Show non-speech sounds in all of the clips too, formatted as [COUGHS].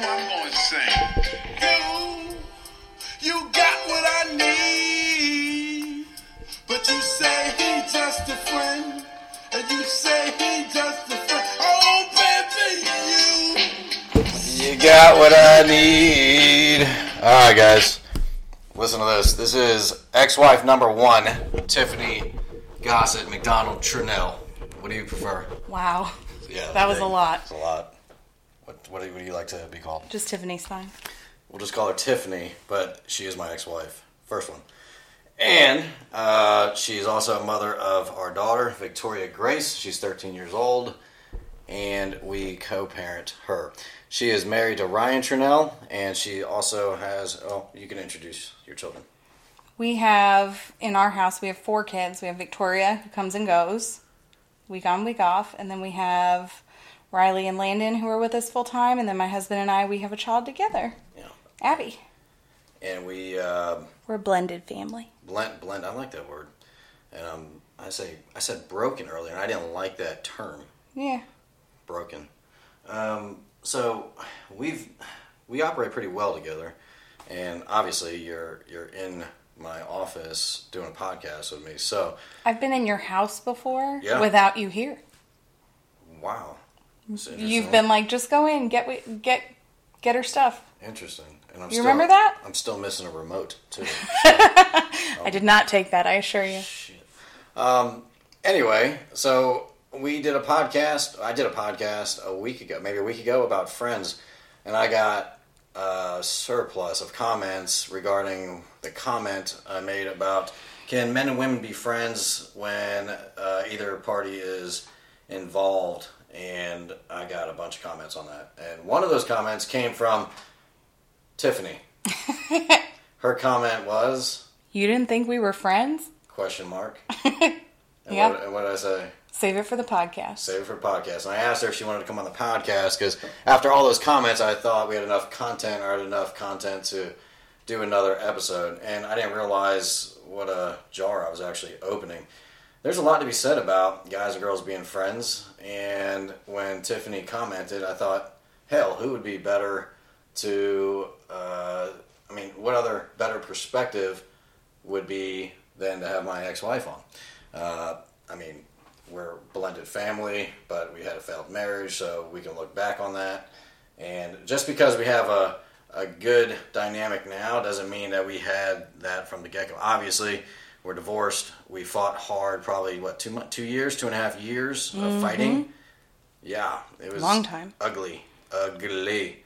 what I'm gonna say. You, you got what I need. But you say he just a friend. And you say he just a friend. Oh, baby, you. You got what I need. All right, guys. Listen to this. This is ex-wife number one, Tiffany Gossett McDonald Trinell. What do you prefer? Wow. Yeah, That was a lot. It's a lot. What, do you, what do you like to be called? Just Tiffany's fine. We'll just call her Tiffany, but she is my ex-wife. First one. And uh, she's also a mother of our daughter, Victoria Grace. She's 13 years old, and we co-parent her. She is married to Ryan Trinell, and she also has. Oh, you can introduce your children. We have in our house we have four kids. We have Victoria who comes and goes, week on, week off, and then we have Riley and Landon who are with us full time, and then my husband and I we have a child together, Yeah, Abby. and we uh, We're a blended family. blend. Blend. I like that word. And um, I say I said broken earlier, and I didn't like that term. Yeah. broken. Um, so we've we operate pretty well together, and obviously you're you're in my office doing a podcast with me. So I've been in your house before Yeah. without you here. wow, You've been like, just go in, get get get her stuff. interesting. And I'm You still, remember that? I'm still missing a remote too. [LAUGHS] I did not take that, I assure you. Shit. Um. Anyway, so we did a podcast. I did a podcast a week ago, maybe a week ago, about friends, and I got a surplus of comments regarding the comment I made about can men and women be friends when uh, either party is involved, and I got a bunch of comments on that. And one of those comments came from Tiffany. [LAUGHS] Her comment was You didn't think we were friends? question mark. [LAUGHS] And, Yep. what, and what did I say? Save it for the podcast. Save it for podcast. And I asked her if she wanted to come on the podcast because after all those comments, I thought we had enough content or had enough content to do another episode. And I didn't realize what a jar I was actually opening. There's a lot to be said about guys and girls being friends. And when Tiffany commented, I thought, hell, who would be better to, uh, I mean, what other better perspective would be than to have my ex wife on? Uh, I mean, we're blended family, but we had a failed marriage, so we can look back on that. And just because we have a, a good dynamic now doesn't mean that we had that from the get go. Obviously, we're divorced. We fought hard, probably what two months, two years, two and a half years of fighting. Yeah, it was Long time. ugly, ugly,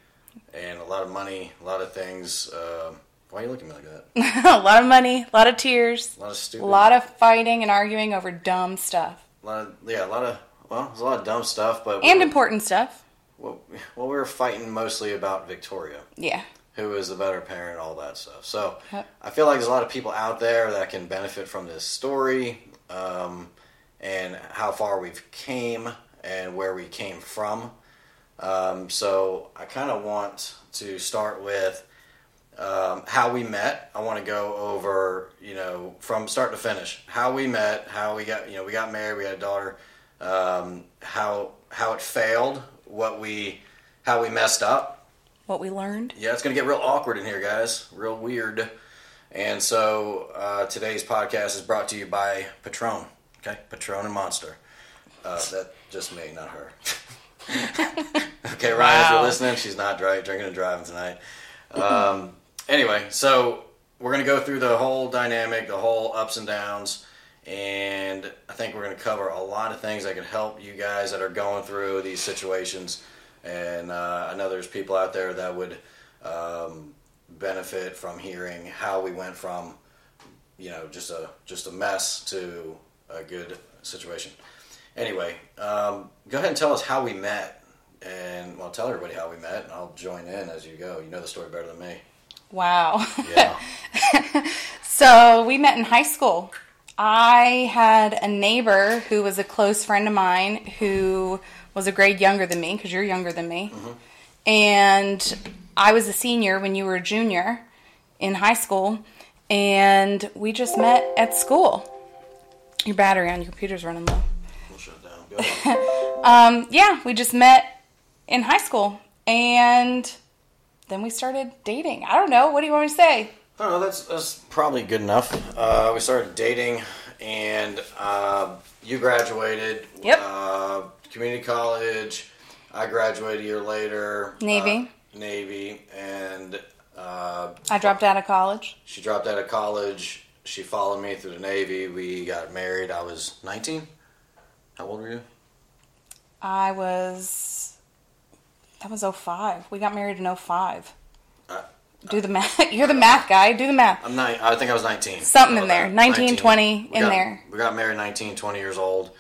and a lot of money, a lot of things. Uh, why are you looking at me like that? [LAUGHS] a lot of money, a lot of tears, A lot of stupid, a lot of fighting and arguing over dumb stuff. A lot of yeah, a lot of well, there's a lot of dumb stuff, but And were- important stuff. well, well, we were fighting mostly about Victoria, Yeah. Who is the better parent, all that stuff. So Yep. I feel like there's a lot of people out there that can benefit from this story, um, and how far we've came and where we came from. Um, so I kind of want to start with um, how we met. I want to go over, you know, from start to finish, how we met, how we got, you know, we got married, we had a daughter, um, how how it failed, what we, how we messed up. What we learned. Yeah, it's gonna get real awkward in here, guys, real weird. And so uh, today's podcast is brought to you by Patron. Okay, Patron and Monster. Uh, that just me, not her. [LAUGHS] okay, Ryan, if you're listening, she's not dry, drinking and driving tonight. Um, anyway, so we're gonna go through the whole dynamic, the whole ups and downs, and I think we're gonna cover a lot of things that can help you guys that are going through these situations. And uh, I know there's people out there that would um, benefit from hearing how we went from, you know, just a just a mess to a good situation. Anyway, um, go ahead and tell us how we met, and well, tell everybody how we met, and I'll join in as you go. You know the story better than me. Wow. Yeah. [LAUGHS] So we met in high school. I had a neighbor who was a close friend of mine who was a grade younger than me because you're younger than me. And I was a senior when you were a junior in high school. And we just met at school. Your battery on your computer's running low. we'll shut down. Go. [LAUGHS] Um, yeah, we just met in high school. And then we started dating. I don't know. What do you want me to say? I don't know. That's that's probably good enough. Uh, we started dating, and uh, you graduated. Yep. Uh, community college. I graduated a year later. Navy. Uh, Navy, and uh, I dropped out of college. she dropped out of college. She followed me through the Navy. We got married. I was 19. How old were you? I was. That was 05. We got married in 05. Uh, Do the math. [LAUGHS] You're the math guy. Do the math. I'm nine. I think I was 19. Something in there. about 19, 20 We in got- there. We got married 19, 20 years old,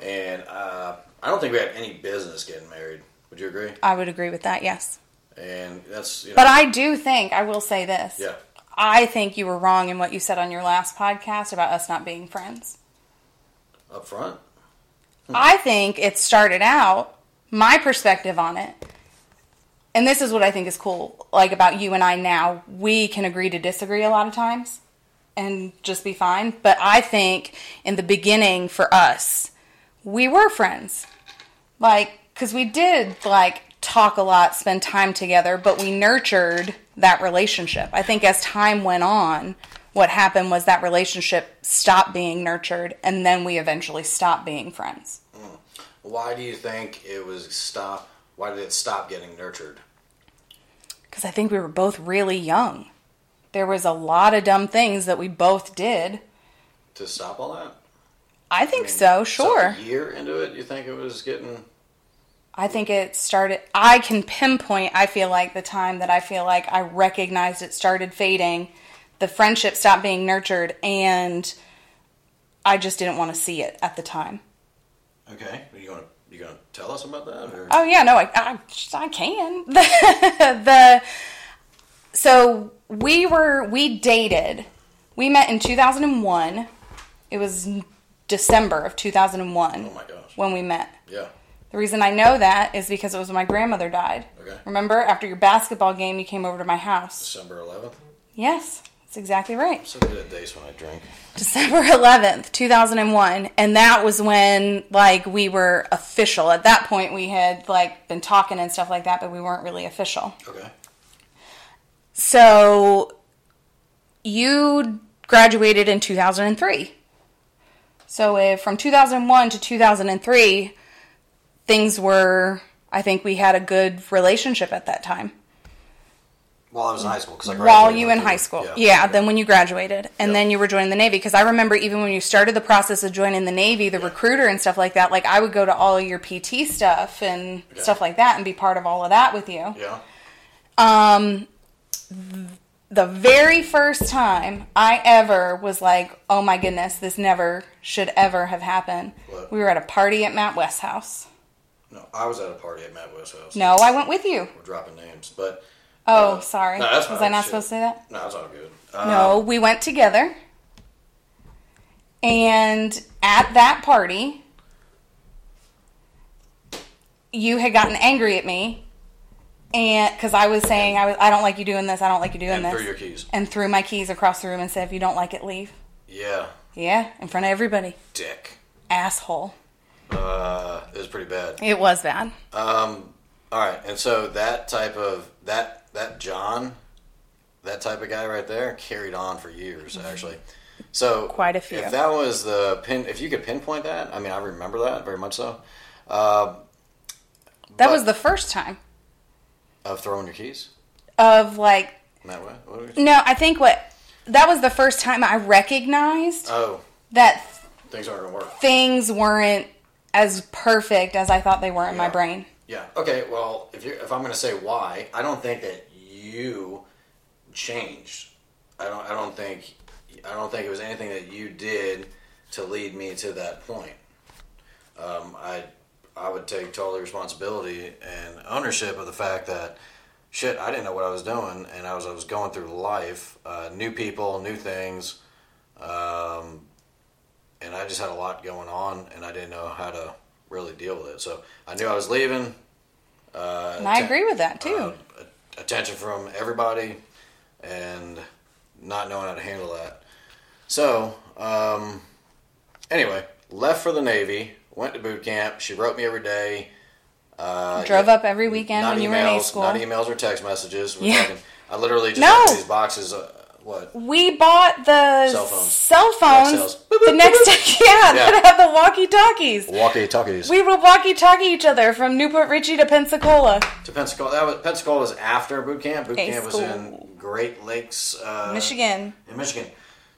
and uh, I don't think we had any business getting married. Would you agree? I would agree with that, yes. And that's you know, But I do think, I will say this. yeah. I think you were wrong in what you said on your last podcast about us not being friends. Up front, hmm. I think it started out, my perspective on it, and this is what I think is cool, like about you and I now. We can agree to disagree a lot of times and just be fine. But I think in the beginning for us, we were friends. Like, because we did, like, talk a lot, spend time together, but we nurtured that relationship. I think as time went on, what happened was that relationship stopped being nurtured, and then we eventually stopped being friends. Mm. why do you think it was stop? Why did it stop getting nurtured? because I think we were both really young. There was a lot of dumb things that we both did. To stop all that? I think I mean, so, sure. A year into it, you think it was getting? I think it started. I can pinpoint, I feel like, the time that I feel like I recognized it started fading, the friendship stopped being nurtured, and I just didn't want to see it at the time. Okay, Are you gonna you gonna tell us about that? Or? Oh yeah, no, I I, I can. [LAUGHS] the, the so we were we dated. We met in 2001. It was December of 2001 Oh my gosh. when we met. Yeah. The reason I know that is because it was when my grandmother died. Okay. Remember after your basketball game you came over to my house? December 11th. Yes, that's exactly right. So good at days when I drink. December [LAUGHS] 11th, 2001, and that was when like we were official. At that point we had like been talking and stuff like that, but we weren't really official. Okay. So you graduated in 2003. So if from 2001 to 2003 things were I think we had a good relationship at that time. While I was in high school, because I While you in high school. Yeah, then when you graduated. And Yeah. then you were joining the Navy. Because I remember even when you started the process of joining the Navy, the recruiter and stuff like that, like I would go to all of your PT stuff and stuff like that and be part of all of that with you. Yeah. Um, the very first time I ever was like, oh my goodness, this never should ever have happened. What? We were at a party at Matt West's house. No, I was at a party at Matt West's house. No, I went with you. We're dropping names, but Oh, Uh, sorry. no, that's was. I not Shit. supposed to say that? no, it's all good. Uh, No, we went together. And at that party, you had gotten angry at me. And because I was saying I was, I don't like you doing this, I don't like you doing And this, threw your keys. and threw my keys across the room and said, "If you don't like it, leave." Yeah, Yeah, in front of everybody. dick. Asshole. Uh, it was pretty bad. It was bad. Um, all right, and so that type of that that John, that type of guy right there, carried on for years actually. So Mm-hmm. Quite a few. If that was the pin, if you could pinpoint that, I mean, I remember that very much so. Uh, That was the first time of throwing your keys of like that way. What no, I think what that was the first time I recognized Oh, that things aren't gonna work. things weren't as perfect as I thought they were in my brain. Yeah. Okay. Well, if you if I'm going to say why, I don't think that you changed. I don't. I don't think. I don't think it was anything that you did to lead me to that point. Um, I I would take total responsibility and ownership of the fact that shit, I didn't know what I was doing, and I was I was going through life, uh, new people, new things, um, and I just had a lot going on, and I didn't know how to really deal with it. So I knew I was leaving. Uh, And I atten- agree with that too. uh, attention from everybody, and not knowing how to handle that. So, um, anyway, left for the Navy, went to boot camp. She wrote me every day. Uh, Drove yeah, up every weekend not when you were in A emails, school. Not emails or text messages. We're Yeah. talking, I literally just No. got these boxes. Uh, what? We bought the Cell phones. cell phones Nextels. the next day. Yeah, [LAUGHS] Yeah. that had the walkie talkies. Walkie talkies. We would walkie talkie each other from New Port Richey to Pensacola, to Pensacola. That was Pensacola was after boot camp. Boot camp was in Great Lakes, uh, Michigan. in Michigan.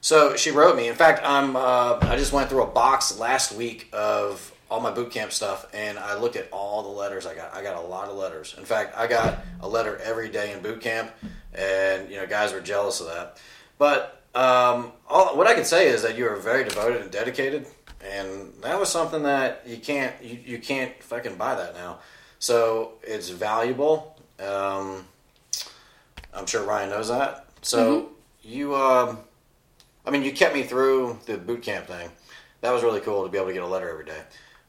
So she wrote me. In fact, I'm. Uh, I just went through a box last week of all my boot camp stuff, and I looked at all the letters I got. I got a lot of letters. In fact, I got a letter every day in boot camp, and you know, guys were jealous of that. But um, all, what I can say is that you were very devoted and dedicated, and that was something that you can't you, you can't fucking buy that now. So it's valuable. Um, I'm sure Ryan knows that. So you, um, I mean, you kept me through the boot camp thing. That was really cool to be able to get a letter every day.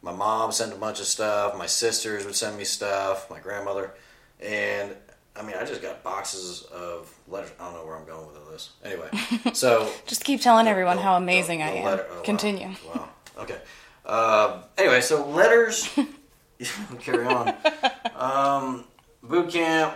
My mom sent a bunch of stuff. My sisters would send me stuff. My grandmother, and I mean, I just got boxes of letters. I don't know where I'm going with all this. Anyway, [LAUGHS] so Just keep telling everyone the- how the- amazing the I am. letter- oh. Continue. Wow. Okay. Um, anyway, so letters. [LAUGHS] carry on. Um, boot camp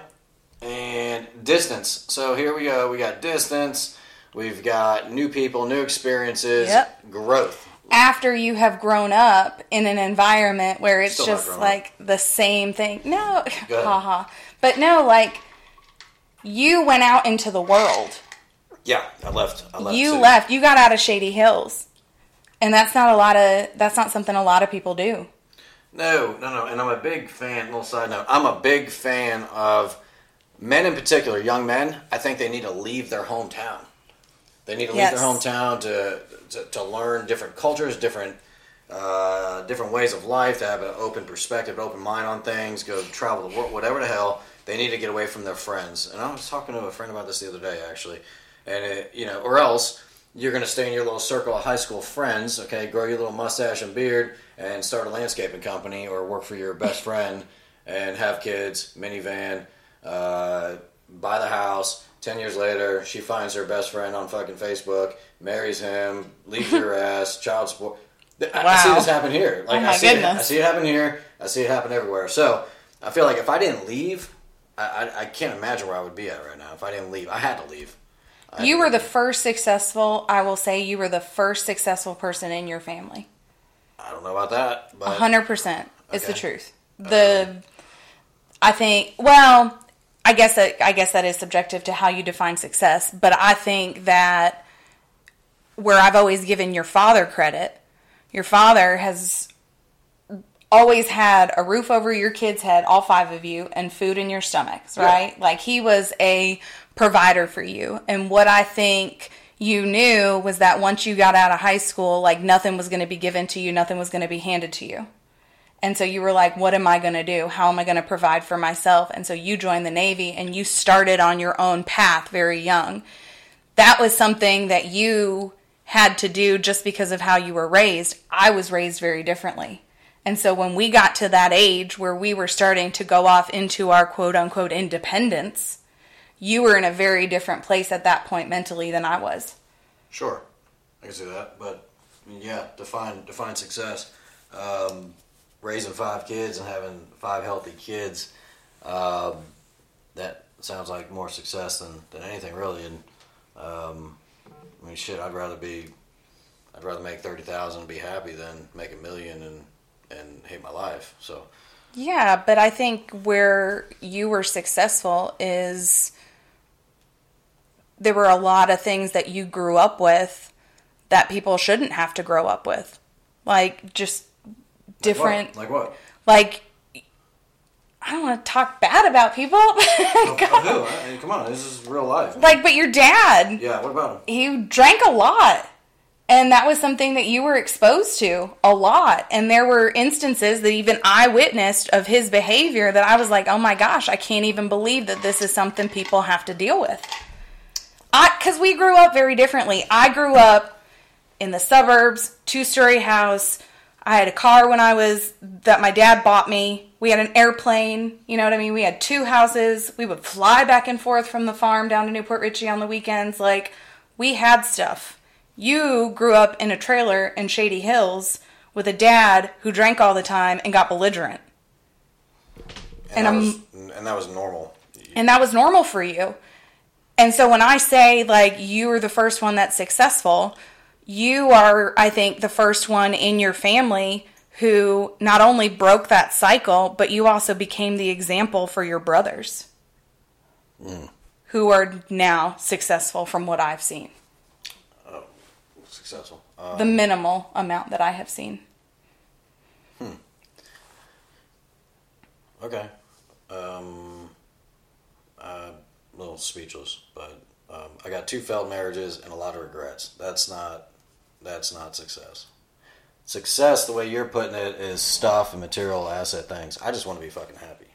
and distance. So here we go. We got distance. We've got new people, new experiences, Yep. growth. After you have grown up in an environment where it's Still just like the same thing. No, [LAUGHS] haha. But no, like you went out into the world. Yeah, I left. I left. you too. left. You got out of Shady Hills. And that's not a lot of that's not something a lot of people do. No, no, no. And I'm a big fan. Little side note. I'm a big fan of men in particular, young men. I think they need to leave their hometown. They need to leave Yes. their hometown to, to to learn different cultures, different uh, different ways of life, to have an open perspective, open mind on things, go travel the world, whatever the hell. They need to get away from their friends. And I was talking to a friend about this the other day, actually. And it, you know, or else you're going to stay in your little circle of high school friends, okay, grow your little mustache and beard, and start a landscaping company, or work for your best [LAUGHS] friend and have kids, minivan, uh, buy the house. Ten years later, she finds her best friend on fucking Facebook, marries him, leaves your [LAUGHS] ass, child support. I, I see this happen here. Oh like Oh I see it, I see it happen here. I see it happen everywhere. So I feel like if I didn't leave, I, I, I can't imagine where I would be at right now. If I didn't leave, I had to leave. You were the first successful, I will say you were the first successful person in your family. I don't know about that, but hundred percent. It's the truth. The I think well, I guess that I guess that is subjective to how you define success, but I think that where I've always given your father credit, your father has always had a roof over your kids' head, all five of you, and food in your stomachs, Yeah. right? Like he was a provider for you. And what I think you knew was that once you got out of high school, like nothing was going to be given to you, nothing was going to be handed to you. And so you were like, what am I going to do? How am I going to provide for myself? And so you joined the Navy and you started on your own path very young. That was something that you had to do just because of how you were raised. I was raised very differently. And so when we got to that age where we were starting to go off into our quote unquote independence, you were in a very different place at that point mentally than I was. Sure, I can see that. But yeah, define define success. Um, raising five kids and having five healthy kids. Um, that sounds like more success than, than anything really. And um, I mean, shit, I'd rather be, I'd rather make thirty thousand and be happy than make a million and and hate my life. So Yeah, but I think where you were successful is there were a lot of things that you grew up with that people shouldn't have to grow up with. Like just different Like what? like I don't want to talk bad about people. [LAUGHS] Oh, like what? Who? I mean, come on, this is real life. like but your dad, yeah, what about him? he drank a lot. And that was something that you were exposed to a lot. And there were instances that even I witnessed of his behavior that I was like, oh my gosh, I can't even believe that this is something people have to deal with. I, cause we grew up very differently. I grew up in the suburbs, two story house. I had a car when I was, that my dad bought me. We had an airplane, you know what I mean? We had two houses. We would fly back and forth from the farm down to New Port Richey on the weekends. Like, we had stuff. You grew up in a trailer in Shady Hills with a dad who drank all the time and got belligerent. and, And that was, and that was normal. and that was normal for you. And so when I say like you were the first one that's successful, you are I think the first one in your family who not only broke that cycle, but you also became the example for your brothers. Who are now successful from what I've seen. Successful. Uh, The minimal amount that I have seen. Hmm. okay. Um, I'm a little speechless, but um, I got two failed marriages and a lot of regrets. That's not that's not success. Success, the way you're putting it, is stuff and material asset things. I just want to be fucking happy.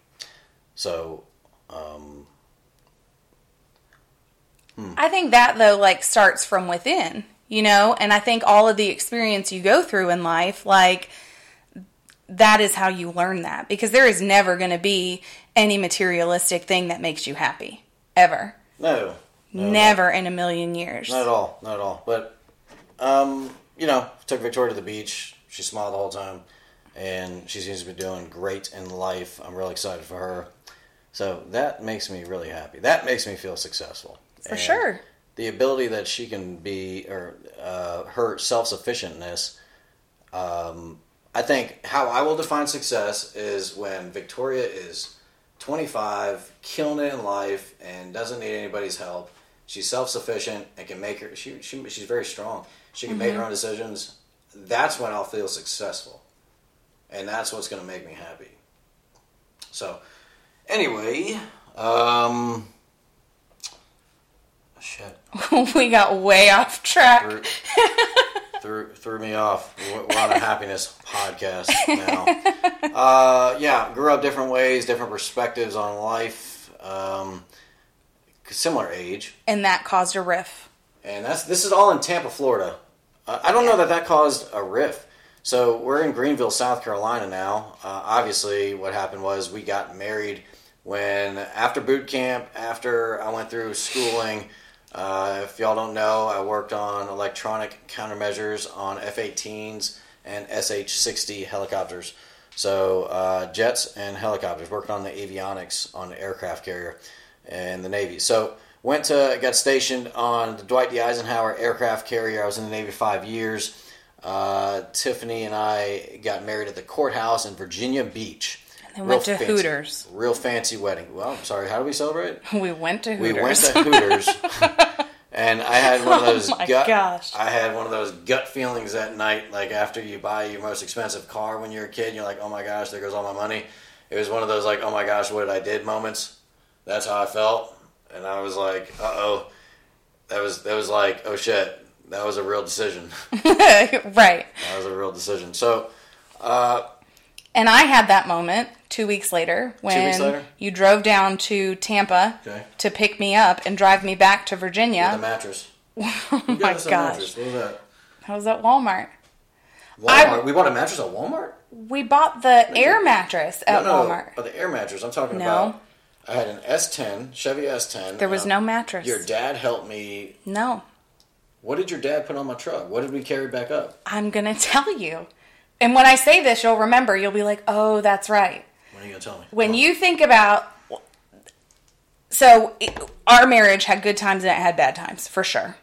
So, um, I think that though like starts from within, you know, and I think all of the experience you go through in life like that is how you learn that because there is never going to be any materialistic thing that makes you happy ever. no, no, no. never in a million years. Not at all, not at all. But um, you know, took Victoria to the beach. She smiled the whole time, and she seems to be doing great in life. I'm really excited for her. So that makes me really happy. That makes me feel successful. For And sure. The ability that she can be, or uh, her self sufficientness. Um, I think how I will define success is when Victoria is 25, killing it in life, and doesn't need anybody's help. She's self sufficient and can make her. She, she she's very strong. She can make her own decisions. That's when I'll feel successful, and that's what's going to make me happy. So, anyway, um, shit [LAUGHS] we got way off track. threw, threw, threw me off. We're on a happiness [LAUGHS] podcast now. [LAUGHS] Uh, yeah, grew up different ways, different perspectives on life. Um, similar age, And that caused a riff. And that's this is all in Tampa, Florida. Uh, I don't know that that caused a rift. So we're in Greenville, South Carolina now. Uh, obviously, what happened was we got married when after boot camp, after I went through schooling. Uh, if y'all don't know, I worked on electronic countermeasures on F-18s and SH-60 helicopters. So uh, jets and helicopters, working on the avionics on the aircraft carrier and the Navy. So went to got stationed on the Dwight D. Eisenhower aircraft carrier. I was in the Navy five years. Uh, Tiffany and I got married at the courthouse in Virginia Beach. And went to Hooters. Real fancy wedding. Well, I'm sorry. How do we celebrate? [LAUGHS] We went to We Hooters. went to Hooters, [LAUGHS] and I had one of those Oh my gut. gosh. I had one of those gut feelings that night, like after you buy your most expensive car when you're a kid, and you're like, "Oh my gosh, there goes all my money." It was one of those like, "Oh my gosh, what did I did?" moments. That's how I felt, and I was like, "Uh oh." That was that was like, "Oh shit." That was a real decision. [LAUGHS] right. That was a real decision. So, uh, And I had that moment two weeks later when weeks later? you drove down to Tampa Okay. to pick me up and drive me back to Virginia. the Virginia. mattress. [LAUGHS] oh my gosh. mattress. What was that? I was at Walmart. Walmart. we bought a mattress at Walmart. We bought the air mattress at no, no, Walmart. But the air mattress I'm talking No. about. I had an S10 Chevy S10. There was no mattress. Your dad helped me. no. What did your dad put on my truck? What did we carry back up? I'm going [LAUGHS] to tell you. And when I say this, you'll remember. You'll be like, oh, that's right. What are you gonna tell me? When you think about. So, it, our marriage had good times and it had bad times, for sure.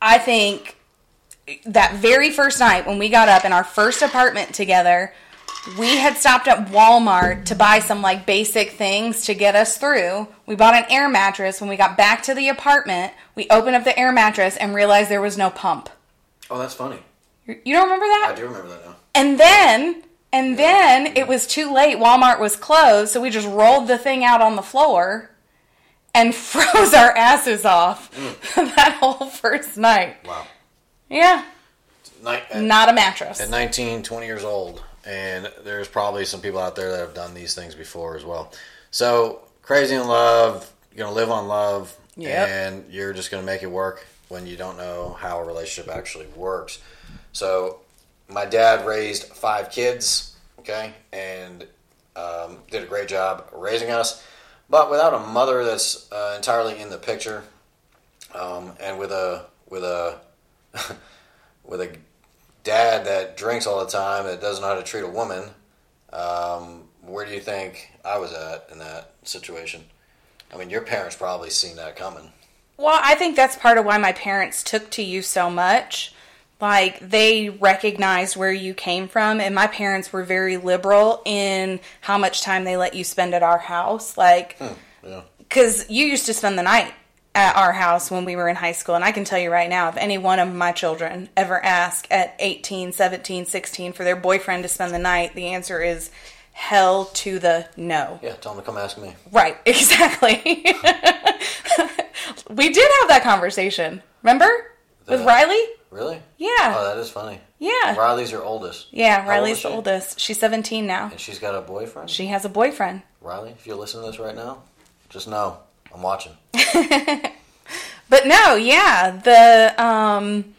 I think that very first night when we got up in our first apartment together, we had stopped at Walmart to buy some like basic things to get us through. We bought an air mattress. When we got back to the apartment, we opened up the air mattress and realized there was no pump. Oh, that's funny. You don't remember that? I do remember that now. And then, and then it was too late. Walmart was closed, so we just rolled the thing out on the floor and [LAUGHS] froze our asses off mm. [LAUGHS] that whole first night. Wow. Yeah, Night, at, not a mattress. at 19, 20 years old, and there's probably some people out there that have done these things before as well. So crazy in love, you're gonna live on love, Yep. and you're just gonna make it work when you don't know how a relationship actually works. So my dad raised five kids, okay, and um, did a great job raising us. But without a mother that's uh, entirely in the picture, um, and with a with a [LAUGHS] with a dad that drinks all the time that doesn't know how to treat a woman, um, where do you think I was at in that situation? I mean, your parents probably seen that coming. Well, I think that's part of why my parents took to you so much. Like, they recognized where you came from, and my parents were very liberal in how much time they let you spend at our house. Like, Yeah. because you used to spend the night at our house when we were in high school and i can tell you right now if any one of my children ever ask at 18 17 16 for their boyfriend to spend the night the answer is hell to the no. Yeah, tell them to come ask me. right [LAUGHS] exactly. [LAUGHS] We did have that conversation. Remember? With riley? Really? yeah. Oh, that is funny. yeah. Riley's your oldest. yeah How riley's is the oldest. She's 17 now. And she's got a boyfriend? she has a boyfriend. Riley, if you're listening to this right now, just know I'm watching. [LAUGHS] But no, yeah, the um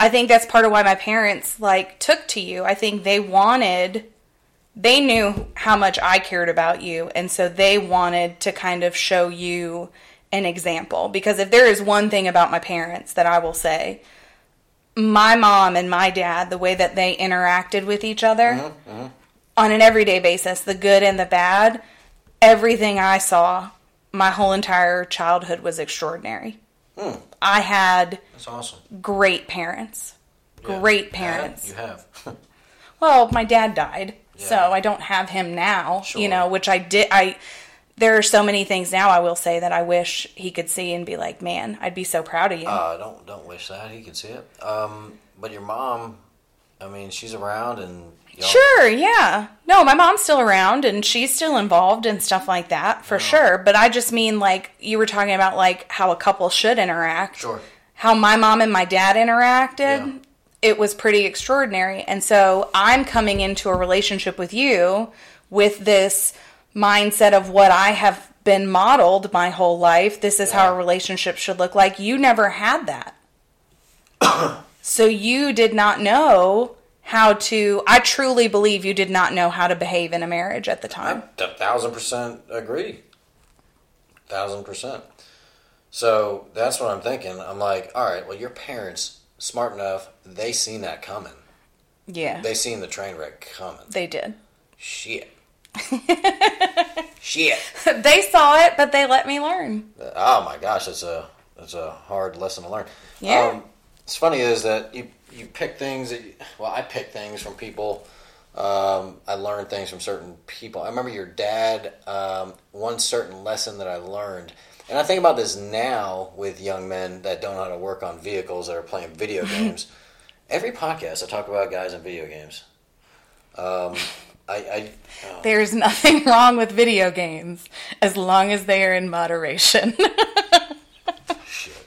I think that's part of why my parents like took to you. I think they wanted they knew how much I cared about you and so they wanted to kind of show you an example because if there is one thing about my parents that I will say my mom and my dad the way that they interacted with each other on an everyday basis, the good and the bad, everything I saw my whole entire childhood was extraordinary. I had That's awesome. great parents. Yeah. Great parents. You have. [LAUGHS] Well, my dad died, so I don't have him now, Sure. you know, which I did I there are so many things now I will say that I wish he could see and be like, "Man, I'd be so proud of you." uh, don't don't wish that. He could see it. Um, but your mom, I mean, she's around and y'all- Sure, yeah. No, my mom's still around and she's still involved and stuff like that, for sure. But I just mean like you were talking about like how a couple should interact. Sure. How my mom and my dad interacted, Yeah. it was pretty extraordinary. And so I'm coming into a relationship with you with this mindset of what I have been modeled my whole life. This is how a relationship should look like. You never had that. [COUGHS] so you did not know how to I truly believe you did not know how to behave in a marriage at the time. I a thousand percent agree. A Thousand percent. So that's what I'm thinking. I'm like, all right, well, your parents smart enough. They seen that coming. Yeah. They seen the train wreck coming. They did. Shit. [LAUGHS] Shit. they saw it, but they let me learn. Oh my gosh, that's a that's a hard lesson to learn. Yeah. Um, it's funny is that you you pick things that you, well I pick things from people. Um, I learn things from certain people. I remember your dad. Um, one certain lesson that I learned, and I think about this now with young men that don't know how to work on vehicles that are playing video [LAUGHS] games. Every podcast I talk about guys in video games. Um, I, I oh, There's nothing [LAUGHS] wrong with video games as long as they are in moderation. [LAUGHS] shit.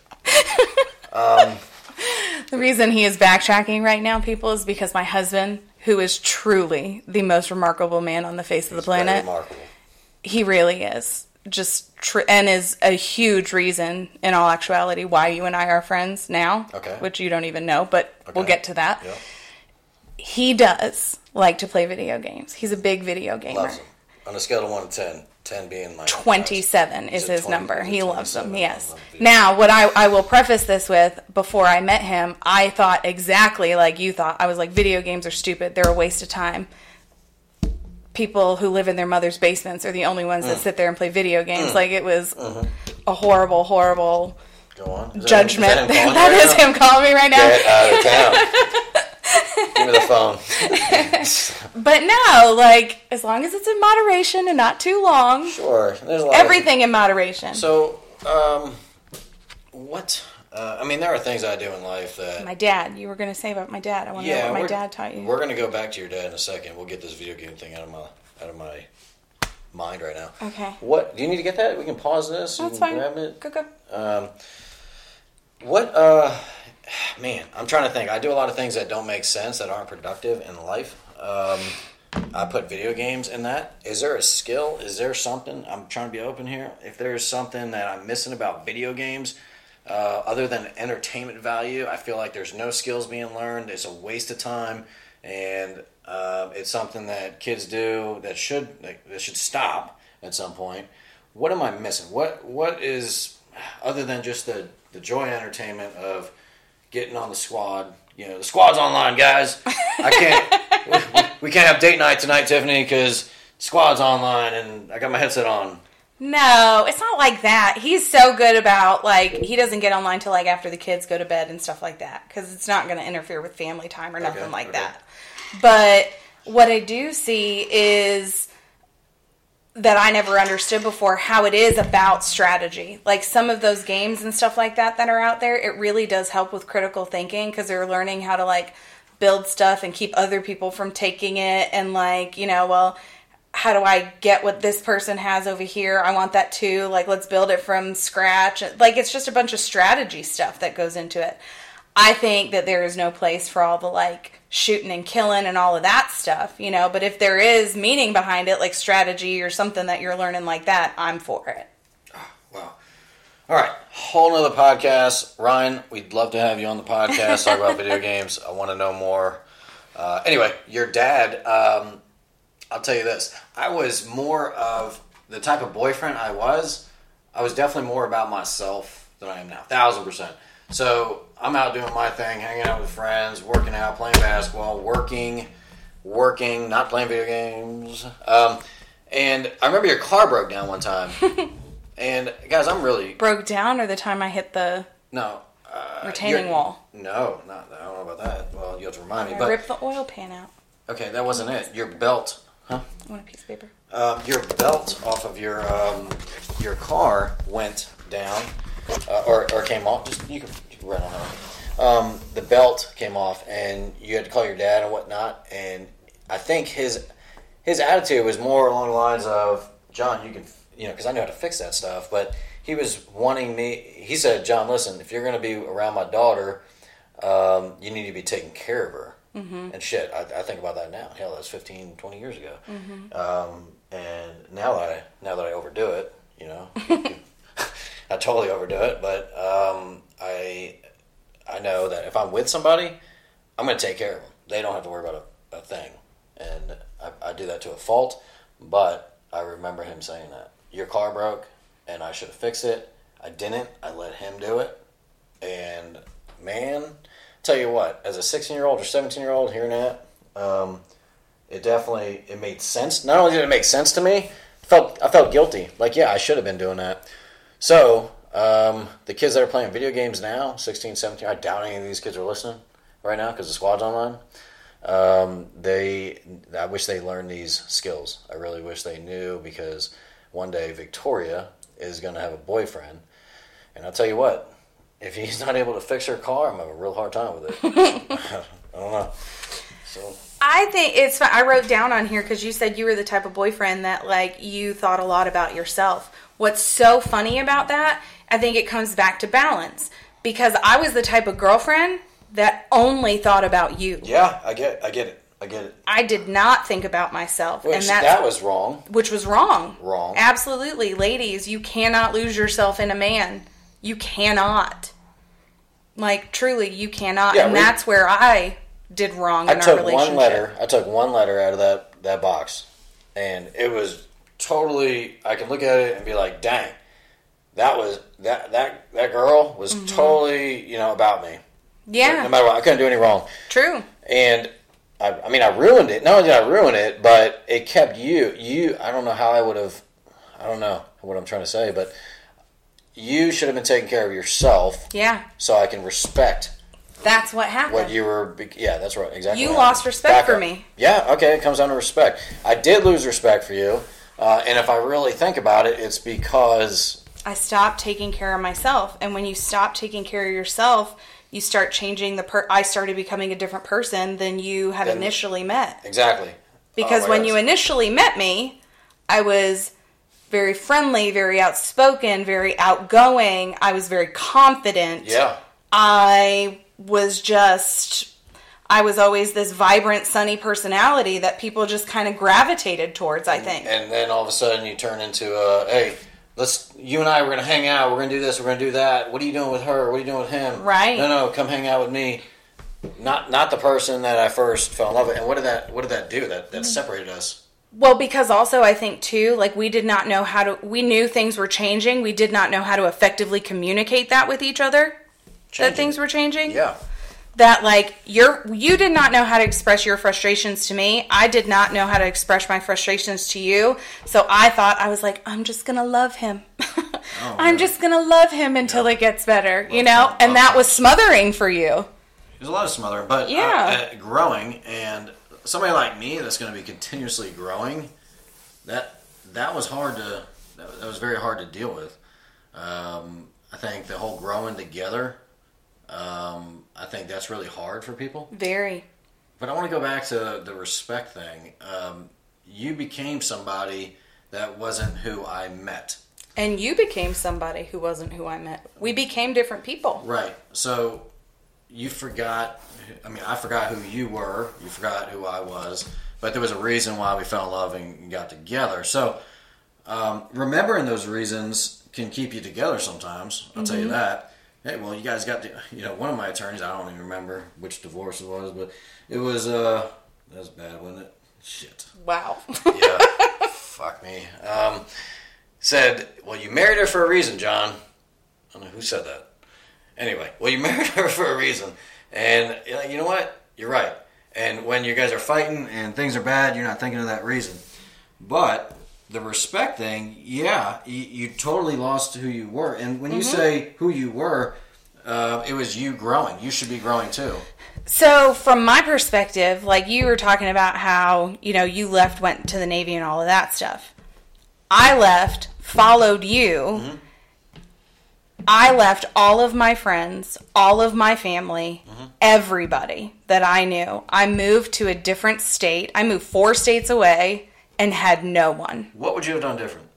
The reason he is backtracking right now, people, is because my husband, who is truly the most remarkable man on the face of the planet, he really is just tr- and is a huge reason in all actuality why you and I are friends now. Okay. Which you don't even know, but we'll get to that. Yep. He does like to play video games. He's a big video gamer. On a scale of one to ten, ten being my 27 He's is his 20 number. He loves them, yes. on the video. Now, what I, I will preface this with before I met him, I thought exactly like you thought. I was like, video games are stupid. They're a waste of time. People who live in their mother's basements are the only ones Mm. that sit there and play video games. Like, it was a horrible, horrible Go on. Is judgment. that him that you [LAUGHS] is him calling me right now. [LAUGHS] Get out of town. Give me the phone. [LAUGHS] But no, like, as long as it's in moderation and not too long, Sure. There's a lot. everything in moderation. So, um, what? Uh, I mean, there are things I do in life that. my dad, you were going to say about my dad. I want to know what my dad taught you. We're gonna go back to your dad in a second. We'll get this video game thing out of my out of my mind right now. Okay. What? Do you need to get that? We can pause this. That's fine. Grab it. Go, go. Um, what? Uh, [SIGHS] man, I'm trying to think. I do a lot of things that don't make sense that aren't productive in life. Um, I put video games in that. Is there a skill? Is there something? I'm trying to be open here. If there's something that I'm missing about video games, uh, other than entertainment value, I feel like there's no skills being learned. It's a waste of time, and uh, it's something that kids do that should that should stop at some point. What am I missing? What what is other than just the the joy and entertainment of getting on the squad? You know, the squad's online, guys. I can't. [LAUGHS] we, we can't have date night tonight, Tiffany, because squad's online and I got my headset on. No, it's not like that. He's so good about like he doesn't get online till like after the kids go to bed and stuff like that because it's not going to interfere with family time or nothing Okay, like okay. that. But what I do see is that I never understood before how it is about strategy. Like some of those games and stuff like that that are out there, it really does help with critical thinking because they're learning how to like build stuff and keep other people from taking it and like, you know, well, how do I get what this person has over here? I want that too. Like, let's build it from scratch. Like, it's just a bunch of strategy stuff that goes into it. I think that there is no place for all the like shooting and killing and all of that stuff, you know. But if there is meaning behind it, like strategy or something that you're learning like that, I'm for it. [SIGHS] Wow. All right, whole nother podcast. Ryan, we'd love to have you on the podcast. Talk about [LAUGHS] video games. I want to know more. Uh, anyway, your dad. Um, I'll tell you this. I was more of the type of boyfriend I was. I was definitely more about myself than I am now. Thousand percent. So I'm out doing my thing, hanging out with friends, working out, playing basketball, working, working, not playing video games. Um, and I remember your car broke down one time. [LAUGHS] and guys, I'm really Broke down or the time I hit the no uh, retaining wall. No, not I don't know about that. Well, you have to remind me. I But ripped the oil pan out. okay, that wasn't it. Your belt, huh? I want a piece of paper. Um, your belt off of your um, your car went down, uh, or, or came off. Just you can, write on that. Um, the belt came off, and you had to call your dad and whatnot. And I think his his attitude was more along the lines of John, you can you know because I know how to fix that stuff, but he was wanting me. He said, John, listen, if you're going to be around my daughter, um, you need to be taking care of her. Mm-hmm. And shit, I, I think about that now. Hell, that's 15, 20 years ago. Um, and now that I now that I overdo it, you know, [LAUGHS] I totally overdo it. But um, I I know that if I'm with somebody, I'm going to take care of them. They don't have to worry about a, a thing, and I, I do that to a fault. But I remember him saying that your car broke, and I should have fixed it. I didn't. I let him do it, and man, tell you what, as a 16 year old or 17 year old hearing that, um, it definitely it made sense. Not only did it make sense to me, felt I felt guilty. Like yeah, I should have been doing that. So um, the kids that are playing video games now, 16, 17, I doubt any of these kids are listening right now because the squad's online. Um, they, I wish they learned these skills. I really wish they knew because one day Victoria is going to have a boyfriend, and I'll tell you what, if he's not able to fix her car, I'm have a real hard time with it. [LAUGHS] [LAUGHS] I don't know. So I think it's. I wrote down on here because you said you were the type of boyfriend that like you thought a lot about yourself. What's so funny about that? I think it comes back to balance because I was the type of girlfriend that only thought about you. yeah, I get, I get it, I get it. I did not think about myself, Which and that was wrong. which was wrong. Wrong. Absolutely, ladies, you cannot lose yourself in a man. You cannot. Like truly, you cannot, Yeah, and we- that's where I did wrong I in our took relationship. one letter. I took one letter out of that that box, and it was totally. I can look at it and be like, "Dang, that was that that that girl was Mm-hmm. totally you know about me. Yeah, No matter what, I couldn't do any wrong. true. And I, I mean, I ruined it. Not only did I ruin it, but it kept you. You. I don't know how I would have. I don't know what I'm trying to say, but you should have been taking care of yourself, Yeah, so I can respect that's what happened. what you were. Yeah, that's right. Exactly. You lost respect Back for up. me. Yeah. Okay. It comes down to respect. I did lose respect for you, uh, and if I really think about it, it's because I stopped taking care of myself, and when you stop taking care of yourself, you start changing the per. I started becoming a different person than you had initially met. exactly Because Oh when gosh. you initially met me, I was very friendly, very outspoken, very outgoing. I was very confident. Yeah. I was just I was always this vibrant, sunny personality that people just kind of gravitated towards, I think. And then all of a sudden you turn into a hey. Let's you and I we're gonna hang out. We're gonna do this. We're gonna do that. What are you doing with her? What are you doing with him? Right. No, no, come hang out with me. Not not the person that I first fell in love with. And what did that what did that do? That that mm-hmm. separated us. Well, because also I think too, like we did not know how to we knew things were changing. We did not know how to effectively communicate that with each other. That things were changing. Yeah. That like you're you did not know how to express your frustrations to me. I did not know how to express my frustrations to you. So I thought I was like, I'm just gonna love him. [LAUGHS] I'm yeah. just gonna love him until it gets better, you know? him, And that him. was smothering for you. There's a lot of smothering, but uh, Yeah. uh, growing and somebody like me that's going to be continuously growing, that that was hard to that, that was very hard to deal with. Um, I think the whole growing together, um, I think that's really hard for people. Very. But I want to go back to the respect thing. Um, you became somebody that wasn't who I met. And you became somebody who wasn't who I met. We became different people. Right. So you forgot. I mean, I forgot who you were. You forgot who I was. But there was a reason why we fell in love and got together. So um, remembering those reasons can keep you together sometimes. I'll tell you that. Hey, well, you guys got the. You know, one of my attorneys. I don't even remember which divorce it was, but it was. uh That was bad, wasn't it? Shit. Wow. Yeah. [LAUGHS] Fuck me. Um, said, well, you married her for a reason, John. I don't know who said that. Anyway, well, you [LAUGHS] married her for a reason. And you know what? You're right. And when you guys are fighting and things are bad, you're not thinking of that reason. But the respect thing, yeah, you, you totally lost who you were. And when you mm-hmm. say who you were, uh, it was you growing. You should be growing too. So, from my perspective, like you were talking about how, you know, you left, went to the Navy and all of that stuff. I left, followed you. Mm-hmm. I left all of my friends, all of my family, mm-hmm. everybody that I knew. I moved to a different state. I moved four states away and had no one. What would you have done different?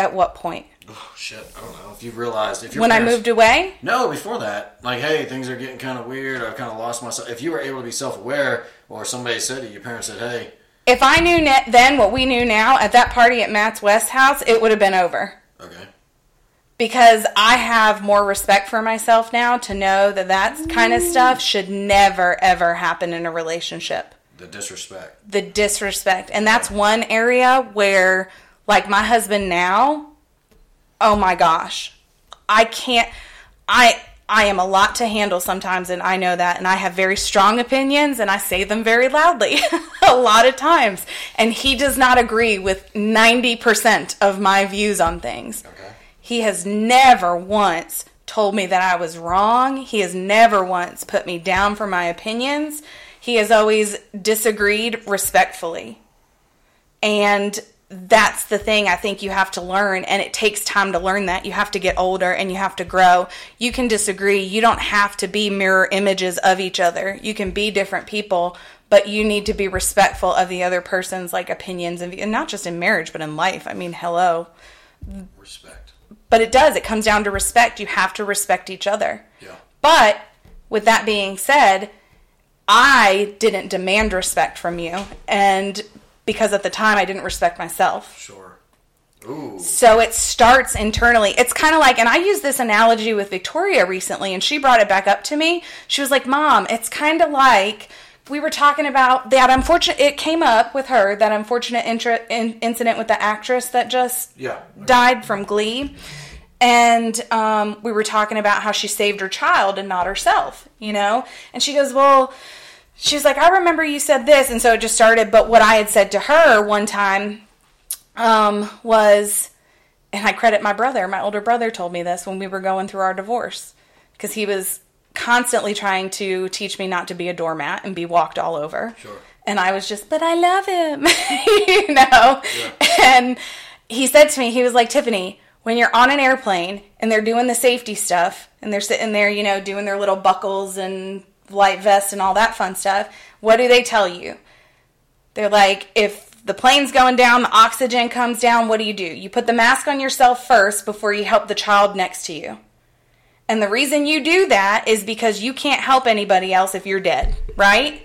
At what point? Oh, shit. I don't know. If you realized. If your When I moved away? No, before that, like, hey, things are getting kind of weird. I've kind of lost myself. If you were able to be self-aware, or somebody said to you, your parents said, hey, If I knew ne- then what we knew now at that party at Matt's West house, it would have been over. okay, because I have more respect for myself now to know that that mm. kind of stuff should never ever happen in a relationship. The disrespect. The disrespect. And that's one area where like my husband now, oh my gosh. I can't I I am a lot to handle sometimes and I know that and I have very strong opinions and I say them very loudly [LAUGHS] a lot of times and he does not agree with 90% of my views on things. Okay. He has never once told me that I was wrong. He has never once put me down for my opinions. He has always disagreed respectfully. And that's the thing I think you have to learn, and it takes time to learn that. You have to get older and you have to grow. You can disagree. You don't have to be mirror images of each other. You can be different people, but you need to be respectful of the other person's like opinions and, and not just in marriage, but in life. I mean, hello. Respect. But it does. It comes down to respect. You have to respect each other. Yeah. But with that being said, I didn't demand respect from you. And because at the time I didn't respect myself. Sure. Ooh. So it starts internally. It's kind of like, and I used this analogy with Victoria recently, and she brought it back up to me. She was like, Mom, it's kind of like we were talking about that unfortunate, it came up with her, that unfortunate intra- in, incident with the actress that just Yeah. died from Glee. And um, we were talking about how she saved her child and not herself, you know? And she goes, Well, she was like, I remember you said this. And so it just started. But what I had said to her one time um, was, and I credit my brother, my older brother told me this when we were going through our divorce, because he was constantly trying to teach me not to be a doormat and be walked all over. Sure. And I was just, but I love him, [LAUGHS] you know? Yeah. And he said to me, he was like, Tiffany, when you're on an airplane and they're doing the safety stuff and they're sitting there, you know, doing their little buckles and light vest and all that fun stuff, what do they tell you? They're like, if the plane's going down, the oxygen comes down, what do you do? You put the mask on yourself first before you help the child next to you. And the reason you do that is because you can't help anybody else if you're dead, right?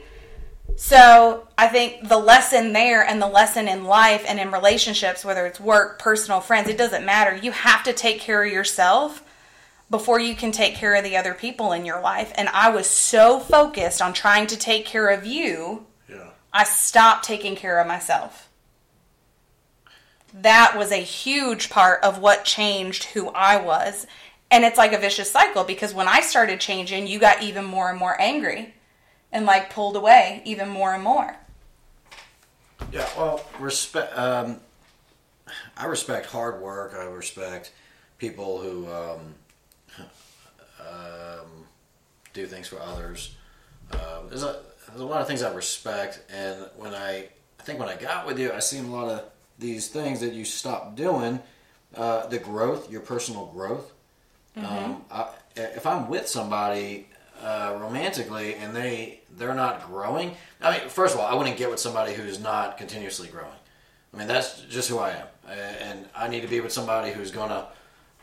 So I think the lesson there and the lesson in life and in relationships, whether it's work, personal, friends, it doesn't matter. You have to take care of yourself before you can take care of the other people in your life. And I was so focused on trying to take care of you, Yeah. I stopped taking care of myself. That was a huge part of what changed who I was. And it's like a vicious cycle because when I started changing, you got even more and more angry and like pulled away even more and more. Yeah, well, respect. Um, I respect hard work. I respect people who um, um, do things for others. Um, there's a there's a lot of things I respect, and when I I think when I got with you, I seen a lot of these things that you stopped doing. Uh, the growth, your personal growth. Um, I, if I'm with somebody uh, romantically and they they're not growing, I mean, first of all, I wouldn't get with somebody who's not continuously growing. I mean, that's just who I am, and I need to be with somebody who's gonna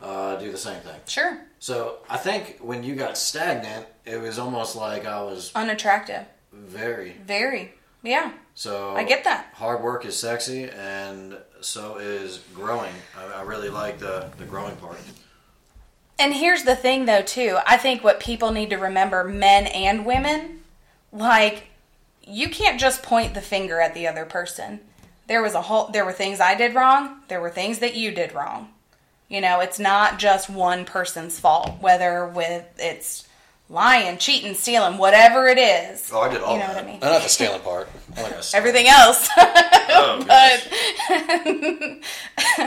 uh, do the same thing. Sure. So I think when you got stagnant, it was almost like I was Unattractive. very Very. Yeah. so. I get that. Hard work is sexy, and so is growing. I, I really like the the growing part. And here's the thing, though, too. I think what people need to remember, men and women, like, you can't just point the finger at the other person. There was a whole, there were things I did wrong. There were things that you did wrong. You know, it's not just one person's fault, whether with it's lying, cheating, stealing, whatever it is. Oh, I did all You know that. what I mean? Not the stealing part. I Everything else. Oh, [LAUGHS] but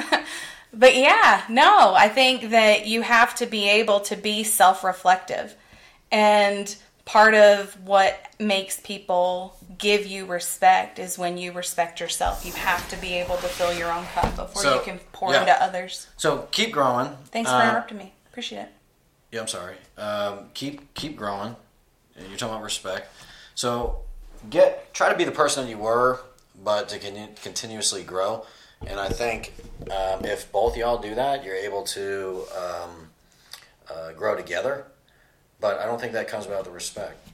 [LAUGHS] but yeah no i think that you have to be able to be self-reflective and part of what makes people give you respect is when you respect yourself you have to be able to fill your own cup before So, you can pour yeah. into others So keep growing. thanks for Uh, interrupting me appreciate it Yeah, I'm sorry. Um, keep keep growing. And You're talking about respect. So get try to be the person that you were, but to con- continuously grow. And I think um, if both y'all do that, you're able to um, uh, grow together. But I don't think that comes about the respect.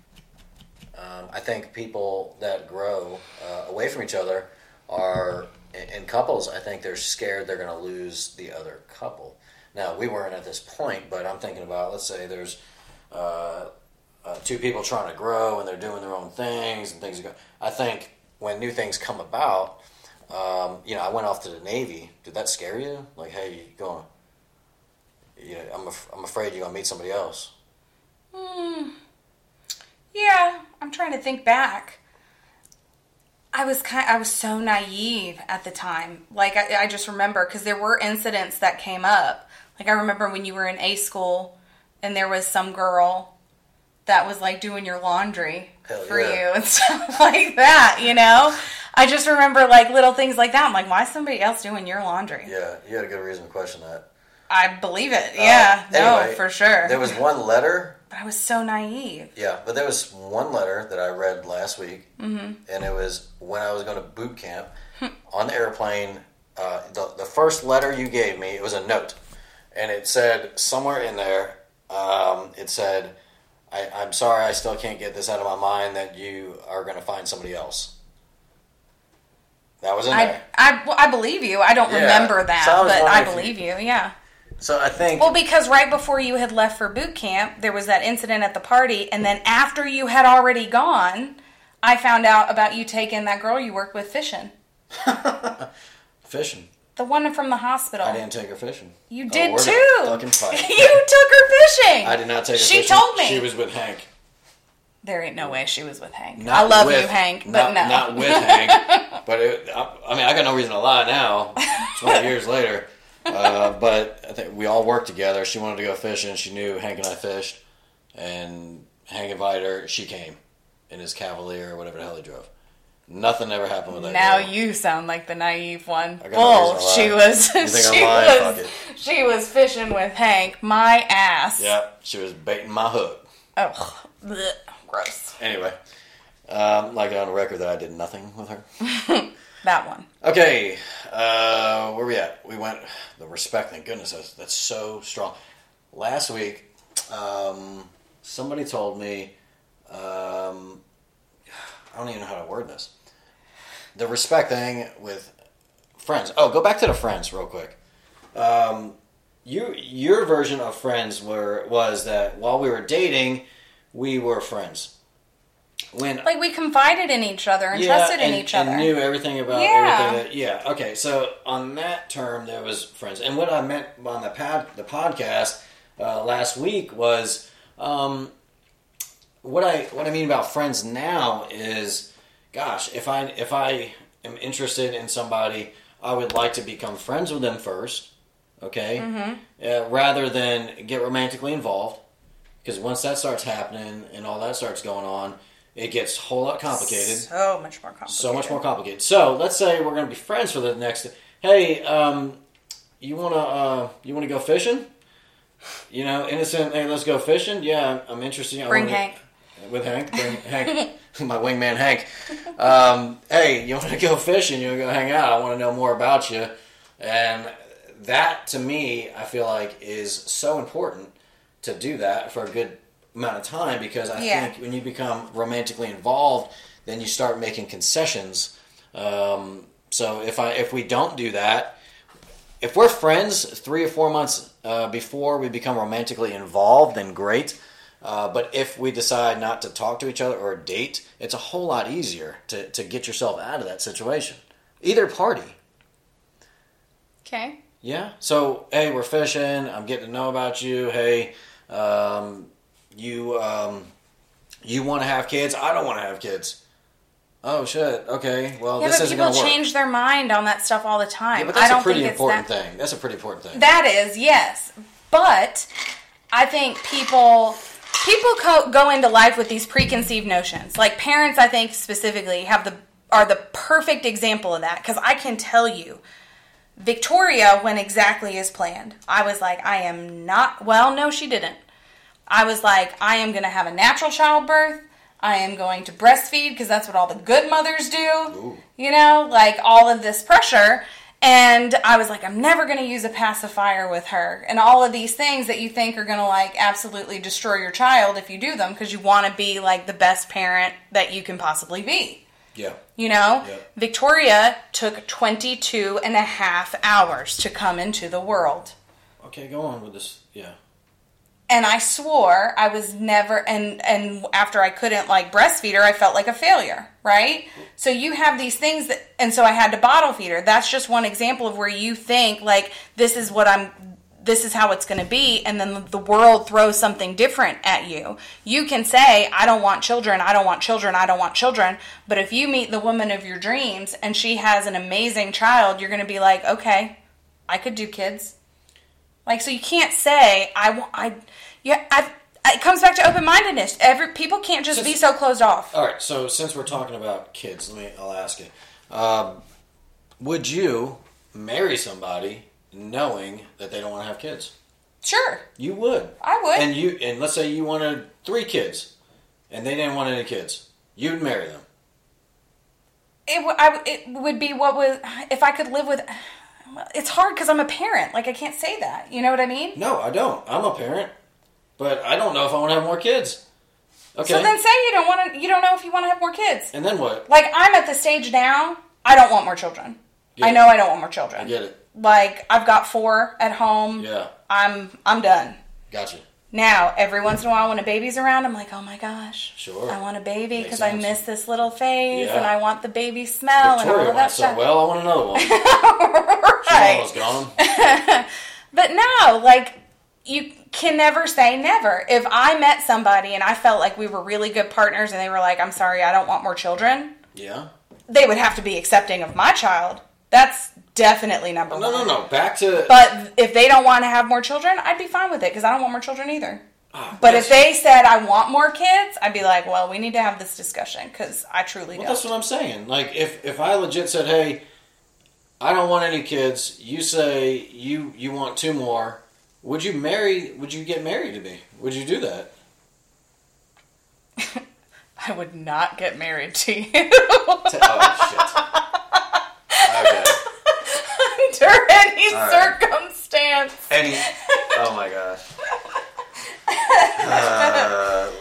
Um, I think people that grow uh, away from each other are in, couples. I think they're scared they're going to lose the other couple. Now we weren't at this point, but I'm thinking about let's say there's uh, uh, two people trying to grow and they're doing their own things and things are going. I think when new things come about, um, you know, I went off to the Navy. Did that scare you? Like, hey, you going? Know, I'm af- I'm afraid you're gonna meet somebody else. Yeah, I'm trying to think back. I was kind I was so naive at the time. Like I, I just remember because there were incidents that came up. Like I remember when you were in A school and there was some girl that was like doing your laundry Hell for yeah. you and [LAUGHS] stuff like that, you know? I just remember like little things like that. I'm like, why is somebody else doing your laundry? Yeah, you had a good reason to question that. I believe it. Yeah, Uh, no, for sure. There was one letter but I was so naive. Yeah, but there was one letter that I read last week, mm-hmm. and it was when I was going to boot camp [LAUGHS] on the airplane. Uh, the, the first letter you gave me, it was a note, and it said somewhere in there, um, it said, I, "I'm sorry, I still can't get this out of my mind that you are going to find somebody else." That was in I, there. I, well, I believe you. I don't Yeah. remember that, So I but I believe you. Yeah. So I think Well, because right before you had left for boot camp, there was that incident at the party, and then after you had already gone, I found out about you taking that girl you worked with fishing, [LAUGHS] fishing. the one from the hospital. I didn't take her fishing. You Oh, did we're too. Fucking [LAUGHS] fight. you took her fishing. I did not take her. She fishing. told me. she was with Hank. There ain't no way she was with Hank. Not I love with- you, Hank, not, but no. Not with [LAUGHS] Hank. But it, I, I mean, I got no reason to lie now, 20 years later. Uh, but I think we all worked together. She wanted to go fishing. She knew Hank and I fished. And Hank invited her. She came in his Cavalier or whatever the hell he drove. Nothing ever happened with that Now girl. you sound like the naive one. No Bull. to She was. You think [LAUGHS] I'm she was. She was fishing with Hank. My ass. Yeah, she was baiting my hook. Oh, bleh, gross. Anyway, um, like on the record that I did nothing with her. [LAUGHS] That one. Okay, uh, where we at? We went the respect. Thank goodness, that's, that's so strong. Last week, um, somebody told me, um, I don't even know how to word this. The respect thing with friends. Oh, go back to the friends real quick. Um, you your version of friends were was that while we were dating, we were friends. When Like we confided in each other and trusted in and- each other. Knew everything about Yeah. everything. That, yeah. Okay. So on that term, there was friends, and what I meant on the pad, the podcast uh, last week was um, what I what I mean about friends now is, gosh, if I if I am interested in somebody, I would like to become friends with them first, okay, uh, rather than get romantically involved. Because once that starts happening and all that starts going on, it gets a whole lot complicated So much more complicated. so much more complicated. So let's say we're going to be friends for the next. Hey, um, you wanna uh, you wanna go fishing? You know, innocent. Hey, let's go fishing. Yeah, I'm, I'm interested. I Bring wanna- Hank. with Hank. Bring [LAUGHS] Hank, [LAUGHS] my wingman Hank. Um, hey, you want to go fishing? You want to go hang out? I want to know more about you. And that, to me, I feel like is so important to do that for a good amount of time because I Yeah. think when you become romantically involved, then you start making concessions. Um, so if I if we don't do that, if we're friends three or four months uh, before we become romantically involved, then great. Uh, but if we decide not to talk to each other or date, it's a whole lot easier to, to get yourself out of that situation. Either party. Okay. Yeah. So, hey, we're fishing. I'm getting to know about you. Hey, um, you um, you want to have kids? I don't want to have kids. Oh shit. Okay. Well, Yeah, this but isn't people going to work. change their mind on that stuff all the time. Yeah, but I that's don't a pretty important that, thing. That's a pretty important thing. That is, yes. But I think people people co- go into life with these preconceived notions. Like parents, I think specifically have the are the perfect example of that because I can tell you Victoria went exactly as planned. I was like, I am not well, no she didn't. I was like, I am going to have a natural childbirth. I am going to breastfeed because that's what all the good mothers do. You know, like all of this pressure. And I was like, I'm never going to use a pacifier with her. And all of these things that you think are going to like absolutely destroy your child if you do them because you want to be like the best parent that you can possibly be. yeah. You know, Yeah. Victoria took 22 and a half hours to come into the world. Okay, go on with this. Yeah. And I swore I was never and and after I couldn't like breastfeed her, I felt like a failure, right? So you have these things that and so I had to bottle feed her. That's just one example of where you think like this is what I'm this is how it's going to be and then the world throws something different at you. You can say I don't want children, I don't want children, I don't want children, but if you meet the woman of your dreams and she has an amazing child, you're going to be like, "Okay, I could do kids." Like, so you can't say I want. I yeah. I. It comes back to open mindedness. Every people can't just be so closed off. All right. So since we're talking about kids, let me. I'll ask you. Um, would you marry somebody knowing that they don't want to have kids? Sure, You would. I would. And you and let's say you wanted three kids, and they didn't want any kids. You'd marry them. it. w- I w- it would be what was if I could live with. It's hard because I'm a parent. Like I can't say that. You know what I mean? No, I don't. I'm a parent, but I don't know if I want to have more kids. Okay. So then say you don't want to. You don't know if you want to have more kids. and then what? Like I'm at the stage now. I don't want more children. Yeah. I know I don't want more children. I get it. Like I've got four at home. Yeah. I'm I'm done. Gotcha. Now, every once in a while when a baby's around, I'm like, oh my gosh. Sure. I want a baby because I miss this little phase Yeah. and I want the baby smell and all Victoria of that went so stuff. well. I want another one. [LAUGHS] She's right. almost gone. [LAUGHS] But no, like, you can never say never. If I met somebody and I felt like we were really good partners and they were like, I'm sorry, I don't want more children, Yeah. they would have to be accepting of my child. That's definitely number No, one. no, no. No. Back to. But if they don't want to have more children, I'd be fine with it because I don't want more children either. Ah, But if they said I want more kids, I'd be like, well, we need to have this discussion because I truly Well, don't. that's what I'm saying. Like, if if I legit said, "Hey, I don't want any kids," you say you you want two more. Would you marry? Would you get married to me? Would you do that? [LAUGHS] I would not get married to you oh shit. [LAUGHS] Okay. under any All right. circumstance. Any? Oh my gosh. Uh,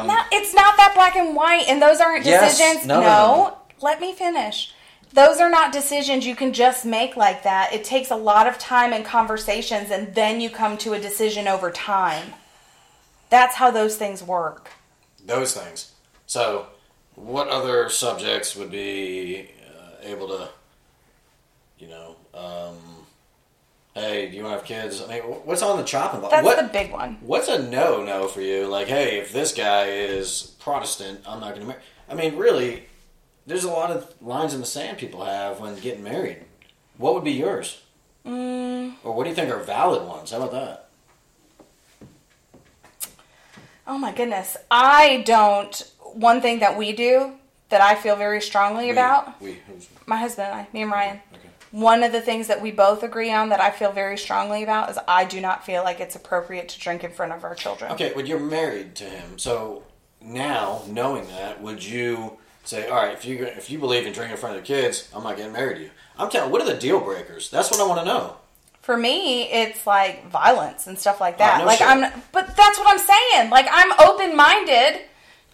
um, No, it's not that black and white, and those aren't Yes. decisions. No, no, no, no. let me finish. Those are not decisions you can just make like that. It takes a lot of time and conversations, and then you come to a decision over time. That's how those things work. those things. So, what other subjects would be uh, able to, you know, um, hey, do you want to have kids? I mean, what's on the chopping block? That's what, the big one. What's a no no for you? Like, hey, if this guy is Protestant, I'm not going to marry. I mean, really, there's a lot of lines in the sand people have when getting married. What would be yours? Mm, Or what do you think are valid ones? How about that? oh my goodness. I don't. One thing that we do that I feel very strongly about, We. who's- my husband and I, me and Ryan, Okay. one of the things that we both agree on that I feel very strongly about is I do not feel like it's appropriate to drink in front of our children. Okay, but you're married to him, so now knowing that, would you say, all right, if you if you believe in drinking in front of the kids, I'm not getting married to you? I'm telling. What are the deal breakers? That's what I want to know. For me, it's like violence and stuff like oh, that. Oh, no like shit. I'm, but that's what I'm saying. Like I'm open minded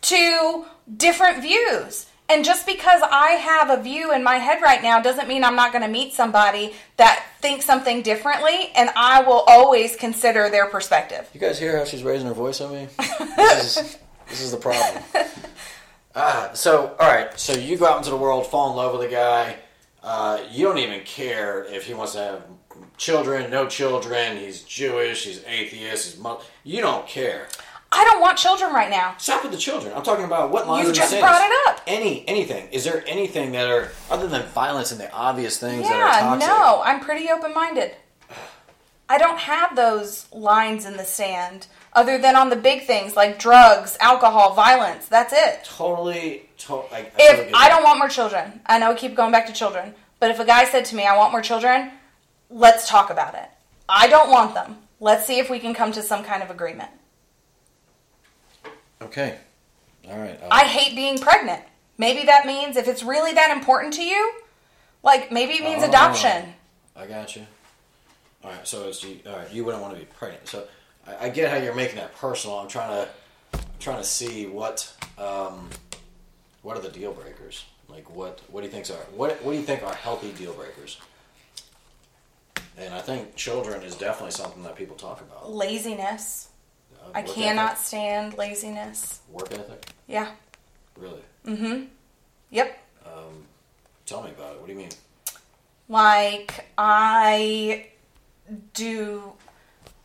to different views. And just because I have a view in my head right now doesn't mean I'm not going to meet somebody that thinks something differently, and I will always consider their perspective. You guys hear how she's raising her voice at me? [LAUGHS] This is this is the problem. Ah, so all right, so you go out into the world, fall in love with a guy. Uh, you don't even care if he wants to have children, no children. He's Jewish. He's atheist. He's mu- you don't care. I don't want children right now. Stop with the children. I'm talking about what lines You just brought it up. Any anything? Is there anything that are other than violence and the obvious things that are Yeah, toxic? no, I'm pretty open minded. I don't have those lines in the sand other than on the big things like drugs, alcohol, violence. That's it. Totally. To- I, I totally If get I don't want more children, I know we keep going back to children, but if a guy said to me, I want more children, let's talk about it. I don't want them. Let's see if we can come to some kind of agreement. Okay. All right. uh, I hate being pregnant. Maybe that means if it's really that important to you, like maybe it means Oh. adoption. I got you. All right, so it's you. All right, you wouldn't want to be pregnant. So I, I get how you're making that personal. I'm trying to, I'm trying to see what, um, what are the deal breakers? Like what, what do you think are what, what do you think are healthy deal breakers? And I think children is definitely something that people talk about. Laziness. Uh, I cannot ethic, stand laziness. work ethic. Yeah. Really? Mm-hmm. Yep. Um, tell me about it. What do you mean? Like I do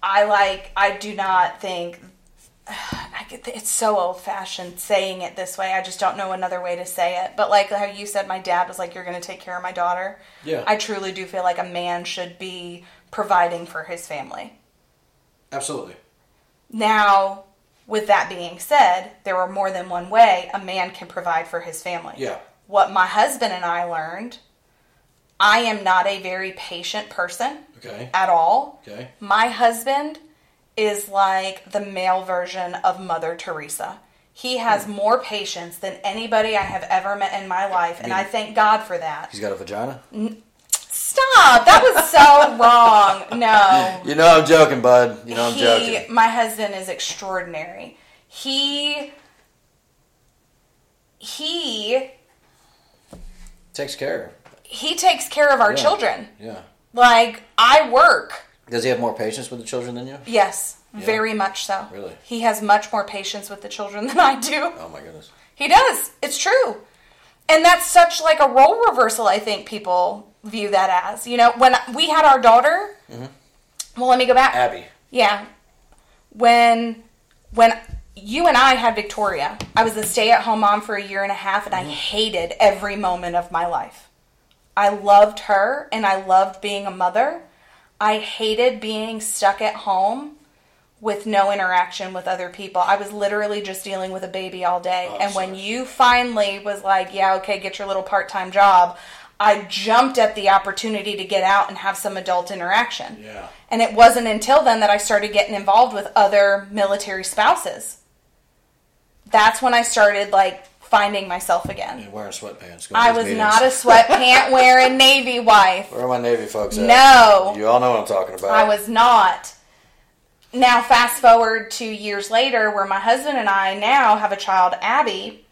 I like I do not think [SIGHS] I get it's so old fashioned saying it this way. I just don't know another way to say it. But like how you said my dad was like you're going to take care of my daughter. Yeah. I truly do feel like a man should be providing for his family. Absolutely. Now, with that being said, there are more than one way a man can provide for his family. Yeah. What my husband and I learned, I am not a very patient person Okay. at all. Okay. My husband is like the male version of Mother Teresa. He has hmm. more patience than anybody I have ever met in my life, and I thank God for that. He's got a vagina. Stop! That was so [LAUGHS] wrong. No. You know I'm joking, bud. You know I'm he, joking. my husband is extraordinary. He he Takes care. he takes care of our Yeah. children. Yeah. Like I work. Does he have more patience with the children than you? Yes, Yeah. very much so. Really? He has much more patience with the children [LAUGHS] than I do. Oh my goodness. He does. It's true. And that's such like a role reversal I think people view that as. You know, when we had our daughter, mm-hmm. well let me go back. Abby. Yeah. When when you and I had Victoria, I was a stay-at-home mom for a year and a half and I mm-hmm. hated every moment of my life. I loved her and I loved being a mother. I hated being stuck at home with no interaction with other people. I was literally just dealing with a baby all day. Oh, and when you finally was like, "Yeah, okay, get your little part-time job." I jumped at the opportunity to get out and have some adult interaction. Yeah. And it wasn't until then that I started getting involved with other military spouses. That's when I started like finding myself again. And wearing sweatpants. I was meetings. not a sweatpant [LAUGHS] wearing Navy wife. Where are my Navy folks at? No. You all know what I'm talking about. I was not. Now, fast forward two years later, where my husband and I now have a child, Abby.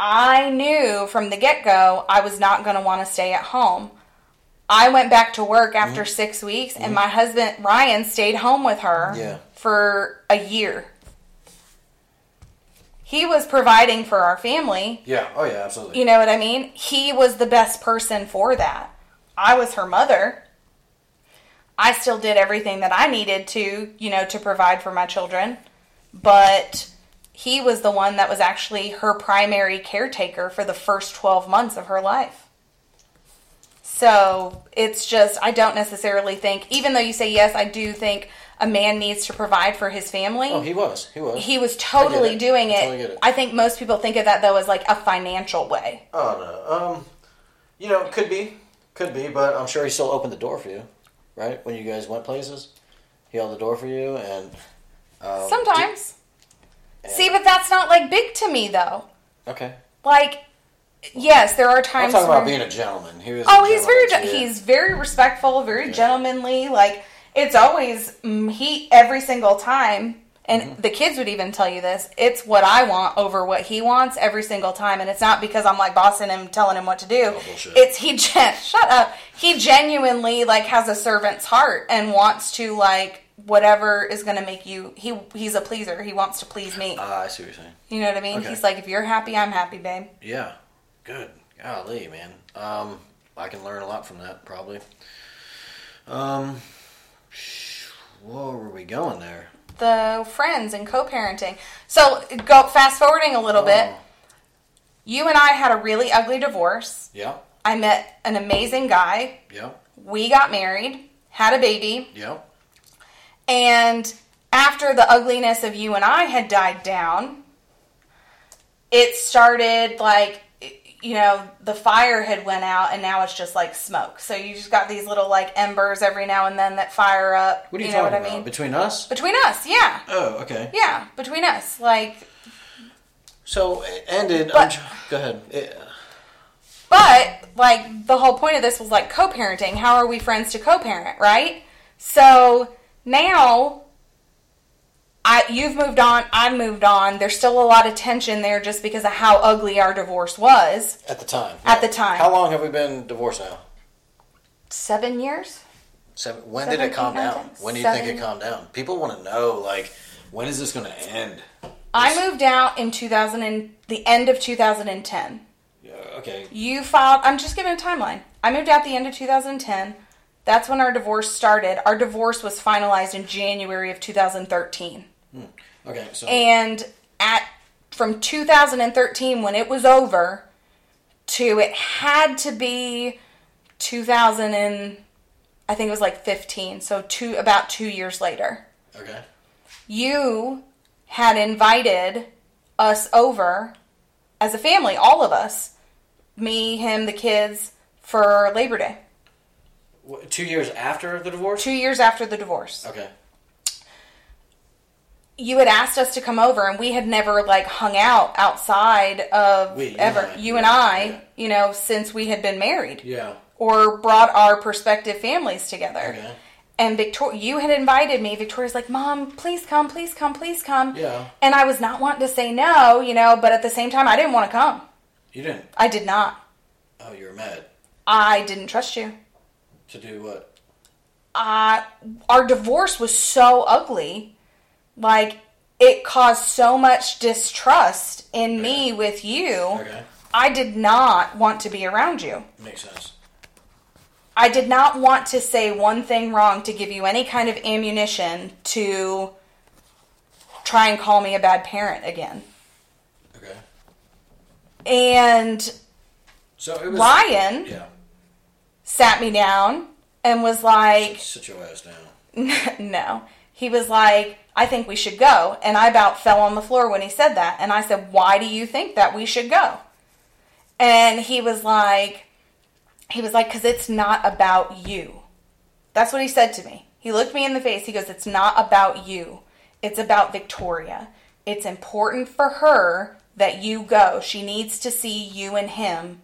I knew from the get go I was not going to want to stay at home. I went back to work after mm-hmm. six weeks, and mm-hmm. my husband, Ryan, stayed home with her Yeah. for a year. He was providing for our family. Yeah. Oh yeah. Absolutely. You know what I mean? He was the best person for that. I was her mother. I still did everything that I needed to, you know, to provide for my children. But he was the one that was actually her primary caretaker for the first 12 months of her life. So it's just, I don't necessarily think, even though you say yes, I do think a man needs to provide for his family. Oh, he was. He was. he was totally it. doing I it. totally get it. I think most people think of that though as like a financial way. Oh no. Um, you know, could be, could be, but I'm sure he still opened the door for you, right? When you guys went places, he held the door for you, and um, Sometimes. did- See, but that's not like big to me though. okay. Like, yes, there are I'm times. talking about being a gentleman. He was. Oh, a he's very he's very respectful, very Yeah. gentlemanly. Like it's always mm, he every single time, and Mm-hmm. the kids would even tell you this. It's what I want over what he wants every single time, and it's not because I'm like bossing him, telling him what to do. Oh, it's he gen- [LAUGHS] shut up. He genuinely like has a servant's heart and wants to like whatever is going to make you. He he's a pleaser. He wants to please me. Ah, I see what you're saying. You know what I mean? okay. He's like, if you're happy, I'm happy, babe. Yeah. Good. Golly, man. Um, I can learn a lot from that probably. Um, where were we going there? the friends and co-parenting. So go fast forwarding a little bit. Oh, You and I had a really ugly divorce. Yeah. I met an amazing guy. Yeah. We got married, had a baby, Yeah. and after the ugliness of you and I had died down, it started like you know the fire had went out and now it's just like smoke. So you just got these little like embers every now and then that fire up. What are you, know talking what about? I mean? Between us? Between us, yeah. Oh, okay. Yeah, between us. Like So it ended. But- tr- go ahead. It- uh, But like the whole point of this was like co-parenting. How are we friends to co-parent, right? So now I you've moved on, I've moved on. There's still a lot of tension there just because of how ugly our divorce was. at the time. At the time. How long have we been divorced now? 7 years? Seven. When did it calm down? When do you think Seven. it calmed down? People want to know, like, when is this going to end? I moved out in 2000 and the end of 2010. Yeah, okay. You filed, I'm just giving a timeline. I moved out the end of 2010. That's when our divorce started. Our divorce was finalized in January of 2013. Hmm. Okay. So And at from 2013 when it was over to it had to be 2000 and I think it was like 15. So two about 2 years later. okay. You had invited us over as a family, all of us. Me, him, the kids for Labor Day. Wh- Two years after the divorce. 2 years after the divorce. Okay. You had asked us to come over and we had never like hung out outside of We, ever I, you and I yeah. you know since we had been married Yeah. or brought our prospective families together Okay. and Victoria you had invited me Victoria's like mom please come please come please come Yeah. and I was not wanting to say no you know but at the same time I didn't want to come You didn't. I did not Oh, you were mad. I didn't trust you To do what? uh, our divorce was so ugly. Like, it caused so much distrust in me with you. Okay. I did not want to be around you. Makes sense. I did not want to say one thing wrong to give you any kind of ammunition to try and call me a bad parent again. Okay. And So it was. Ryan Yeah. sat me down and was like, Sit your ass down. [LAUGHS] no. He was like, I think we should go. And I about fell on the floor when he said that. And I said, Why do you think that we should go? And he was like, He was like, Because it's not about you. That's what he said to me. He looked me in the face. He goes, It's not about you. It's about Victoria. It's important for her that you go. She needs to see you and him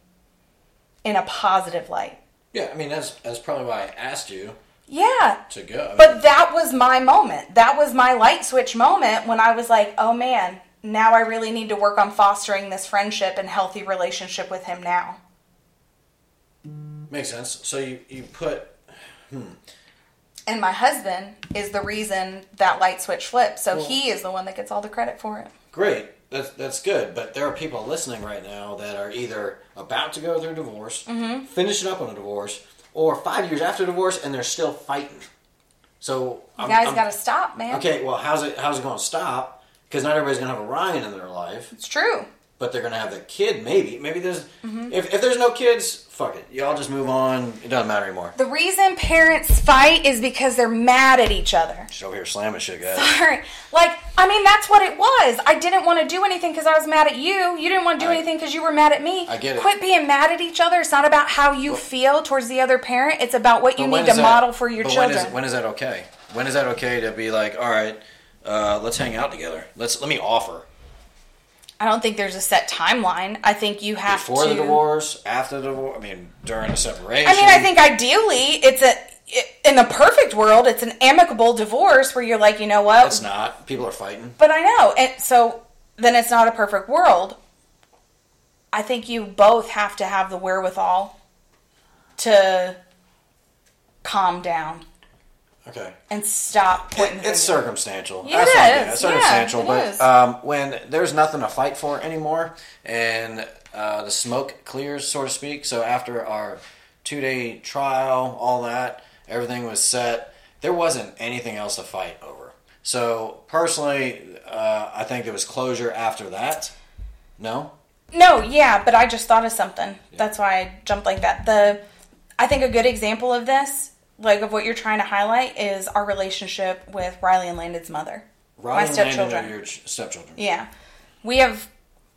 in a positive light. Yeah, I mean that's that's probably why I asked you Yeah, to go. I mean, But that was my moment. That was my light switch moment when I was like, oh man, now I really need to work on fostering this friendship and healthy relationship with him now. makes sense. So you you put And my husband is the reason that light switch flipped. So Well- he is the one that gets all the credit for it. great. That's that's good. But there are people listening right now that are either about to go through divorce, Mm-hmm. finishing up on a divorce, or five years after divorce, and they're still fighting. So You I'm- guys got to stop, man. Okay, well, how's it how's it going to stop? Because not everybody's going to have a Ryan in their life, It's true. But they're to have the kid. Maybe, maybe there's Mm-hmm. if if there's no kids, fuck it, y'all just move on. It doesn't matter anymore. The reason parents fight is because they're mad at each other. Just over here slamming shit, guys. Sorry. Like, I mean, that's what it was. I didn't want to do anything because I was mad at you. You didn't want to do I- anything because you were mad at me. I get it. Quit being mad at each other. It's not about how you feel towards the other parent. It's about what you need to that- model for your but children. When is, when is that okay? When is that okay to be like, all right, uh, let's hang out together. Let's let me offer I don't think there's a set timeline. I think you have before to. the divorce, after the divorce. I mean, during a separation. I mean, I think ideally, it's a in the perfect world, it's an amicable divorce where you're like, you know what? it's not. People are fighting. But I know, and so then it's not a perfect world. I think you both have to have the wherewithal to calm down Okay. and stop pointing. It, it's circumstantial. Yeah, That's it what I get. is. It's Yeah, circumstantial, it but um, when there's nothing to fight for anymore, and uh, the smoke clears, so to speak. So after our two-day trial, all that, everything was set. There wasn't anything else to fight over. So personally, uh, I think there was closure after that. No. No, yeah, but I just thought of something. That's why I jumped like that. The I think a good example of this, like of what you're trying to highlight, is our relationship with Riley and Landon's mother. Ryan my and Landon stepchildren. are your stepchildren. Yeah. We have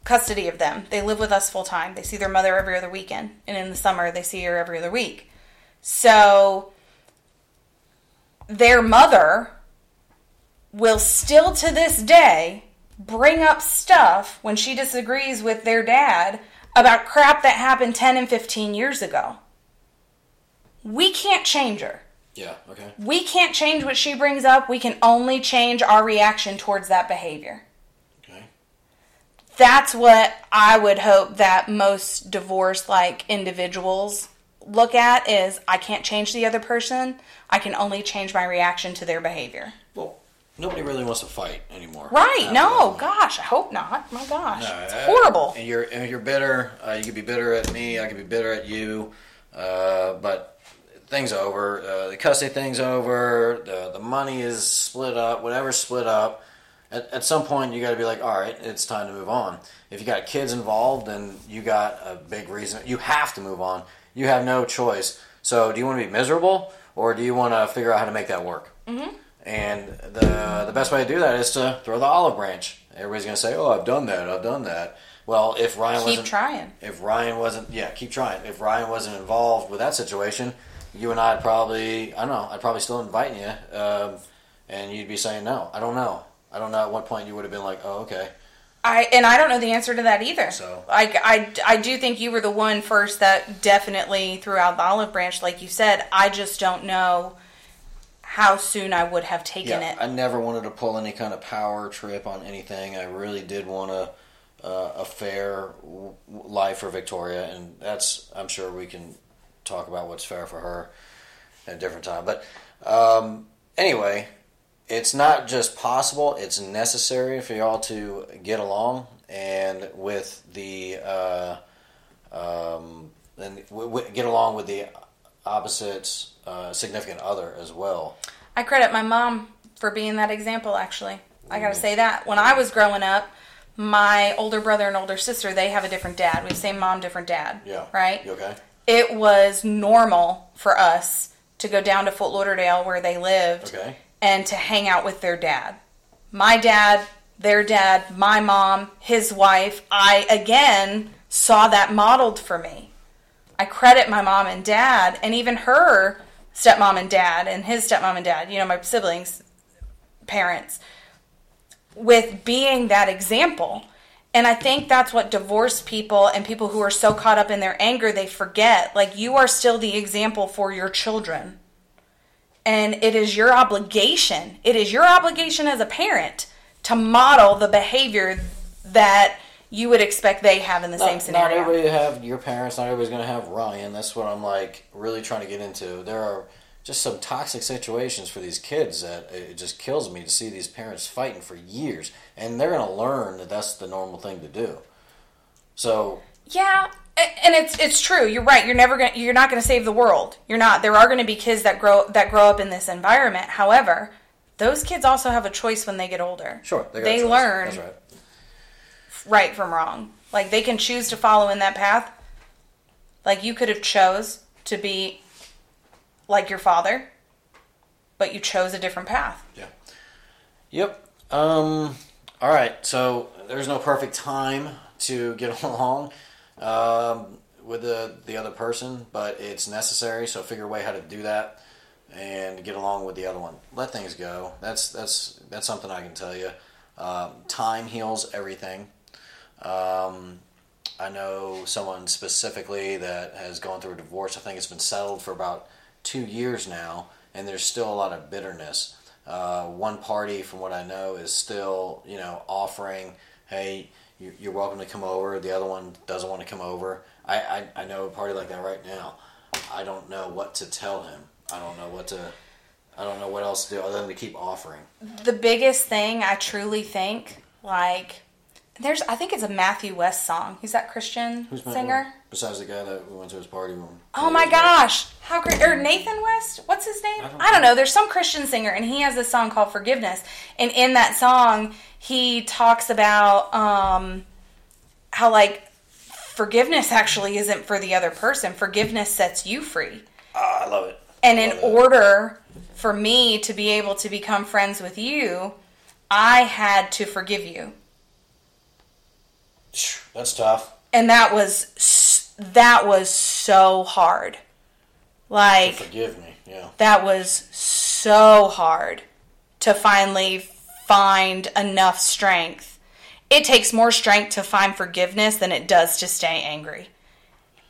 custody of them. They live with us full time. They see their mother every other weekend. And in the summer, they see her every other week. So their mother will still to this day bring up stuff when she disagrees with their dad about crap that happened 10 and 15 years ago. We can't change her. Yeah. Okay. We can't change what she brings up. We can only change our reaction towards that behavior Okay. that's what I would hope that most divorced like individuals look at is I can't change the other person. I can only change my reaction to their behavior. Well, nobody really wants to fight anymore. Right. No, gosh, I hope not. My gosh. No, it's uh, horrible. And you're and you're bitter. Uh, you could be bitter at me. I could be bitter at you. Uh, but things over. Uh, the custody thing's over. The the money is split up. Whatever's split up. At, at some point, you got to be like, all right, it's time to move on. If you got kids involved, then you got a big reason. You have to move on. You have no choice. So, do you want to be miserable, or do you want to figure out how to make that work? Mm-hmm. And the the best way to do that is to throw the olive branch. Everybody's gonna say, "Oh, I've done that. I've done that." Well, if Ryan Keep wasn't trying. if Ryan wasn't, yeah, keep trying. If Ryan wasn't involved with that situation, you and I'd probably, I don't know, I'd probably still invite you, um, and you'd be saying no. I don't know. I don't know at what point you would have been like, oh, okay. I and I don't know the answer to that either. So- I, I, I do think you were the one first that definitely threw out the olive branch, like you said. I just don't know how soon I would have taken Yeah, it. I never wanted to pull any kind of power trip on anything. I really did want a uh, a fair w- life for Victoria, and that's I'm sure we can talk about what's fair for her at a different time. But um, anyway, it's not just possible; it's necessary for y'all to get along, and with the uh, um, and w- w- get along with the opposite uh, significant other as well. I credit my mom for being that example, actually. I gotta say that. When I was growing up, my older brother and older sister, they have a different dad. We have same mom, different dad. Yeah. Right? You okay? It was normal for us to go down to Fort Lauderdale where they lived Okay. and to hang out with their dad. My dad, their dad, my mom, his wife, I again saw that modeled for me. I credit my mom and dad, and even her stepmom and dad, and his stepmom and dad, you know, my siblings, parents, with being that example. And I think that's what divorced people and people who are so caught up in their anger, they forget. Like, you are still the example for your children. And it is your obligation, it is your obligation as a parent to model the behavior that you would expect they have in the same Not, not scenario. everybody have your parents. Not everybody's going to have Ryan. That's what I'm like really trying to get into. There are just some toxic situations for these kids that it just kills me to see these parents fighting for years, and they're going to learn that that's the normal thing to do. So Yeah, and it's it's true. You're right. You're never gonna. You're not gonna save the world. You're not. There are gonna be kids that grow that grow up in this environment. However, those kids also have a choice when they get older. Sure, they choice. learn right. right from wrong. Like they can choose to follow in that path. Like you could have chose to be like your father, but you chose a different path. Yeah. Yep. Um. All right. So there's no perfect time to get [LAUGHS] along um, with the the other person, but it's necessary. So figure a way how to do that and get along with the other one. Let things go. That's that's that's something I can tell you. Um, time heals everything. Um, I know someone specifically that has gone through a divorce. I think it's been settled for about two years now, and there's still a lot of bitterness. Uh, one party, from what I know, is still, you know, offering, "Hey, you- you're welcome to come over." The other one doesn't want to come over. I, I, I know a party like that right now. I don't know what to tell him. I don't know what to. I don't know what else to do other than to keep offering. The biggest thing I truly think, like, there's I think it's a Matthew West song. He's that Christian Who's singer. Besides the guy that we went to his party room. Oh my gosh, how great! Or Nathan West? What's his name? I don't don't, know. There's some Christian singer, and he has a song called "Forgiveness." And in that song, he talks about um, how like forgiveness actually isn't for the other person. Forgiveness sets you free. Ah, I love it. And in it. order for me to be able to become friends with you, I had to forgive you. That's tough. And that was that was so hard. Like Forgive me. Yeah. that was so hard to finally find enough strength. It takes more strength to find forgiveness than it does to stay angry.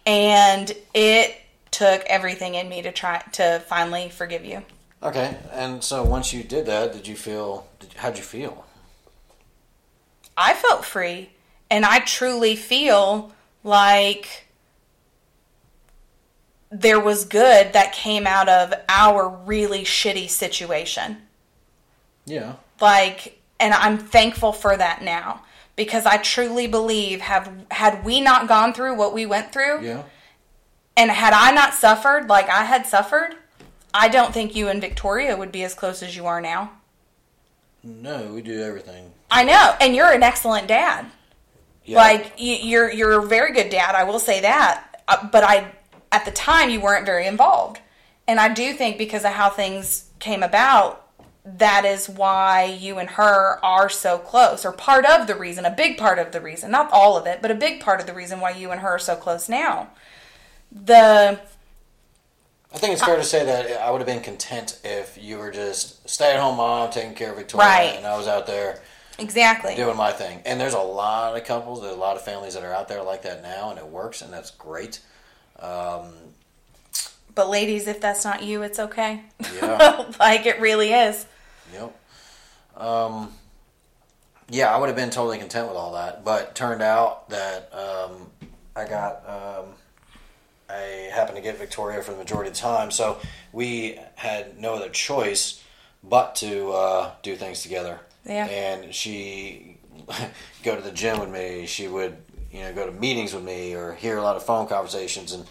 And it took everything in me to try to finally forgive you. Okay, and so once you did that, did you feel? Did, how'd you feel? I felt free and I truly feel like there was good that came out of our really shitty situation. Yeah. like and i'm thankful for that now because i truly believe have had we not gone through what we went through Yeah. and had i not suffered like i had suffered i don't think you and victoria would be as close as you are now No, we do everything. i know and you're an excellent dad Yeah. like you, you're you're a very good dad i will say that uh, but i at the time you weren't very involved and i do think because of how things came about that is why you and her are so close or part of the reason a big part of the reason not all of it but a big part of the reason why you and her are so close now the I think it's fair to say that I would have been content if you were just stay-at-home mom taking care of Victoria, Right. and I was out there exactly doing my thing. And there's a lot of couples, there's a lot of families that are out there like that now, and it works, and that's great. Um, but ladies if that's not you it's okay Yeah. [LAUGHS] like it really is Yep. Um, yeah, I would have been totally content with all that, but turned out that um, I got um, I happened to get Victoria for the majority of the time, so we had no other choice but to uh, do things together. Yeah. And she [LAUGHS] go to the gym with me. She would you know go to meetings with me or hear a lot of phone conversations and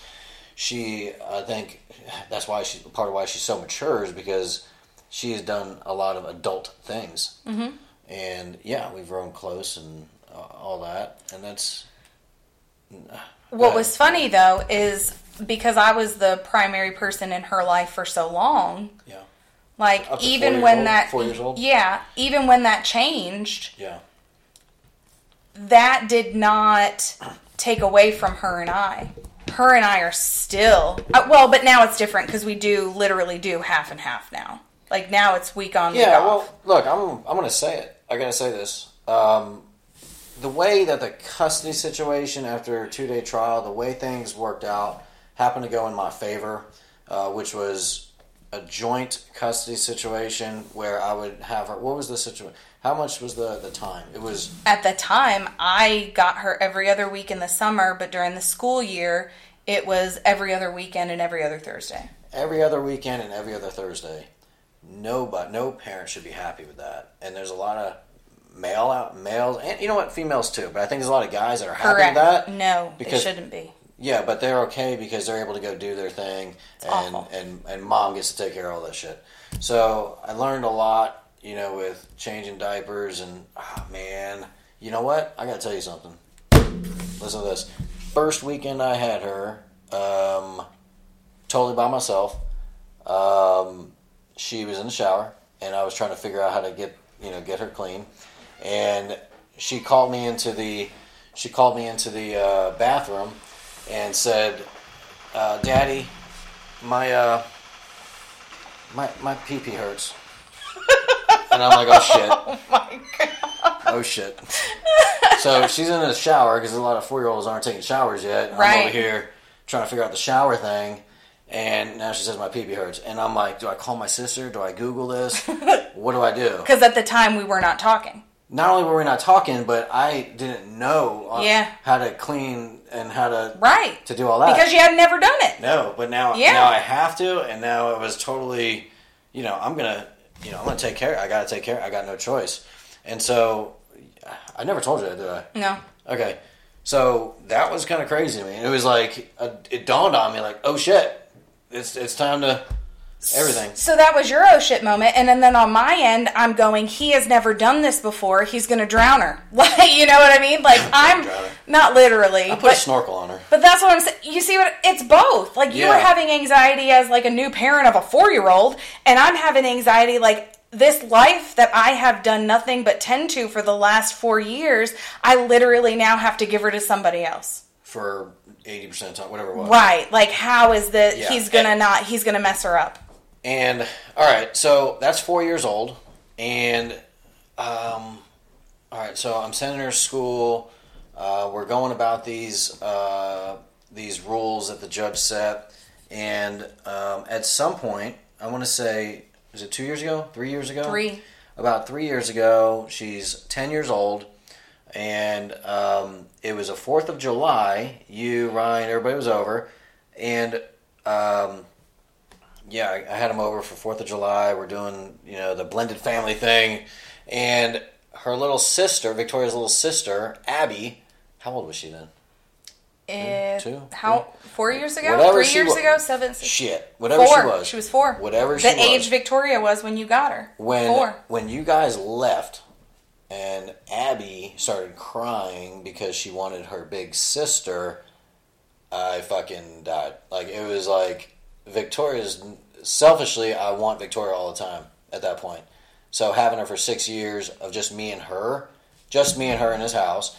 she I think that's why she part of why she's so mature is because she has done a lot of adult things. Mm-hmm. And yeah, we've grown close and uh, all that, and that's What was funny though is because I was the primary person in her life for so long, yeah, like Up to four even when old? that Four years old? yeah, even when that changed, yeah, that did not take away from her and I. Her and I are still uh, well, but now it's different because we do literally do half and half now. Like now it's week on, week yeah. off. Well, look, I'm I'm gonna say it. I gotta say this. Um, the way that the custody situation after a two day trial, the way things worked out, happened to go in my favor, uh, which was a joint custody situation where I would have her. What was the situation? How much was the the time? It was At the time, I got her every other week in the summer, but during the school year, it was every other weekend and every other Thursday. every other weekend and every other Thursday. Nobody, no parent should be happy with that. And there's a lot of male out males, and you know what, females too. But I think there's a lot of guys that are happy Correct. with that. No, Because- it shouldn't be. Yeah, but they're okay because they're able to go do their thing, and awful. and and mom gets to take care of all that shit. So I learned a lot, you know, with changing diapers and ah man, you know what? I gotta tell you something. Listen to this. First weekend I had her, um, totally by myself. Um, she was in the shower, and I was trying to figure out how to get you know get her clean, and she called me into the she called me into the uh, bathroom and said, uh, "Daddy, my uh, my my pee pee hurts." [LAUGHS] and I'm like, "Oh shit." Oh my god. oh shit. so she's in the shower because a lot of four year olds aren't taking showers yet. I'm Right. over here trying to figure out the shower thing. And now she says my pee pee hurts. And I'm like, do I call my sister? Do I Google this? [LAUGHS] what do I do? [LAUGHS] Because at the time we were not talking. Not only were we not talking, but I didn't know uh, Yeah. how to clean and how to Right. to do all that. Because you had never done it. no, but now Yeah. now I have to, and now it was totally, you know, I'm gonna, you know, I'm gonna take care. I gotta take care. I got no choice. And so, I never told you that, did I? No. Okay, so that was kind of crazy to me. It was like uh, it dawned on me, like, oh shit, it's it's time to everything. So that was your oh shit moment, and then, then on my end, I'm going. He has never done this before. He's going to drown her. [LAUGHS] Like you know what I mean? Like [LAUGHS] I'm not literally, I put a snorkel on her. but that's what I'm saying. You see what? It's both. Like you Yeah. were having anxiety as like a new parent of a four year old, and I'm having anxiety like this life that I have done nothing but tend to for the last four years. I literally now have to give her to somebody else. for eighty percent of time, whatever it was. Right? Like how is that? Yeah. He's gonna not. He's gonna mess her up. And all right, so that's four years old, and um, all right, so I'm sending her to school. Uh, we're going about these uh, these rules that the judge set, and um, at some point, I want to say, is it two years ago, three years ago, Three. about three years ago. She's ten years old, and um, it was a Fourth of July. You, Ryan, everybody was over, and um, yeah, I, I had them over for Fourth of July. We're doing you know the blended family thing, and her little sister, Victoria's little sister, Abby. How old was she then? It, Two? How? Hmm? Four years ago? Whatever Three years ago? Seven? six- Shit, whatever four. she was. She was four. Whatever the she was. age Victoria was when you got her. when four. when you guys left and Abby started crying because she wanted her big sister, I fucking died. Like it was like Victoria's selfishly I want Victoria all the time at that point. So having her for 6 years of just me and her, just me and her in his house,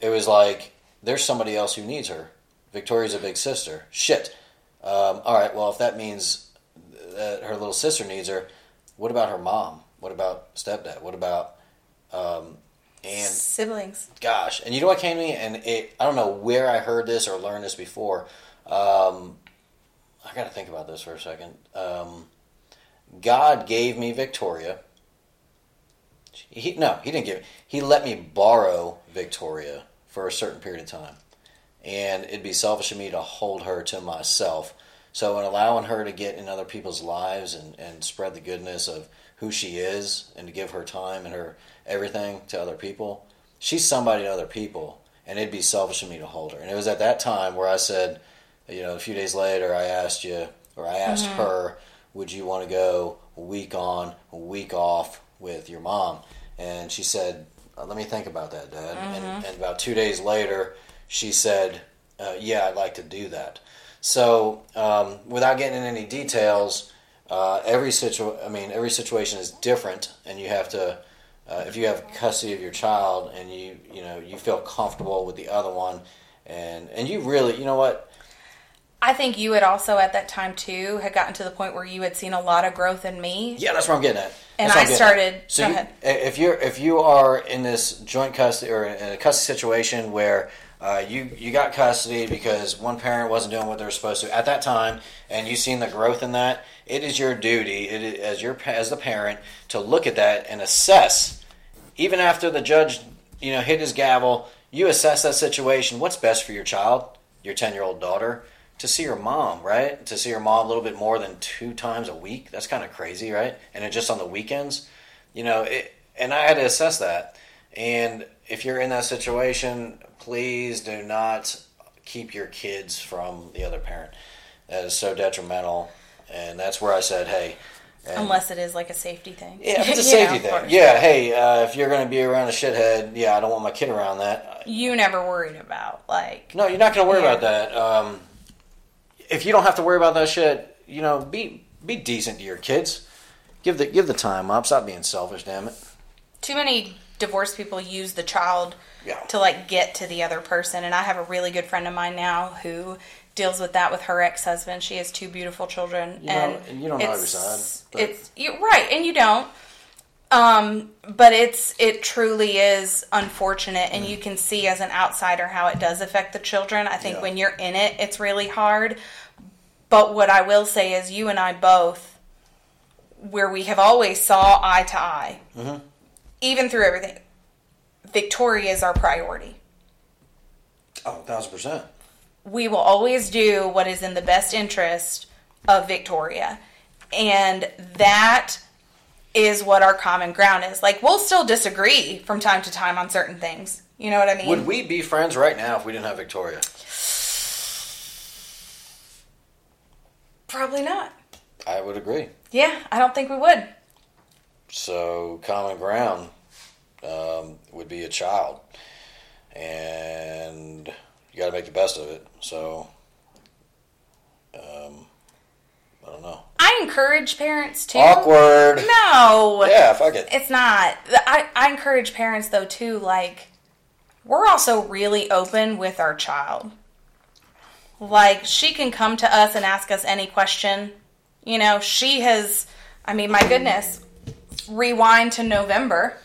it was like there's somebody else who needs her. Victoria's a big sister. Shit. Um, all right, well if that means that her little sister needs her, what about her mom? What about stepdad? What about um, and Siblings. gosh, and you know what came to me, and it I don't know where I heard this or learned this before. Um, I got to think about this for a second. Um, God gave me Victoria. He no, he didn't give. He let me borrow Victoria for a certain period of time, and it'd be selfish of me to hold her to myself. So, in allowing her to get in other people's lives and, and spread the goodness of who she is and to give her time and her everything to other people, she's somebody to other people, and it'd be selfish of me to hold her. And it was at that time where I said, you know, a few days later, I asked you, or I asked her, would you want to go a week on, a week off with your mom? And she said, uh, let me think about that, Dad. And, and about two days later, she said, uh, yeah, I'd like to do that. So, um, without getting into any details, uh, every situ- I mean, every situation is different, and you have to. Uh, if you have custody of your child and you you know you feel comfortable with the other one, and and you really you know what I think you had also at that time too had gotten to the point where you had seen a lot of growth in me. yeah that's what I'm getting at. And That's I started- at. So go you- ahead. if you're if you are in this joint custody or in a custody situation where uh, you you got custody because one parent wasn't doing what they were supposed to at that time, and you've seen the growth in that, it is your duty is, as your as the parent to look at that and assess. Even after the judge, you know, hit his gavel, you assess that situation. What's best for your child, your ten year old daughter? To see your mom, right? To see your mom a little bit more than two times a week. That's kind of crazy, right? And it just on the weekends, you know. It, and I had to assess that. And if you're in that situation, please do not keep your kids from the other parent. That is so detrimental, and that's where I said, hey. Unless it is like a safety thing. yeah, it's [LAUGHS] a You know, safety thing. Yeah, hey, uh, if you're going to be around a shithead, yeah, I don't want my kid around that. You never worried about like No, you're not going to worry Yeah. about that. Um, if you don't have to worry about that shit, you know, be be decent to your kids. Give the give the time up. Stop being selfish. Damn it. too many divorced people use the child Yeah. to like get to the other person and i have a really good friend of mine now who deals with that with her ex-husband she has two beautiful children You know, and and you don't know every side, but- it's you're right and you don't um but it's it truly is unfortunate and you can see as an outsider how it does affect the children i think Yeah. when you're in it it's really hard but what i will say is you and i both where we have always saw eye to eye mm-hmm. even through everything victoria is our priority Oh, thousand percent. we will always do what is in the best interest of Victoria. And that is what our common ground is. Like, we'll still disagree from time to time on certain things. You know what I mean? Would we be friends right now if we didn't have Victoria? Probably not. I would agree. Yeah, I don't think we would. So common ground um, would be a child, and you got to make the best of it. So, um, I don't know. I encourage parents to. Awkward. No. Yeah, fuck it. It's not. I, I encourage parents though too, like we're also really open with our child. Like she can come to us and ask us any question. You know, she has I mean, my goodness. Rewind to November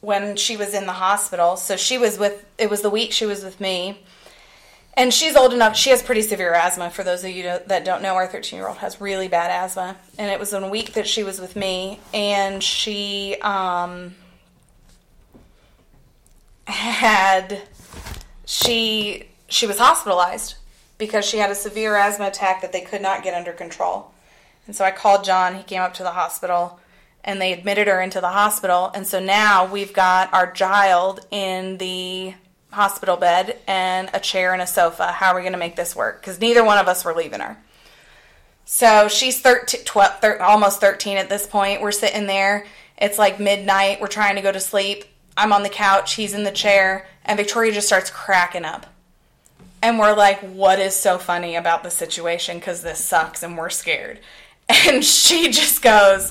when she was in the hospital. So she was with it was the week she was with me. And she's old enough. She has pretty severe asthma. For those of you that don't know, our 13 year old has really bad asthma. And it was in a week that she was with me, and she um, had she she was hospitalized because she had a severe asthma attack that they could not get under control. And so I called John. He came up to the hospital and they admitted her into the hospital. And so now we've got our child in the hospital bed and a chair and a sofa. How are we going to make this work? Because neither one of us were leaving her. So she's 13, 12, thir- almost 13 at this point. We're sitting there. It's like midnight. We're trying to go to sleep. I'm on the couch. He's in the chair. And Victoria just starts cracking up. And we're like, what is so funny about the situation? Because this sucks and we're scared. [LAUGHS] And she just goes,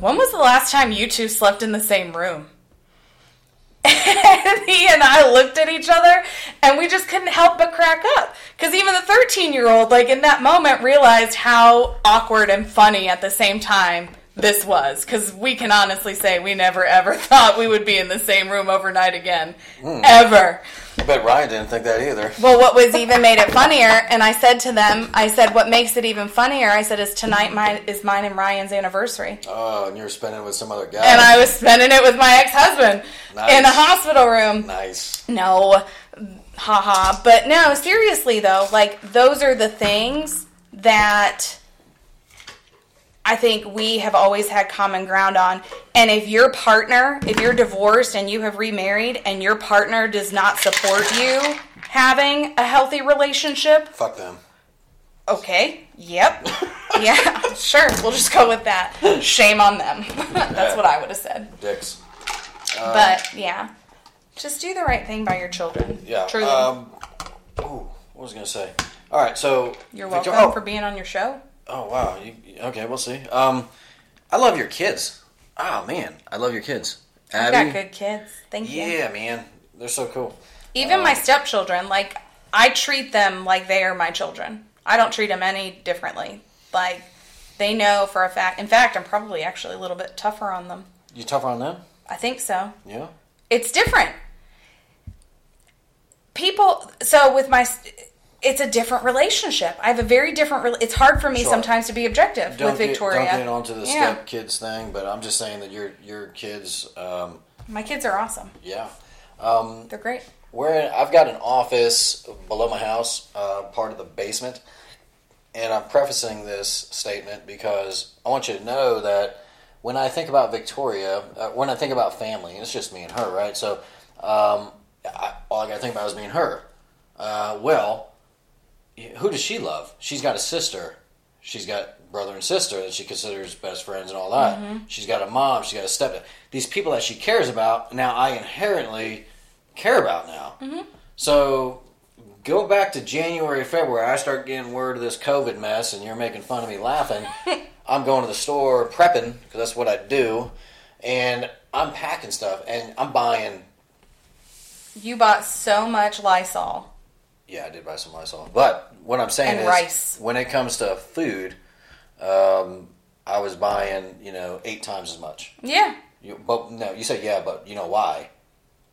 When was the last time you two slept in the same room? [LAUGHS] And he and I looked at each other and we just couldn't help but crack up. Because even the 13 year old, like in that moment, realized how awkward and funny at the same time this was. Because we can honestly say we never ever [LAUGHS] thought we would be in the same room overnight again. Mm. Ever. I bet Ryan didn't think that either. Well, what was even made it funnier, and I said to them, I said, what makes it even funnier, I said, is tonight mine is mine and Ryan's anniversary. Oh, and you were spending it with some other guy. And I was spending it with my ex husband Nice. in a hospital room. nice. No, haha. But no, seriously though, like those are the things that I think we have always had common ground on. And if your partner, if you're divorced and you have remarried and your partner does not support you having a healthy relationship, Fuck them. okay, yep. [LAUGHS] yeah, sure. We'll just go with that. Shame on them. [LAUGHS] That's what I would have said. Dicks. But yeah. Just do the right thing by your children. Yeah. Truly. Um, ooh, what was I gonna say? All right, so You're Victor- welcome oh, for being on your show. Oh wow. You, okay, we'll see. Um, I love your kids. Oh man, I love your kids. I've got good kids. Thank you. Yeah, man, they're so cool. Even Uh, my stepchildren, like I treat them like they are my children. I don't treat them any differently. Like they know for a fact. In fact, I'm probably actually a little bit tougher on them. You tougher on them? I think so. Yeah. It's different. People. So with my. It's a different relationship. I have a very different. Re- it's hard for me Sure. sometimes to be objective Don't with get, Victoria. don't get onto the yeah. step kids thing, but I'm just saying that your your kids, um, My kids are awesome. yeah. Um, They're great. We're in, I've got an office below my house, uh, part of the basement, and I'm prefacing this statement because I want you to know that when I think about Victoria, uh, when I think about family, it's just me and her, right? So um, I, all I got to think about is me and her. Uh, well, who does she love? She's got a sister. She's got brother and sister that she considers best friends and all that. Mm-hmm. She's got a mom. She's got a step. These people that she cares about now, I inherently care about now. Mm-hmm. So go back to January, February. I start getting word of this COVID mess, and you're making fun of me laughing. [LAUGHS] I'm going to the store prepping because that's what I do, and I'm packing stuff and I'm buying. You bought so much Lysol. Yeah, I did buy some Lysol, but what I'm saying And is, rice. when it comes to food, um, I was buying you know eight times as much. Yeah. You, but no, you said yeah, but you know why?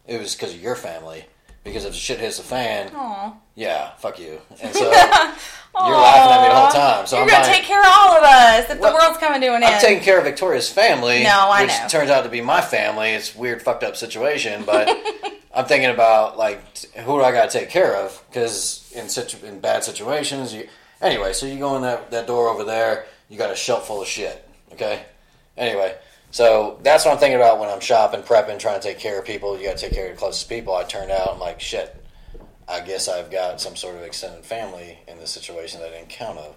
It was because of your family. Because if the shit hits the fan, Aw. yeah, fuck you. And so [LAUGHS] you're laughing at me the whole time. So You're I'm gonna buying- take care of all of us if Well, the world's coming to an end. I'm taking care of Victoria's family. No, I which know. turns out to be my family. It's a weird, fucked up situation, but [LAUGHS] I'm thinking about like who do I got to take care of? Because in situ- in bad situations, you anyway. So you go in that that door over there, you got a shelf full of shit. Okay. Anyway, so that's what I'm thinking about when I'm shopping, prepping, trying to take care of people. You got to take care of the closest people. I turned out, I'm like, shit. I guess I've got some sort of extended family in this situation that I didn't count of.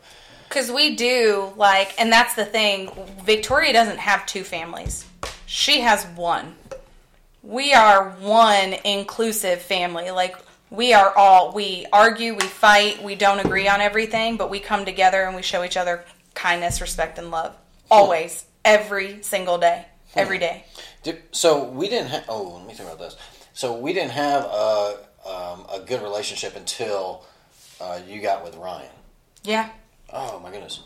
Because we do, like, and that's the thing. Victoria doesn't have two families, she has one. We are one inclusive family. Like, we are all, we argue, we fight, we don't agree on everything, but we come together and we show each other kindness, respect, and love. Hmm. Always. Every single day. Hmm. Every day. So we didn't have. Oh, let me think about this. So we didn't have a um, a good relationship until uh, you got with Ryan. Yeah. Oh my goodness.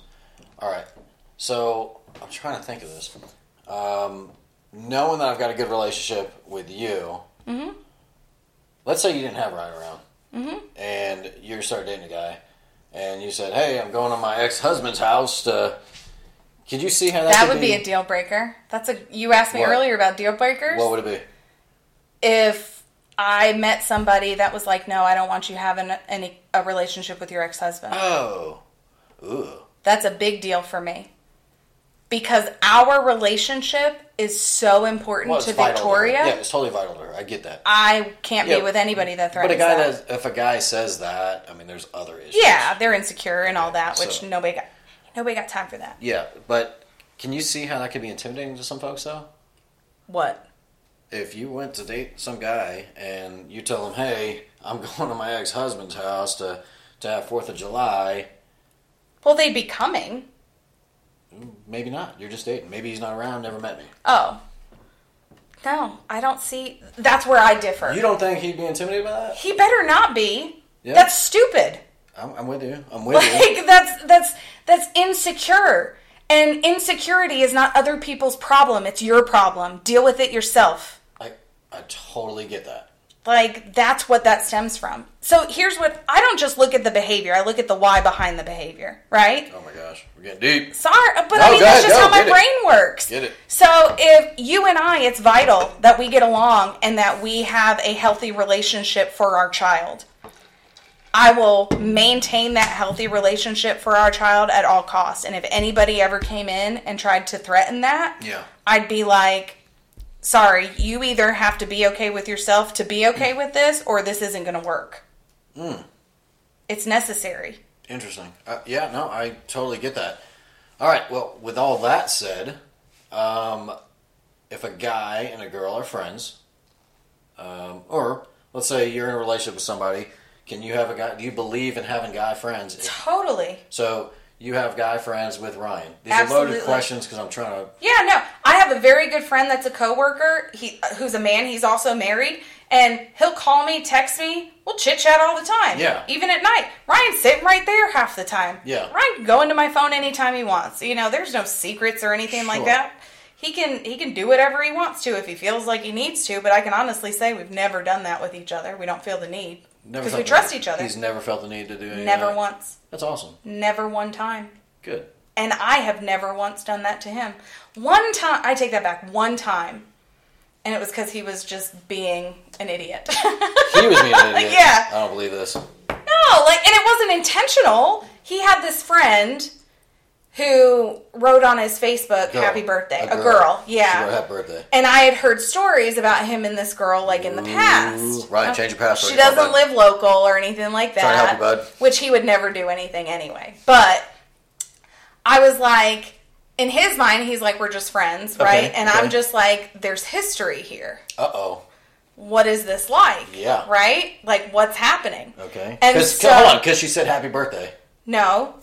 All right. So I'm trying to think of this. Um, knowing that I've got a good relationship with you. Mm-hmm. Let's say you didn't have Ryan around, Mm-hmm. and you started dating a guy, and you said, "Hey, I'm going to my ex husband's house to." Could you see how that? That would be a deal breaker. That's a, you asked me What? earlier about deal breakers. What would it be? if I met somebody that was like, no, I don't want you having any a relationship with your ex husband. Oh, ooh. That's a big deal for me because our relationship is so important Well, to Victoria. her. Yeah, it's totally vital to her. I get that. I can't Yeah, be with anybody that But a guy that. that, if a guy says that, I mean, there's other issues. yeah, they're insecure and all that, which so- nobody got. Nobody got time for that. Yeah, but can you see how that could be intimidating to some folks, though? What? If you went to date some guy and you tell him, "Hey, I'm [LAUGHS] going to my ex-husband's house to to have Fourth of July," Well, they'd be coming. maybe not. You're just dating. Maybe he's not around. Never met me. Oh. No, I don't see. That's where I differ. You don't think he'd be intimidated by that? he better not be. Yeah. That's stupid. I'm, I'm with you. I'm [LAUGHS] with you. Like that's that's that's insecure. And insecurity is not other people's problem, it's your problem. Deal with it yourself. I totally get that. Like that's what that stems from. So here's what I don't just look at the behavior, I look at the why behind the behavior, right? Oh my gosh, we're getting deep. Sorry, but No, I mean that's ahead, just go, how my it. brain works. Get it. So if you and I, it's vital that we get along and that we have a healthy relationship for our child. I will maintain that healthy relationship for our child at all costs. And if anybody ever came in and tried to threaten that, Yeah. I'd be like, sorry, you either have to be okay with yourself to be okay [CLEARS THROAT] with this, or this isn't going to work. Mm. It's necessary. Interesting. Uh, yeah, no, I totally get that. All right. Well, with all that said, um, if a guy and a girl are friends, um, or let's say you're in a relationship with somebody, can you have a guy? Do you believe in having guy friends? If- Totally. so you have guy friends with Ryan. These are loaded questions because I'm trying to. Yeah, no. I have a very good friend that's a coworker. He uh, who's a man. He's also married, and he'll call me, text me. We'll chit chat all the time. Yeah. Even at night. Ryan's sitting right there half the time. Yeah. Ryan can go into my phone anytime he wants. You know, there's no secrets or anything like that. He can he can do whatever he wants to if he feels like he needs to. But I can honestly say we've never done that with each other. We don't feel the need Never because we trust each other. He's never felt the need to do anything. Never once. That's awesome. Never one time. Good. And I have never once done that to him. One time, I take that back. One time, and it was because he was just being an idiot. He was being an idiot. [LAUGHS] Yeah. I don't believe this. no, like, and it wasn't intentional. He had this friend who wrote on his Facebook, Girl. "Happy birthday," a girl, She yeah. wrote happy birthday. And I had heard stories about him and this girl, like in the past. Ooh, right, change your password. She doesn't live local or anything like that. Trying to help you, bud. Which he would never do anything anyway. But I was like, in his mind, he's like, we're just friends, Okay, right? And I'm just like, there's history here. Uh oh. What is this like? Yeah. Right? Like, what's happening? Okay. And so- hold on, because she said happy birthday. No.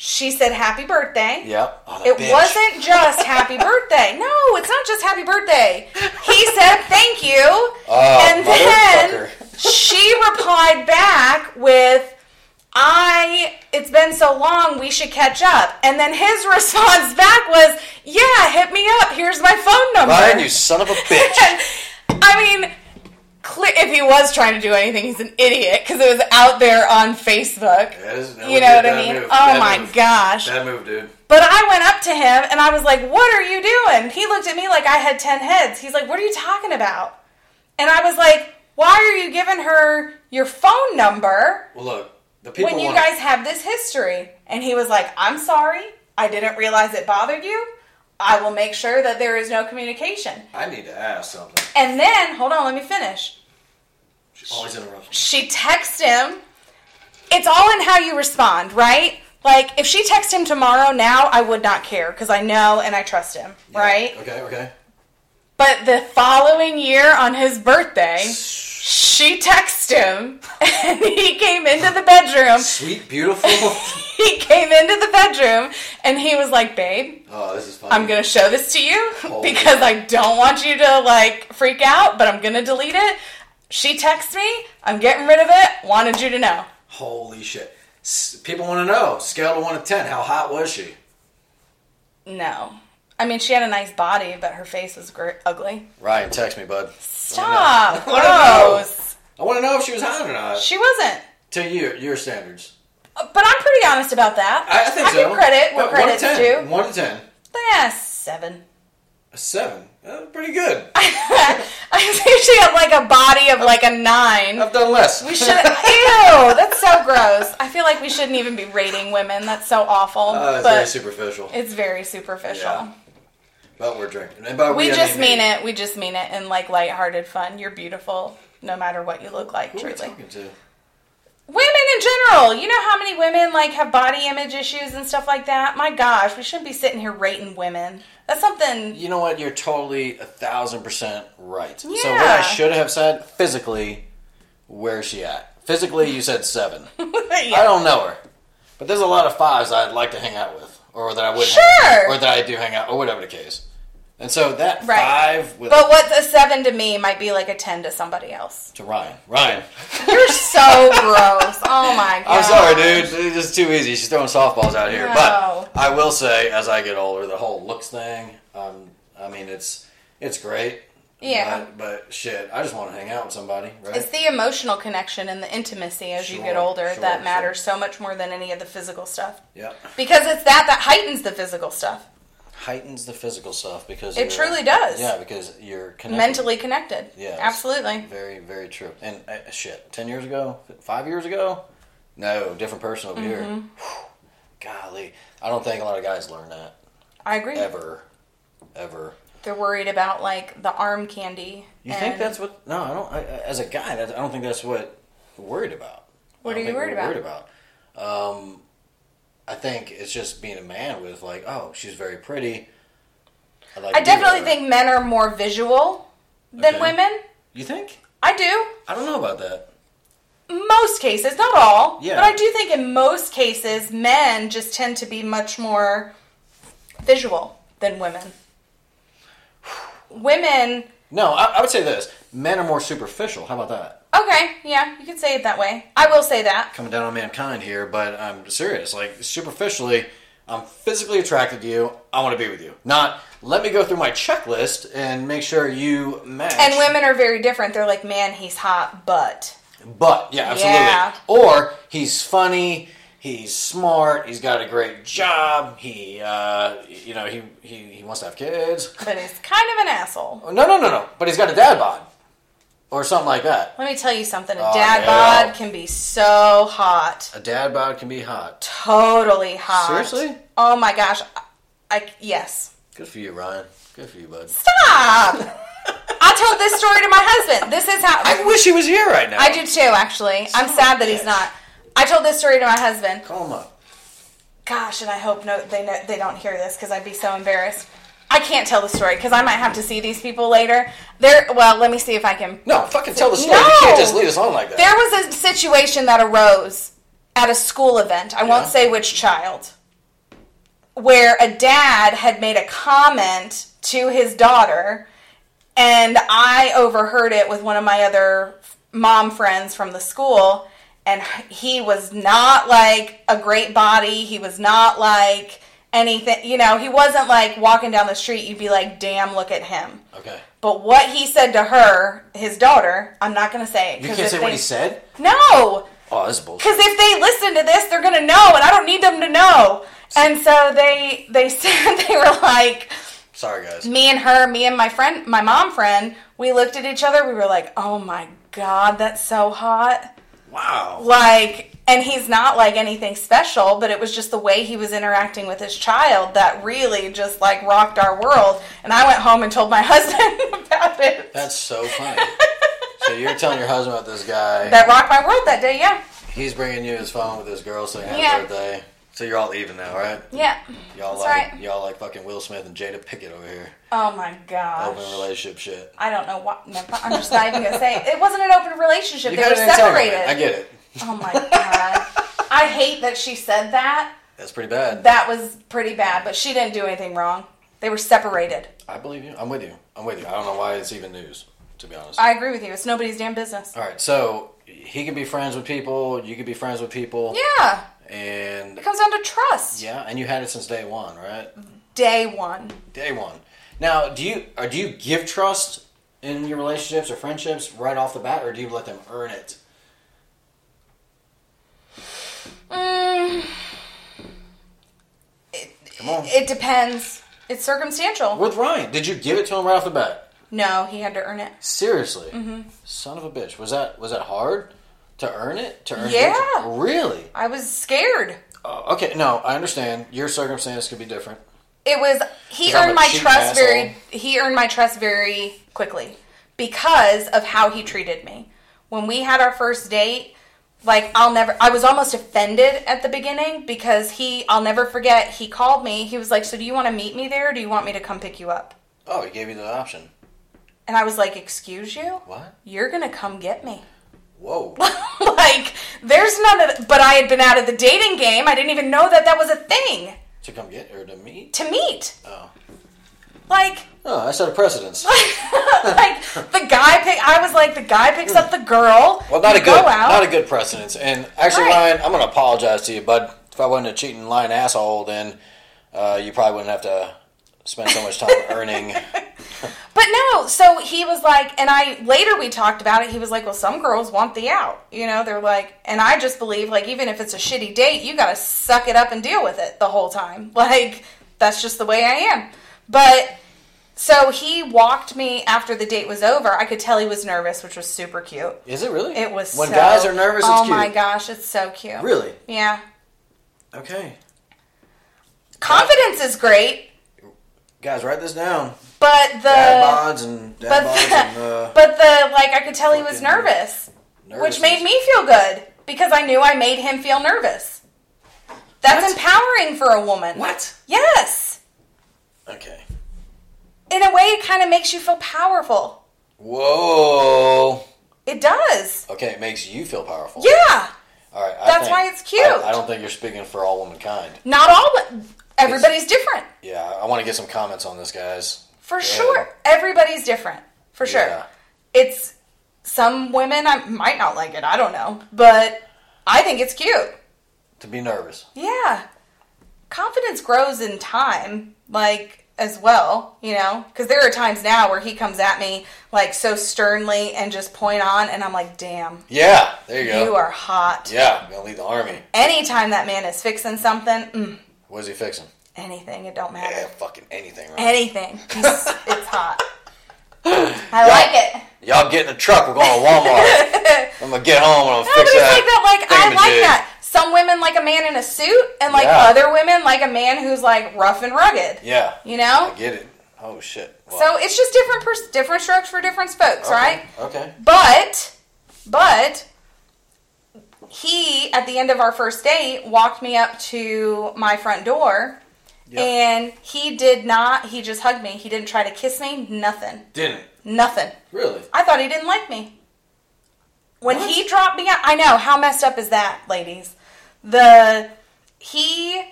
She said happy birthday. Yep. Oh, It bitch. wasn't just happy [LAUGHS] birthday. No, it's not just happy birthday. He said thank you. Oh, and then she replied back with I it's been so long we should catch up. And then his [LAUGHS] response back was, "Yeah, hit me up. Here's my phone number." Ryan, you son of a bitch. [LAUGHS] I mean, cle if he was trying to do anything, he's an idiot because it was out there on Facebook. That that you know what I mean? move. Oh my move. gosh. Bad move, dude. But I went up to him and I was like, What are you doing? He looked at me like I had 10 heads. He's like, What are you talking about? And I was like, Why are you giving her your phone number Well, look, the people when you wanna- guys have this history? And he was like, I'm sorry. I didn't realize it bothered you. I will make sure that there is no communication. I need to ask something. And then, hold on, let me finish. She always interrupts. She texts him. It's all in how you respond, right? Like, if she texts him tomorrow now, I would not care because I know and I trust him, Yeah. right? Okay, okay. But the following year on his birthday, she texted him [LAUGHS] and he came into the bedroom. Sweet, beautiful. [LAUGHS] He came into the bedroom and he was like, Babe, oh, this is funny. I'm gonna show this to you Holy because I don't want you to like freak out, but I'm gonna delete it. She texts me, I'm getting rid of it, wanted you to know. Holy shit. S- People want to know, scale of 1 to 10, how hot was she? No. I mean, she had a nice body, but her face was gr- ugly. Ryan, text me, bud. Stop. [LAUGHS] I know. Gross. I want to know if she was hot or not. She wasn't. to you, your standards. Uh, but I'm pretty honest about that. I, I think I so. give credit where What, credit's 1 to 10. due. 1 to 10. Yeah, seven. A 7. Uh, pretty good. [LAUGHS] I think she had like a body of like a nine. I've done less. We should. Ew, that's so gross. I feel like we shouldn't even be rating women. That's so awful. Uh, it's very superficial. it's very superficial. Yeah. But we're drinking. And by We I just mean mean it. We just mean it in like lighthearted fun. You're beautiful, no matter what you look like. Who are we truly. Women in general. You know how many women like have body image issues and stuff like that? My gosh, we shouldn't be sitting here rating women. That's something. You know what? You're totally a thousand percent right. So what I should have said physically, where's she at? Physically, you said seven. [LAUGHS] I don't know her, but there's a lot of fives I'd like to hang out with, or that I would, Sure. out or that I do hang out, or whatever the case. And so that Right. five with But what's a seven to me might be like a ten to somebody else. to Ryan. Ryan, You're so [LAUGHS] gross. Oh my god. I'm sorry, dude. This is too easy. She's throwing softballs out here. No. But I will say, as I get older, the whole looks thing. Um, I mean, it's it's great. Yeah. But, but shit, I just want to hang out with somebody, right? It's the emotional connection and the intimacy as you get older sure, that sure. matters so much more than any of the physical stuff. yeah. Because it's that that heightens the physical stuff. Heightens the physical stuff because It truly does. Yeah, because you're connected. Mentally connected. Yeah, Absolutely. Very, very true. And uh, shit, ten years ago, five years ago, no, different person over here. Mm-hmm. Whew. Golly, I don't think a lot of guys learn that I agree. ever, ever. They're worried about like the arm candy. You think that's what? No, I don't. I, as a guy, that, I don't think that's what we're worried about. What are you worried about? Worried about. Um, I think it's just being a man with like, oh, she's very pretty. I'd like I to be with definitely think men are more visual than Okay. women. You think? I do. I don't know about that. Most cases, not all. Yeah. But I do think in most cases, men just tend to be much more visual than women. [SIGHS] Women, No, I, I would say this: men are more superficial. How about that? Okay, yeah, you could say it that way. I will say that. Coming down on mankind here, but I'm serious. Like superficially, I'm physically attracted to you. I want to be with you. Not let me go through my checklist and make sure you match. And women are very different. They're like, man, he's hot, but. But yeah, absolutely. Yeah. Or he's funny. He's smart. He's got a great job. He, uh, you know, he, he he wants to have kids. But he's kind of an asshole. No, no, no, no. But he's got a dad bod, or something like that. Let me tell you something. A Oh, dad bod can be so hot. A dad bod can be hot. Totally hot. Seriously? Oh my gosh. I yes. Good for you, Ryan. Good for you, bud. Stop. [LAUGHS] I told this story to my husband. This is how I wish he was here right now. I do too, actually. I'm sad that he's not. I told this story to my husband. Call him up. Gosh, and I hope no they know, they don't hear this because I'd be so embarrassed. I can't tell the story because I might have to see these people later. There, well, let me see if I can. No, fucking tell the story. You No! can't just leave us on like that. There was a situation that arose at a school event. I won't say which child, where a dad had made a comment to his daughter, and I overheard it with one of my other mom friends from the school. And he was not like a great body. He was not like anything. You know, he wasn't like walking down the street. You'd be like, damn, look at him. okay. But what he said to her, his daughter, I'm not going to say it. You can't say they, what he said? No, Oh, this is bullshit. because if they listen to this, they're going to know, and I don't need them to know. And so they they [LAUGHS] said they were like Sorry, guys. me and her, me and my friend, my mom friend. We looked at each other. We were like, "Oh my god, that's so hot!" Wow. Like, and he's not like anything special, but it was just the way he was interacting with his child that really just like rocked our world. And I went home and told my [LAUGHS] husband about it. That's so funny. so you're telling your husband about this guy. That rocked my world that day. Yeah, He's bringing you his phone with his girl saying happy Yeah. birthday. So you're all even now, right? yeah. Y'all That's like right. y'all like fucking Will Smith and Jada Pickett over here. Oh my gosh. Open relationship shit. I don't know what. Never, I'm just not even gonna say it. It wasn't an open relationship. You they were separated. I get it. Oh my god. I hate that she said that. That's pretty bad. That was pretty bad, but she didn't do anything wrong. They were separated. I believe you. I'm with you. I'm with you. I don't know why it's even news, to be honest. I agree with you. It's nobody's damn business. all right, so he can be friends with people. You can be friends with people. Yeah. And It comes down to trust. yeah, and you had it since day one, right? Day one. Day one. Now, do you or do you give trust in your relationships or friendships right off the bat, or do you let them earn it? Mm, it, Come on. it depends. It's circumstantial. With Ryan, did you give it to him right off the bat? No, he had to earn it. Seriously, Mm-hmm. son of a bitch. Was that was that hard to earn it? To earn Yeah. it? Really? I was scared. Uh, okay, no, I understand. Your circumstance could be different. It was he earned my trust asshole. very he earned my trust very quickly because of how he treated me. When we had our first date, like I'll never I was almost offended at the beginning because he I'll never forget he called me. He was like, "So do you want to meet me there or do you want me to come pick you up?" Oh, he gave you the option. And I was like, "Excuse you? What? You're going to come get me." Whoa. [LAUGHS] like there's none of but I had been out of the dating game. I didn't even know that that was a thing to come get or to meet? to meet. Oh. Like Oh, I set a precedence. [LAUGHS] like the guy pick. I was like, the guy picks up the girl. Well, not a good, not a good precedence. And actually, Right. Ryan, I'm going to apologize to you, bud. If I wasn't a cheating lying asshole, then uh, you probably wouldn't have to spend so much time [LAUGHS] earning. But no, so he was like, and I later we talked about it. He was like, well, some girls want the out. You know, they're like, and I just believe like even if it's a shitty date, you got to suck it up and deal with it the whole time. [LAUGHS] Like that's just the way I am. But so he walked me after the date was over. I could tell he was nervous, which was super cute. Is it really? It was when so- guys are nervous. It's Oh my gosh, it's so cute. Really? Yeah. Okay, Confidence is great, guys, write this down. but the Dad bods and dad but bods the, and uh, [LAUGHS] but the like I could tell he was nervous, nervous which made me feel good because I knew I made him feel nervous. That's What? empowering for a woman. What? Yes. Okay. In a way, it kind of makes you feel powerful. Whoa. It does. Okay, it makes you feel powerful. Yeah. All right. I That's think- why it's cute. I, I don't think you're speaking for all womankind. Not all, but everybody's different. Yeah, I want to get some comments on this, guys. For Go sure. ahead. Everybody's different. For sure. Yeah. It's some women I might not like it. I don't know, but I think it's cute. To be nervous. Yeah. Confidence grows in time, like as well, you know? Because there are times now where he comes at me like so sternly and just point on, and I'm like, damn, Yeah, there you go. you are hot. Yeah, I'm gonna lead the army. Anytime that man is fixing something, mm, What's he fixing? anything, it don't matter. Yeah, fucking anything, right? Anything. It's [LAUGHS] hot. [LAUGHS] I like it. Y'all get in the truck. We're going to Walmart. [LAUGHS] I'm gonna get home and I'm fix that. like that. Like I like that. some women like a man in a suit, and like Yeah. other women like a man who's like rough and rugged. Yeah. You know. I get it. Oh shit. So it's just different pers- different strokes for different folks, okay, right? Okay. But, but he at the end of our first date walked me up to my front door, Yep. and he did not. He just hugged me. He didn't try to kiss me. Nothing. Didn't Nothing. really. I thought he didn't like me. When What? he dropped me out, I know how messed up is that, ladies. The he,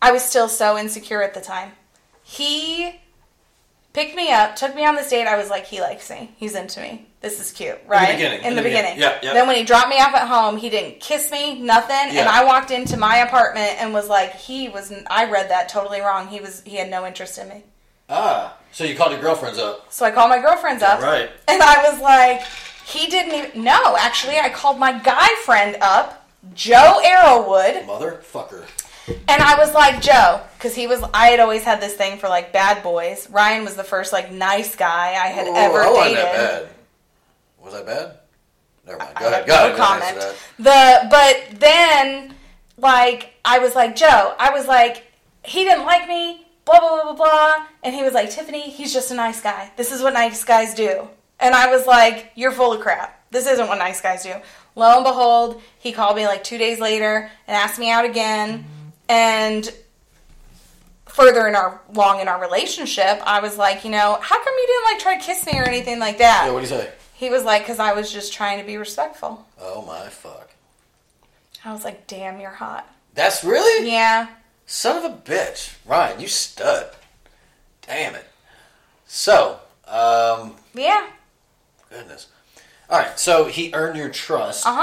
I was still so insecure at the time. He picked me up, took me on this date. I was like, he likes me. He's into me. This is cute, right? beginning, In, in the, the beginning. beginning. Yeah, yeah. Then when he dropped me off at home, he didn't kiss me, nothing. And I walked into my apartment and was like, he was. I read that totally wrong. He was. He had no interest in me. Ah. So you called your girlfriends up. So I called my girlfriends up. Right. And I was like, he didn't even. No, actually, I called my guy friend up, Joe Arrowwood, Motherfucker. and I was like, Joe, because he was. I had always had this thing for like bad boys. Ryan was the first like nice guy I had ever I dated. That. Was I bad? Never mind. Uh, go I ahead. Uh, go no ahead. Comment. The but then like I was like Joe, I was like he didn't like me, blah blah blah blah blah, and he was like Tiffany, he's just a nice guy. This is what nice guys do, and I was like, you're full of crap. This isn't what nice guys do. Lo and behold, he called me like two days later and asked me out again, and further in our long in our relationship, I was like, you know, how come you didn't like try to kiss me or anything like that? Yeah. What do you say? He was like, because I was just trying to be respectful. Oh my fuck. I was like, damn, you're hot. That's really Yeah. son of a bitch, Ryan. You stud. Damn it. So, um, Yeah. goodness. All right. So he earned your trust Uh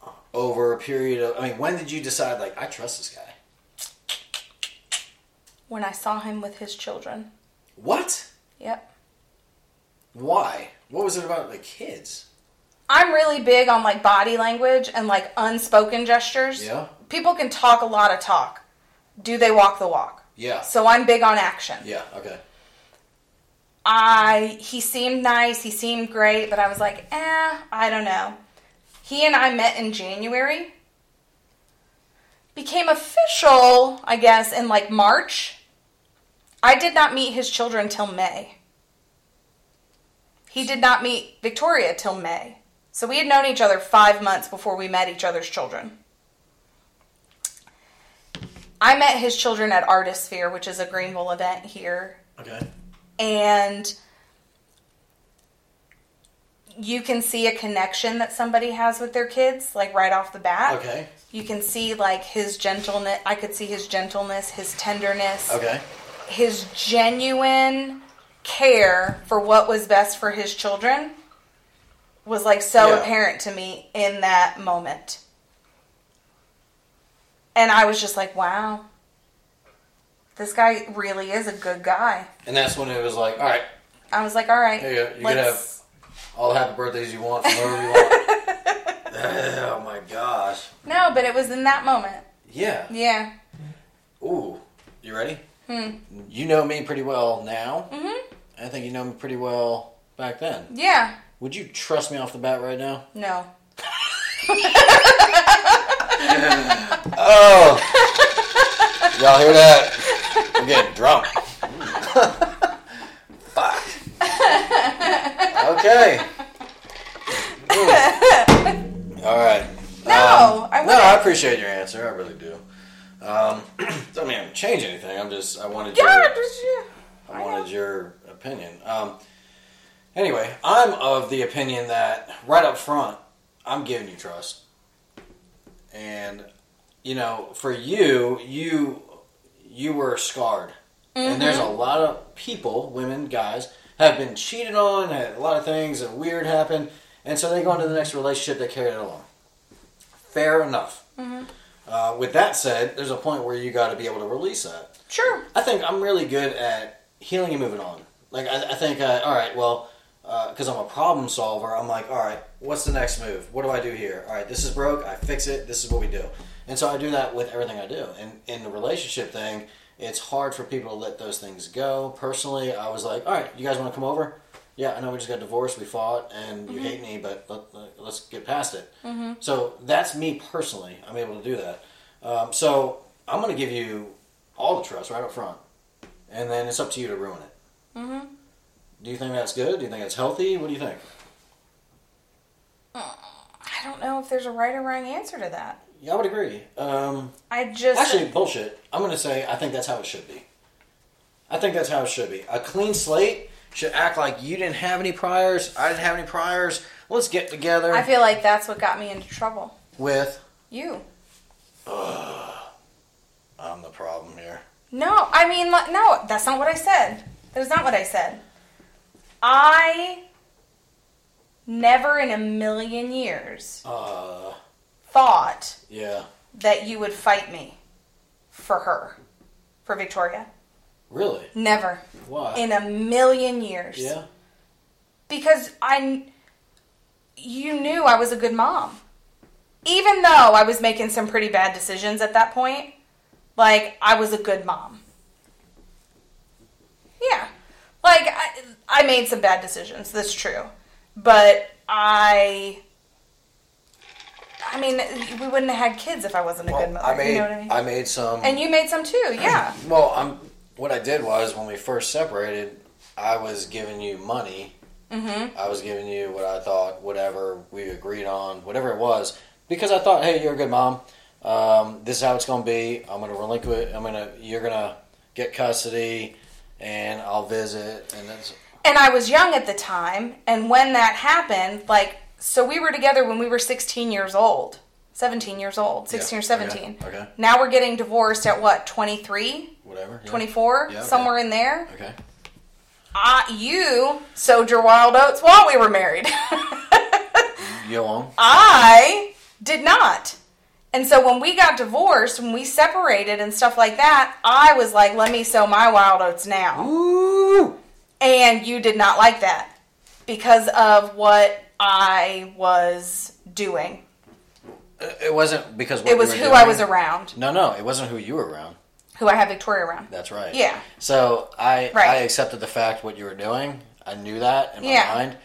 huh. over a period of. I mean, when did you decide like I trust this guy? When I saw him with his children. What? Yep. Why? What was it about the kids? I'm really big on like body language and like unspoken gestures. Yeah. People can talk a lot of talk. Do they walk the walk? Yeah. So I'm big on action. Yeah. Okay. I he seemed nice, he seemed great, but I was like, eh, I don't know. He and I met in January. Became official, I guess, in like March. I did not meet his children till May. He did not meet Victoria till May. So we had known each other five months before we met each other's children. I met his children at Artisphere, which is a Greenville event here Okay. and you can see a connection that somebody has with their kids like right off the bat Okay. you can see like his gentleness i could see his gentleness his tenderness Okay. his genuine care for what was best for his children was like so Yeah. apparent to me in that moment and i was just like wow this guy really is a good guy And that's when it was like, all right, I was like, all right. You uh, go. You can let's- all the happy birthdays you want from wherever you want. [LAUGHS] oh my gosh. No, but it was in that moment. Yeah. Yeah. Ooh. You ready? Hmm. You know me pretty well now. Mhm. I think you know me pretty well back then. Yeah. Would you trust me off the bat right now? No. [LAUGHS] Oh! Y'all hear that? I'm getting drunk. [LAUGHS] Fuck. Okay. Ooh. [LAUGHS] All right. No, I no, wouldn't. I appreciate your answer. I really do. Um, [CLEARS THROAT] I mean, I don't change anything. I'm just, I wanted your, Yeah, just, yeah. I I wanted know. your opinion. Um, anyway, I'm of the opinion that right up front, I'm giving you trust, and you know, for you, you you were scarred, and there's a lot of people, women, guys, have been cheated on, had a lot of things and weird happened, and so they go into the next relationship, they carry it along. Fair enough. Uh, with that said, there's a point where you got to be able to release that. Sure. I think I'm really good at healing and moving on. Like I, I think, uh, all right, well, because I'm a problem solver, I'm like, all right, what's the next move? What do I do here? All right, this is broke. I fix it. This is what we do. And so I do that with everything I do. And in the relationship thing, it's hard for people to let those things go. Personally, I was like, all right, you guys want to come over? Yeah, I know we just got divorced, we fought, and you hate me, but let, let, us get past it. Mm-hmm. So that's me personally. I'm able to do that. Um, so I'm going to give you all the trust right up front, and then it's up to you to ruin it. Mm-hmm. Do you think that's good? Do you think it's healthy? What do you think? I don't know if there's a right or wrong answer to that. Yeah, I would agree. Um, I just actually, bullshit. I'm going to say I think that's how it should be. I think that's how it should be. A clean slate should act like you didn't have any priors, I didn't have any priors. Let's get together I feel like that's what got me into trouble. with. You. I'm the problem here. No, I mean, no, that's not what I said. That is not what I said. I never in a million years Uh, thought yeah. that you would fight me for her, for Victoria. Really? Never. Why? In a million years. yeah. Because I, you knew I was a good mom. Even though I was making some pretty bad decisions at that point, like, I was a good mom. Yeah. Like, I, I made some bad decisions, that's true. But I. I mean, we wouldn't have had kids if I wasn't a good mother. I made you know what I mean? made some. and you made some too, yeah. [CLEARS THROAT] well, I'm. What I did was when we first separated, I was giving you money. Mm-hmm. I was giving you what I thought, whatever we agreed on, whatever it was, because I thought, hey, you're a good mom. Um, this is how it's going to be. I'm going to relinquish. I'm going to. You're going to get custody, and I'll visit, and that's. And I was young at the time, and when that happened, like, so we were together when we were 16 years old, 17 years old, 16 Yeah, or 17. okay, okay. Now we're getting divorced at what, 23, Whatever. yeah. 24, Yeah, okay. somewhere in there. Okay. I, you sowed your wild oats while we were married. You go on. I did not. And so when we got divorced, when we separated and stuff like that, I was like, let me sow my wild oats now. Ooh. And you did not like that because of what I was doing. It wasn't because what It was who were I was around, No, no, it wasn't who you were around. Who I had Victoria around. That's right. Yeah. So I Right. I accepted the fact what you were doing. I knew that in my Yeah. mind.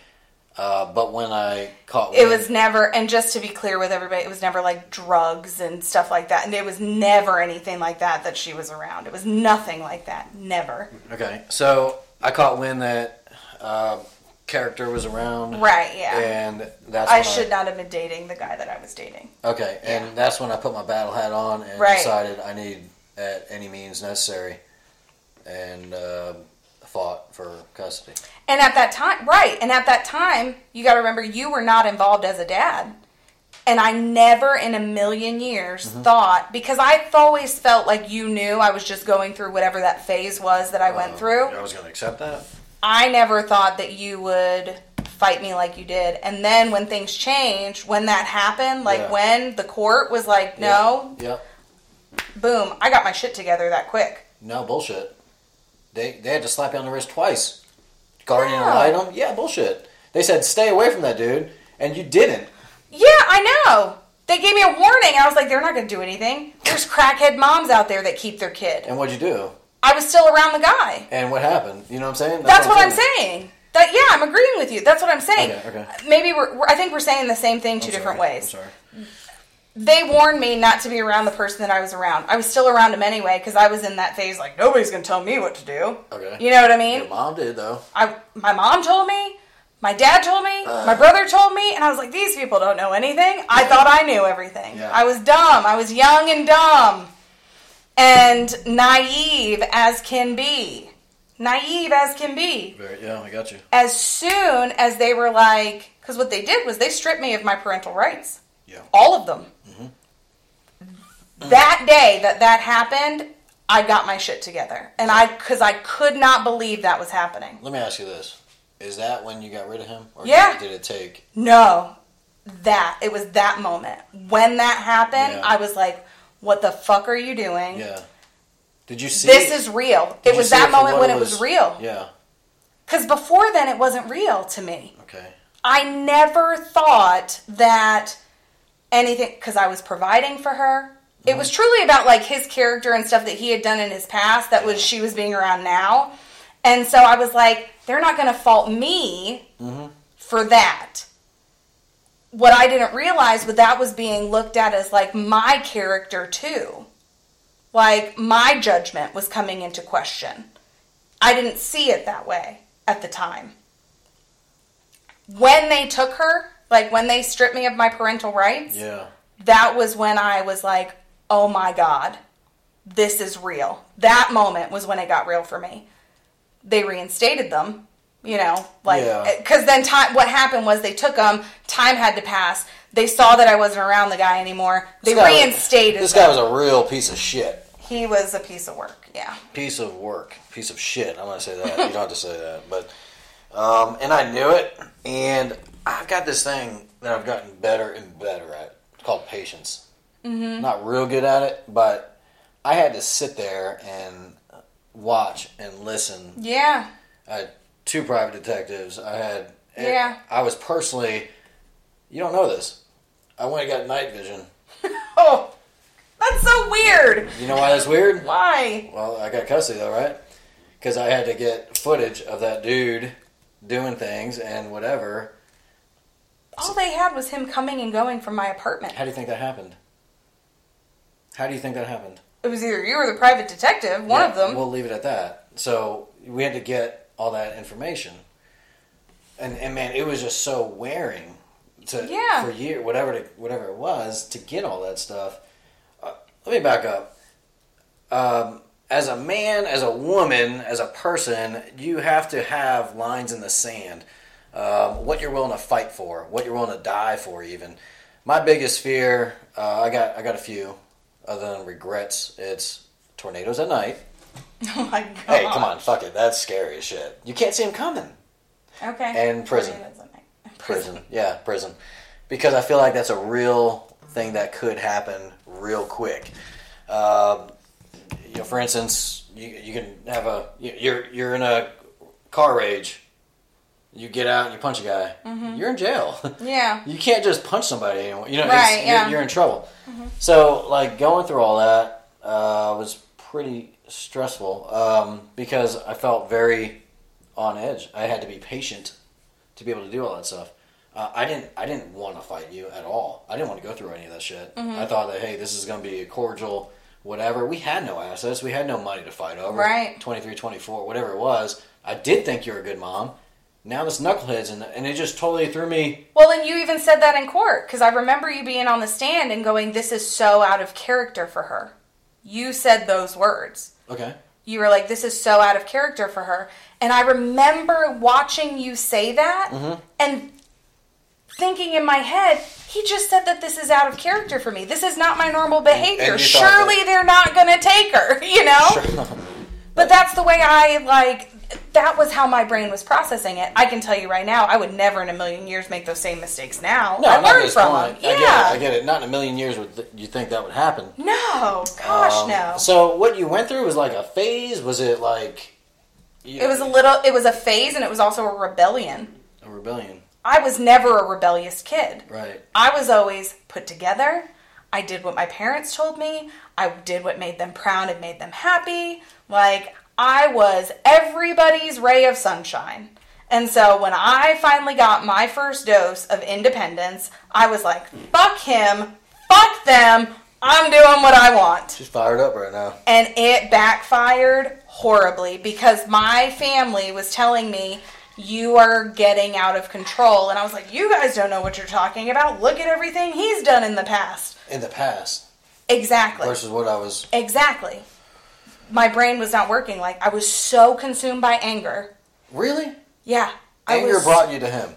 Uh, but when I caught It was never, and just to be clear with everybody, it was never like drugs and stuff like that. And it was never anything like that that she was around. It was nothing like that. Never. okay. So I caught wind that uh, character was around. Right, yeah. And that's when I should not have been dating the guy that I was dating. Okay, and Yeah. that's when I put my battle hat on and Right. decided I need at any means necessary, and uh, fought for custody. And at that time, right, and at that time, you got to remember you were not involved as a dad. And I never in a million years Mm-hmm. thought, because I've always felt like you knew I was just going through whatever that phase was that I went Uh, through. I was going to accept that. I never thought that you would fight me like you did. And then when things changed, when that happened, like Yeah. when the court was like, no, Yep. Boom, I got my shit together that quick. No bullshit. They they had to slap you on the wrist twice. Guardian No. ad litem. Yeah, bullshit. They said stay away from that dude, and you didn't. Yeah, I know. They gave me a warning. I was like, they're not going to do anything. There's crackhead moms out there that keep their kid. And what'd you do? I was still around the guy. And what happened? You know what I'm saying? That's, what I'm saying. That yeah, I'm agreeing with you. That's what I'm saying. Okay, okay. Maybe we're, we're I think we're saying the same thing 2 I'm different sorry. ways. They warned me not to be around the person that I was around. I was still around him anyway because I was in that phase like nobody's going to tell me what to do. Okay. You know what I mean? Your mom did though. I my mom told me, my dad told me, uh. my brother told me, and I was like, these people don't know anything. I thought I knew everything. Yeah. I was dumb. I was young and dumb, and naive as can be. Naive as can be. Very, yeah, I got you. As soon as they were like, because what they did was they stripped me of my parental rights, Yeah. all of them. That day that that happened, I got my shit together, and I because I could not believe that was happening. Let me ask you this: Is that when you got rid of him, or Yeah. did it take? No, that it was that moment when that happened. Yeah. I was like, "What the fuck are you doing? Yeah. Did you see? This is real." did It was that for moment when it was real. Yeah. Because before then, it wasn't real to me. Okay. I never thought that anything because I was providing for her. It was truly about like his character and stuff that he had done in his past that was she was being around now. And so I was like, they're not going to fault me mm-hmm. for that. What I didn't realize was that was being looked at as like my character too. Like my judgment was coming into question. I didn't see it that way at the time. When they took her, like when they stripped me of my parental rights, Yeah. that was when I was like, oh my God, this is real. That moment was when it got real for me. They reinstated them, you know, like, Yeah. because then time, what happened was they took them, time had to pass. They saw that I wasn't around the guy anymore. They This guy was- reinstated This them. guy was a real piece of shit. he was a piece of work, yeah. Piece of work. Piece of shit. I'm gonna say that. you don't have to say that, but um, and I knew it. And I've got this thing that I've gotten better and better at. It's called patience. Mm-hmm. Not real good at it, but I had to sit there and watch and listen Yeah. I had two private detectives. I had. Yeah. I was personally. You don't know this. I went and got night vision. [LAUGHS] Oh, that's so weird. You know why that's weird? Why? Well, I got custody though, right? Because I had to get footage of that dude doing things and whatever. All they had was him coming and going from my apartment. How do you think that happened? How do you think that happened? It was either you or the private detective, one Yeah, of them. We'll leave it at that. So we had to get all that information, and and man, it was just so wearing to Yeah. for year whatever to, whatever it was to get all that stuff. Uh, let me back up. Um, as a man, as a woman, as a person, you have to have lines in the sand. Um, what you're willing to fight for, what you're willing to die for, even. My biggest fear, uh, I got, I got a few, other than regrets. It's tornadoes at night. [LAUGHS] oh my god. Hey, come on, fuck it, that's scary as shit. You can't see them coming. Okay. And prison. [LAUGHS] Prison. Prison, yeah, prison, because I feel like that's a real thing that could happen real quick. Um, you know, for instance, you, you can have a you're you're in a car rage. You get out and you punch a guy. You're in jail. Yeah. [LAUGHS] you can't just punch somebody anymore. You know, Right, yeah. you're, you're in trouble. So, like going through all that uh, was pretty stressful um, because I felt very on edge. I had to be patient to be able to do all that stuff. Uh, I didn't. I didn't want to fight you at all. I didn't want to go through any of that shit. Mm-hmm. I thought that hey, this is going to be a cordial whatever. We had no assets. We had no money to fight over. Right. 23, 24, whatever it was. I did think you were a good mom. Now this knuckleheads and and it just totally threw me. Well, and you even said that in court because I remember you being on the stand and going, "This is so out of character for her." You said those words. Okay. You were like, "This is so out of character for her," and I remember watching you say that Mm-hmm. and thinking in my head, "He just said that this is out of character for me. This is not my normal behavior. Surely that- they're not going to take her." [LAUGHS] You know. But that's the way I like. That was how my brain was processing it. I can tell you right now, I would never in a million years make those same mistakes now. No, I learned from point. them. I Yeah. get it. I get it. Not in a million years would th- you think that would happen. No, gosh, Um, no. So what you went through was like a phase. Was it like? you- It was a little. It was a phase, and it was also a rebellion. a rebellion, I was never a rebellious kid. right? I was always put together. I did what my parents told me. I did what made them proud and made them happy. Like, I was everybody's ray of sunshine. And so when I finally got my first dose of independence, I was like, fuck him, fuck them, I'm doing what I want. She's fired up right now. And it backfired horribly because my family was telling me, you are getting out of control. And I was like, you guys don't know what you're talking about. Look at everything he's done in the past. In the past Exactly. versus what I was. Exactly. My brain was not working. Like, I was so consumed by anger. Really, Yeah. Anger was, brought you to him.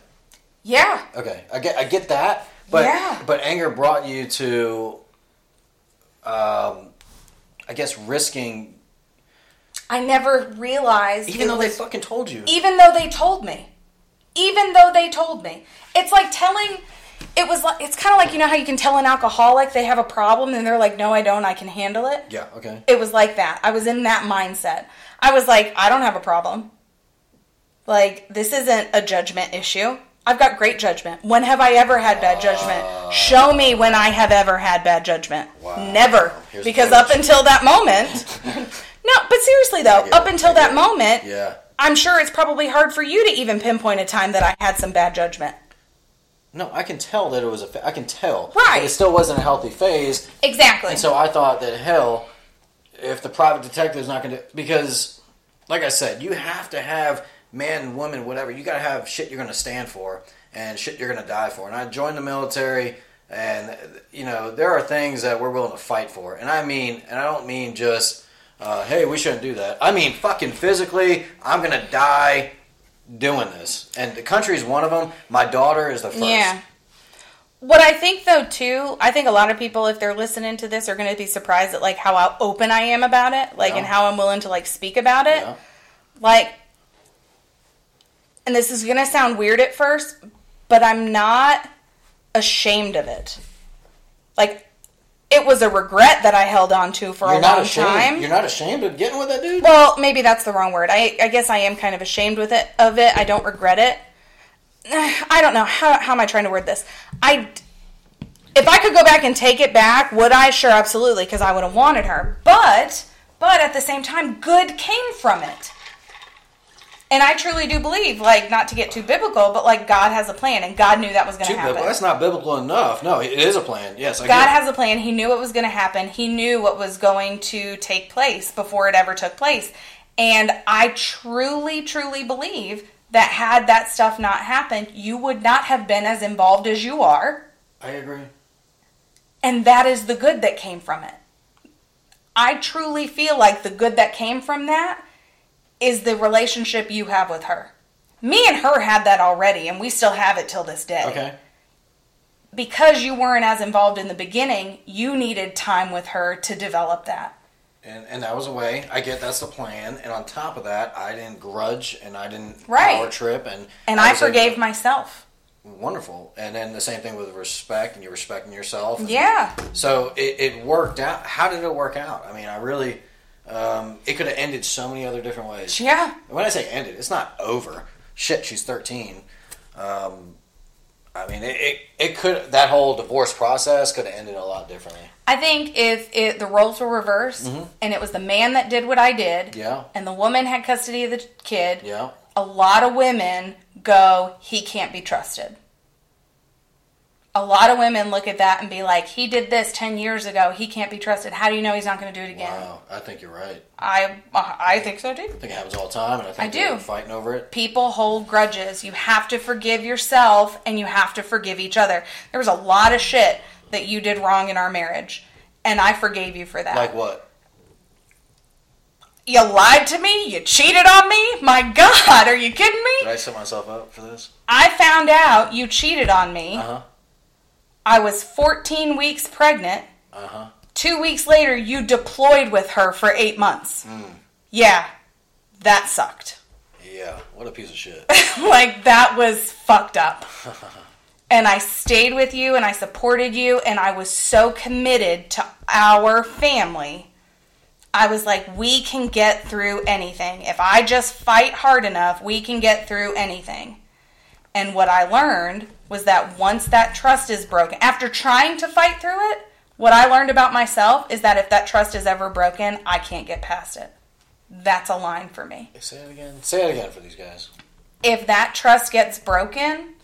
Yeah. Okay, I get I get that, but Yeah. but anger brought you to, um, I guess risking. I never realized. Even though they fucking told you. even though they told me even though they told me it's like telling it was like it's kind of like you know how you can tell an alcoholic they have a problem and they're like no i don't i can handle it Yeah. Okay. it was like that i was in that mindset i was like i don't have a problem like this isn't a judgment issue i've got great judgment when have i ever had bad judgment show me when i have ever had bad judgment Wow. never Here's because up until that moment [LAUGHS] no but seriously though up it. until that it. moment Yeah. I'm sure it's probably hard for you to even pinpoint a time that I had some bad judgment. No, I can tell that it was a. Fa- I can tell. Right. But it still wasn't a healthy phase, Exactly. and so I thought that hell, if the private detective's not going to, because, like I said, you have to have man, woman, whatever. You got to have shit you're going to stand for and shit you're going to die for. And I joined the military, and you know there are things that we're willing to fight for, and I mean, and I don't mean just. Uh, hey, we shouldn't do that. I mean, fucking physically, I'm gonna die doing this, and the country is one of them. My daughter is the first. Yeah. What I think though too, I think a lot of people if they're listening to this are going to be surprised at like how open I am about it, like Yeah. and how I'm willing to like speak about it. Yeah. Like and this is going to sound weird at first, but I'm not ashamed of it. Like it was a regret that I held on to for You're a not long ashamed. time. You're not ashamed of getting with that dude. Well, maybe that's the wrong word. I, I guess I am kind of ashamed with it of it. I don't regret it. [SIGHS] I don't know how how am I trying to word this. I if I could go back and take it back, would I? Sure, absolutely, because I would have wanted her. But but at the same time, good came from it. And I truly do believe, like, not to get too biblical, but like God has a plan, and God knew that was going to happen. biblical. That's not biblical enough. No, it is a plan. Yes, I God has a plan. He knew what was going to happen. He knew what was going to take place before it ever took place. And I truly, truly believe that had that stuff not happened, you would not have been as involved as you are. I agree. And that is the good that came from it. I truly feel like the good that came from that is the relationship you have with her. Me and her had that already, and we still have it till this day Okay. because you weren't as involved in the beginning, you needed time with her to develop that. And and that was a way. I get that's the plan. And on top of that, I didn't grudge and I didn't Right. power trip and And I, able- forgave myself. Wonderful. And then the same thing with respect and you respecting yourself. And Yeah. So it, it worked out. How did it work out? I mean, I really. Um, it could have ended so many other different ways. Yeah. When I say ended, it's not over. Shit, she's 13. Um, I mean, it, it, it could, that whole divorce process could have ended a lot differently. I think if it, the roles were reversed and it was the man that did what I did Mm-hmm. Yeah. and the woman had custody of the kid, Yeah. a lot of women go, he can't be trusted. A lot of women look at that and be like, he did this 10 years ago. He can't be trusted. How do you know he's not going to do it again? Wow. I think you're right. I, I think so too. I think it happens all the time, and I think I do. fighting over it. people hold grudges. You have to forgive yourself and you have to forgive each other. There was a lot of shit that you did wrong in our marriage, and I forgave you for that. Like what? you lied to me, you cheated on me. My God, are you kidding me? Did? I set myself up for this? I found out you cheated on me. Uh huh. I was 14 weeks pregnant. Uh huh. Two weeks later, you deployed with her for eight months. Hmm. Yeah, that sucked. Yeah. What a piece of shit. [LAUGHS] like that was fucked up. [LAUGHS] and I stayed with you and I supported you and I was so committed to our family. I was like, we can get through anything. If I just fight hard enough, we can get through anything. And what I learned was that once that trust is broken, after trying to fight through it, what I learned about myself is that if that trust is ever broken, I can't get past it. That's a line for me. Say it again. Say it again for these guys. if that trust gets broken,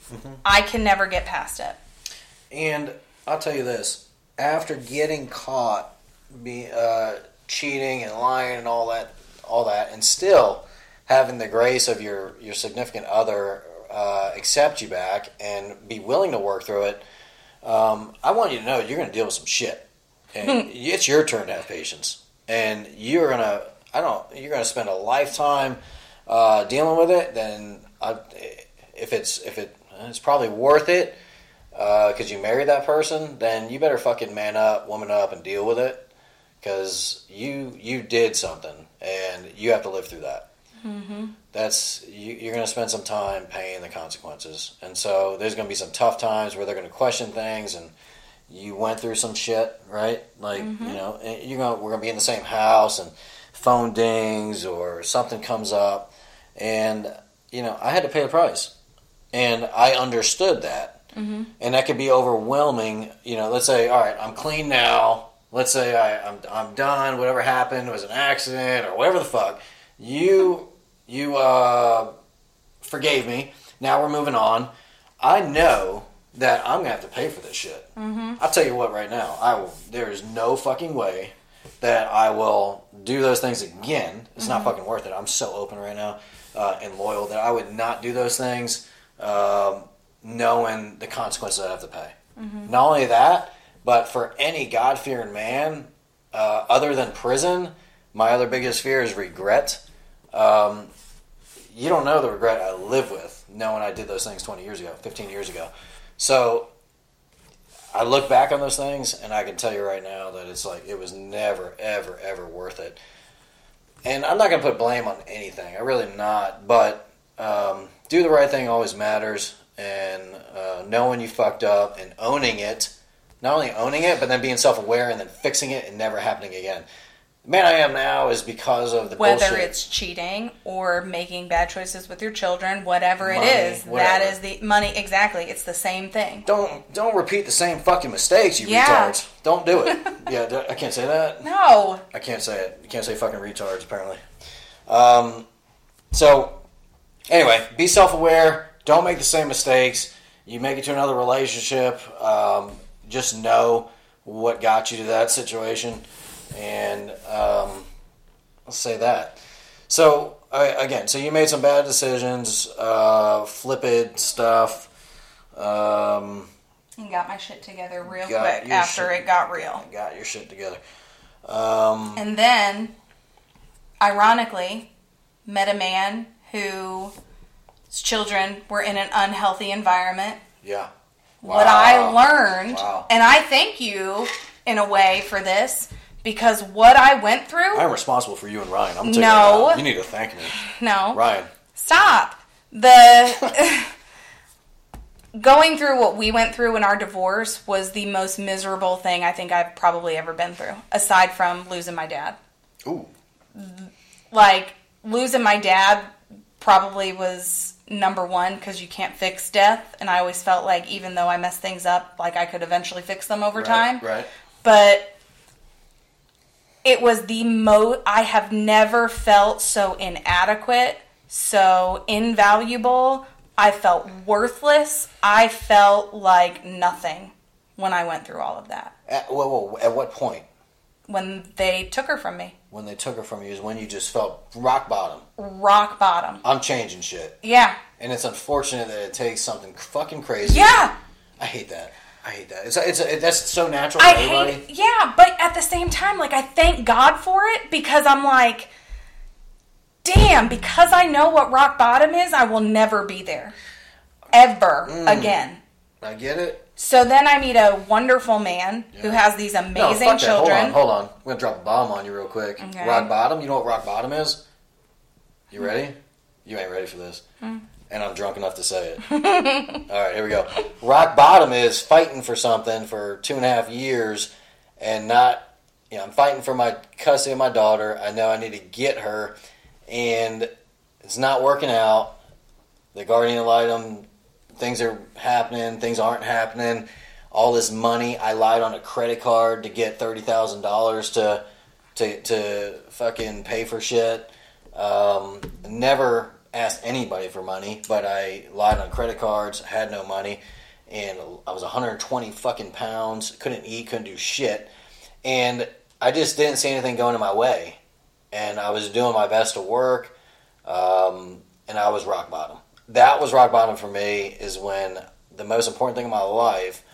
I can never get past it. And I'll tell you this: after getting caught, be uh, cheating and lying and all that, all that, and still having the grace of your your significant other uh, accept you back and be willing to work through it, um, I want you to know you're going to deal with some shit, and [LAUGHS] it's your turn to have patience, and you're gonna. I don't. You're going to spend a lifetime uh, dealing with it. Then, I, if it's if it, it's probably worth it because you married that person, then you better fucking man up, woman up, and deal with it. Because you you did something, and you have to live through that. Mm-hmm. That's you, you're going to spend some time paying the consequences, and so there's going to be some tough times where they're going to question things, and you went through some shit, right? Like you mm-hmm. know, and you're going we're going to be in the same house, and phone dings or something comes up, and you know I had to pay the price, and I understood that mm-hmm. and that could be overwhelming. You know, let's say, all right, I'm clean now. Let's say I, I'm I'm done. Whatever happened was an accident or whatever the fuck. You you uh, forgave me. Now we're moving on. I know that I'm gonna have to pay for this shit. Mm-hmm. I'll tell you what, right now, I will. There is no fucking way that I will do those things again. It's not fucking worth it. I'm so open right now uh, and loyal that I would not do those things, um, knowing the consequences I have to pay. Not only that, but for any God fearing man, uh, other than prison, my other biggest fear is regret. Um, you don't know the regret I live with knowing I did those things 20 years ago, 15 years ago. So I look back on those things and I can tell you right now that it's like it was never, ever, ever worth it. And I'm not going to put blame on anything. I really am not. But um, do the right thing always matters. And uh, knowing you fucked up and owning it, not only owning it, but then being self aware and then fixing it and never happening again. The man I am now is because of the Whether bullshit. it's cheating or making bad choices with your children, whatever Money, it is, whatever. that is the money. Exactly, it's the same thing. don't don't repeat the same fucking mistakes, you Yeah. retards. Don't do it. [LAUGHS] yeah, I can't say that. No, I can't say it. You can't say fucking retards, apparently. Um, so, anyway, be self aware. Don't make the same mistakes. You make it to another relationship. Um, just know what got you to that situation. And um, let's say that. So, I again, so you made some bad decisions, uh, flippant stuff. Um, you got my shit together real quick after shit- it got real. got your shit together. Um, And then, ironically, met a man whose children were in an unhealthy environment. yeah. Wow. What I learned, Wow. and I thank you in a way for this because what I went through. I'm responsible for you and Ryan. I'm taking No. You need to thank me, no, Ryan. stop. The [LAUGHS] going through what we went through in our divorce was the most miserable thing I think I've probably ever been through, aside from losing my dad. Ooh, like losing my dad probably was number one because you can't fix death and i always felt like even though i messed things up like i could eventually fix them over right, time right? but it was the most i have never felt so inadequate so invaluable. I felt worthless. I felt like nothing when i went through all of that. At, whoa, whoa, at what point? When they took her from me. When they took her from you is when you just felt rock bottom. rock bottom. I'm changing shit, yeah. And it's unfortunate that it takes something fucking crazy. yeah. I hate that. I hate that. It's it's it, that's so natural I everybody. hate, yeah, but at the same time, like I thank God for it because I'm like, damn, because I know what rock bottom is, I will never be there, ever Mm. again. I get it. So then I meet a wonderful man who has these No, amazing that. children. Hold on, hold on. I'm gonna drop a bomb on you real quick. Okay. Rock bottom. You know what rock bottom is? You ready? You ain't ready for this. Hmm. And I'm drunk enough to say it. [LAUGHS] All right, here we go. Rock bottom is fighting for something for two and a half years and not. You know, I'm fighting for my custody of my daughter. I know I need to get her, and it's not working out. The guardian ad litem things are happening, things aren't happening. All this money, I lied on a credit card to get thirty thousand dollars to to to fucking pay for shit. Um, never asked anybody for money, but I lied on credit cards, had no money, and I was 120 fucking pounds, couldn't eat, couldn't do shit, and I just didn't see anything going in my way, and I was doing my best to work, um, and I was rock bottom. That was rock bottom for me. Is when the most important thing in my life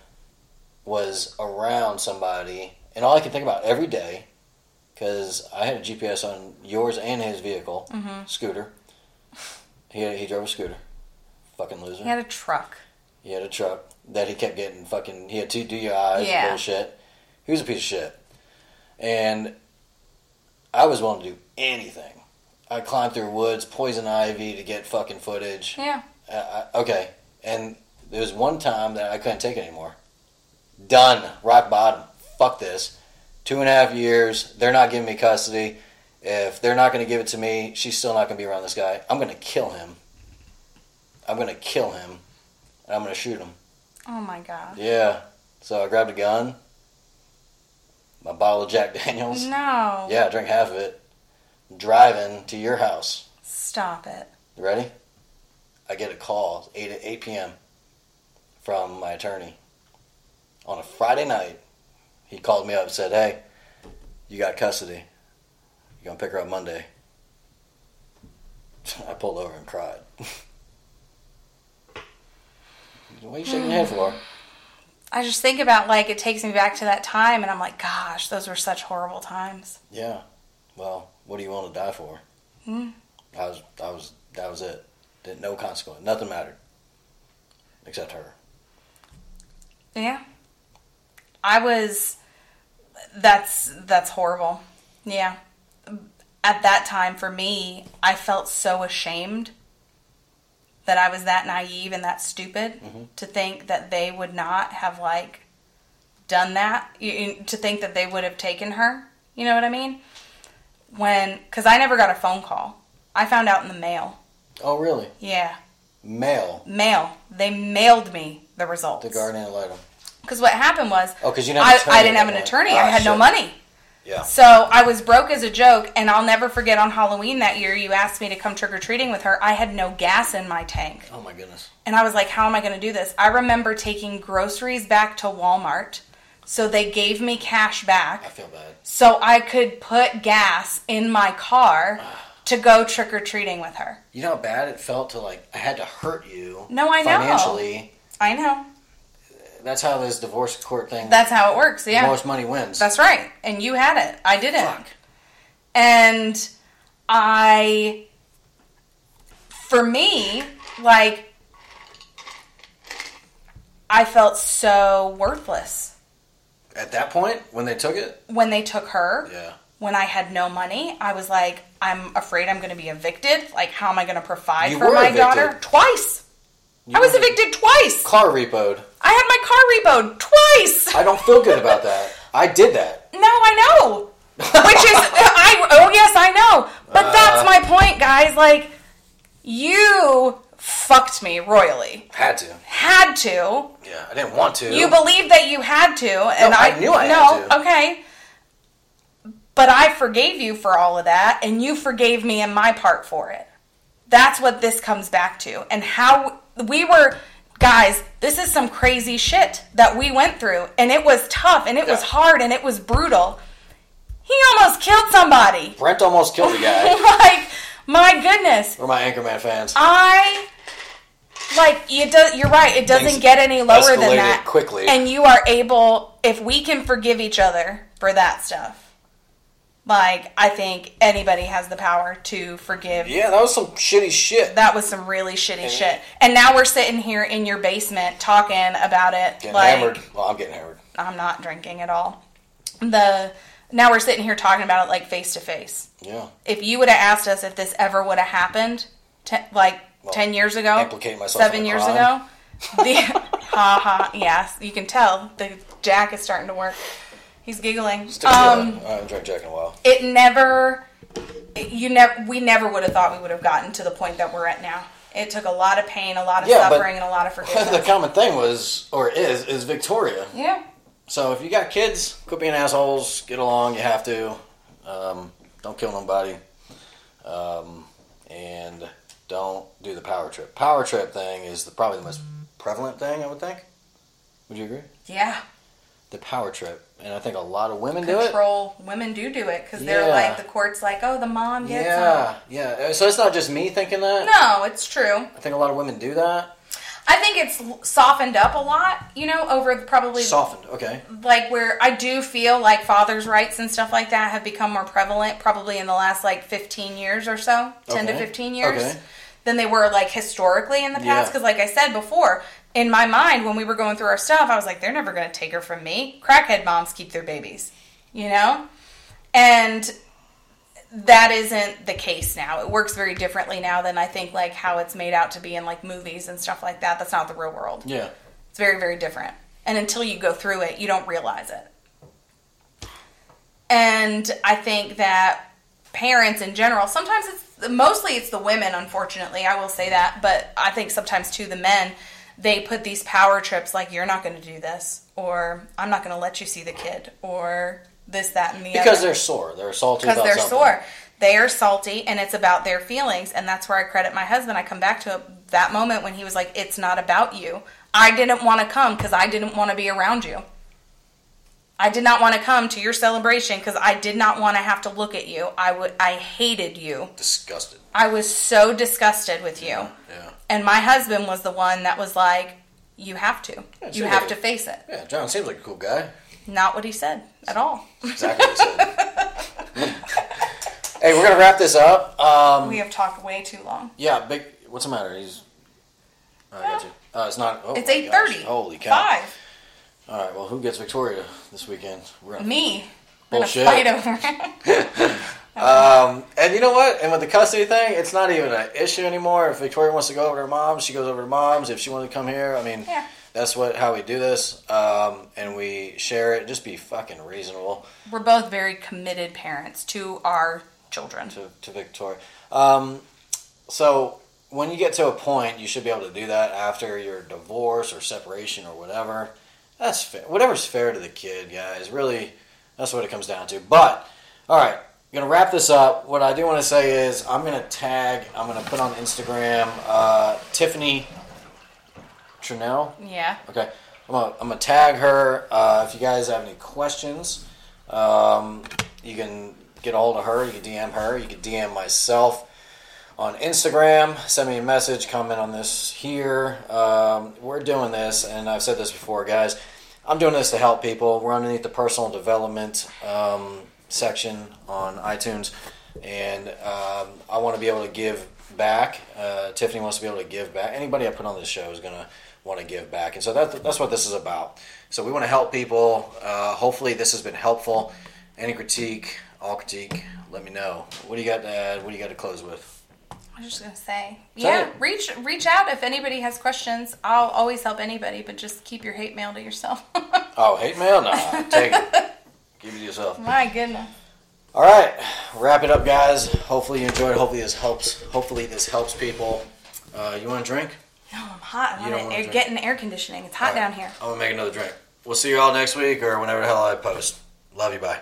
was around somebody, and all I could think about every day, because I had a GPS on yours and his vehicle, scooter. He had, he drove a scooter, fucking loser. He had a truck. He had a truck that he kept getting fucking. He had two DUIs Yeah. and bullshit. He was a piece of shit, and I was willing to do anything. I climbed through woods, poison ivy to get fucking footage. Yeah. Uh, I, okay, and there was one time that I couldn't take it anymore. Done. Rock bottom. Fuck this. Two and a half years. They're not giving me custody. If they're not going to give it to me, she's still not going to be around this guy. I'm going to kill him. I'm going to kill him. And I'm going to shoot him. Oh my god. Yeah. So I grabbed a gun, my bottle of Jack [LAUGHS] Daniels. No. Yeah, I drank half of it. Driving to your house. Stop it. You ready? I get a call eight at eight p.m. from my attorney on a Friday night. He called me up and said, "Hey, you got custody. You gonna pick her up Monday?" [LAUGHS] I pulled over and cried. [LAUGHS] what are you shaking your head for? [SIGHS] I just think about like it takes me back to that time, and I'm like, gosh, those were such horrible times. Yeah. Well, what do you want to die for? Hmm. I was. I was. That was it. Didn't no consequence. Nothing mattered. Except her. Yeah. I was that's that's horrible. Yeah. At that time for me, I felt so ashamed that I was that naive and that stupid to think that they would not have like done that, You- you- to think that they would have taken her. You know what I mean? When cuz I never got a phone call. I found out in the mail. Oh, really? Yeah. Mail. Mail. They mailed me the results. The guardian litem. Because what happened was, oh, because you I, I didn't have an attorney. Ah, I had no money. Yeah. So I was broke as a joke, and I'll never forget on Halloween that year, you asked me to come trick or treating with her. I had no gas in my tank. Oh my goodness. And I was like, how am I going to do this? I remember taking groceries back to Walmart. So they gave me cash back. I feel bad. so I could put gas in my car ah. to go trick or treating with her. You know how bad it felt to like I had to hurt you. No, I know. Financially. I know. That's how this divorce court thing. That's how it works. Yeah. most money wins. That's right. And you had it. I didn't. Fuck. And I, for me, like, I felt so worthless At that point, when they took it. when they took her. Yeah. When I had no money, I was like, I'm afraid I'm going to be evicted. Like, how am I going to provide You for my evicted. daughter? Twice. You I was evicted twice. Car repoed. I had my car repoed twice. I don't feel good about that. I did that. No, I know. Which is I oh yes, I know. But Uh. that's my point, guys. Like you fucked me royally. Had to. Had to. Yeah, I didn't want to. You believed that you had to, and No, I, I knew I no, had to. okay. But I forgave you for all of that, and you forgave me and my part for it. That's what this comes back to, and how we were, guys. This is some crazy shit that we went through, and it was tough, and it was hard, and it was brutal. He almost killed somebody. Brent almost killed a guy. [LAUGHS] like, my goodness. We're my Anchorman fans. I like you do, you're right. It doesn't Things get any lower than that quickly. and you are able if we can forgive each other for that stuff. Like I think anybody has the power to forgive. Yeah, that was some shitty shit. That was some really shitty shit. And now we're sitting here in your basement talking about it. Getting like hammered. Well, I'm getting hammered. I'm not drinking at all. The now we're sitting here talking about it like face to face. Yeah. If you would have asked us if this ever would have happened, like Well, ten years ago, seven years crime. ago, [LAUGHS] the [LAUGHS] ha ha, yes, you can tell the jack is starting to work. He's giggling. Still, Um, I haven't drank Jack in a while. it never, you never, we never would have thought we would have gotten to the point that we're at now. It took a lot of pain, a lot of Yeah, suffering, and a lot of [LAUGHS] forgiveness. the common thing was, or is, is Victoria. yeah, So if you got kids, quit being assholes. Get along. You have to. Um, don't kill nobody. Um, and don't do the power trip. Power trip thing is the, probably the most prevalent thing. I would think. Would you agree? yeah. The power trip, and I think a lot of women do it. Control. Women do do it because they're Yeah. like the court's like, oh, the mom gets Yeah, yeah. Uh, so it's not just me thinking that. No, it's true. I think a lot of women do that. I think it's softened up a lot, you know, over probably Softened. Okay. like where I do feel like fathers' rights and stuff like that have become more prevalent probably in the last like 15 years or so, 10 to 15 years, Okay. than they were like historically in the past. Because, like I said before, in my mind, when we were going through our stuff, I was like, they're never going to take her from me. Crackhead moms keep their babies, you know? And that isn't the case now. It works very differently now than I think like how it's made out to be in like movies and stuff like that. That's not the real world. Yeah. It's very, very different. And until you go through it, you don't realize it. And I think that parents in general, sometimes it's mostly it's the women, unfortunately, I will say that, but I think sometimes too the men, they put these power trips like you're not going to do this or I'm not going to let you see the kid or this that and the Because other they're sore. They're salty because they're something. sore. They are salty and it's about their feelings. And that's where I credit my husband. I come back to it, that moment when he was like, It's not about you. I didn't want to come because I didn't want to be around you. I did not want to come to your celebration because I did not want to have to look at you. I would I hated you. Disgusted. I was so disgusted with you. Yeah. And my husband was the one that was like, You have to. Yeah, you have to face it. Yeah, John seems like a cool guy. Not what he said at all. Exactly what he said. [LAUGHS] hey, we're gonna wrap this up. Um, We have talked way too long. yeah, big. What's the matter? He's. Oh, I got you. Uh, it's not. Oh It's eight thirty. Holy cow! Five. All right. Well, who gets Victoria this weekend? We're Me. Bullshit. fight over. [LAUGHS] [LAUGHS] Um, and you know what? And with the custody thing, it's not even an issue anymore. If Victoria wants to go over to her mom's, she goes over to mom's. If she wants to come here, I mean, Yeah. that's what how we do this. Um, and we share it. Just be fucking reasonable We're both very committed parents to our children. to, to Victoria. Um, so when you get to a point, you should be able to do that after your divorce or separation or whatever. That's fair. Whatever's fair to the kid, guys. Really, that's what it comes down to. But all right, I'm gonna wrap this up. What I do want to say is I'm gonna tag. I'm gonna put on Instagram uh, Tiffany Trinell. Yeah. Okay, I'm gonna, I'm gonna tag her. Uh, if you guys have any questions, um, you can get a hold of her. You can DM her. You can DM myself on Instagram. Send me a message. Comment on this here. Um, we're doing this, and I've said this before, guys. I'm doing this to help people. We're underneath the personal development um, section on iTunes, and um, I want to be able to give back. Uh, Tiffany wants to be able to give back. Anybody I put on this show is going to want to give back, and so that, that's what this is about. So we want to help people. Uh, hopefully, this has been helpful. Any critique, all critique, let me know. What do you got to add? What do you got to close with? I was just gonna say, Say yeah, it. reach reach out if anybody has questions. I'll always help anybody, but just keep your hate mail to yourself. [LAUGHS] Oh, hate mail? Nah, take it. [LAUGHS] Give it to yourself. My goodness. All right, wrap it up, guys. Hopefully you enjoyed. Hopefully this helps. Hopefully this helps people. Uh, you want a drink? No, I'm hot. You I'm don't air, getting air conditioning. It's hot right. down here. I'm gonna make another drink. We'll see you all next week or whenever the hell I post. Love you. Bye.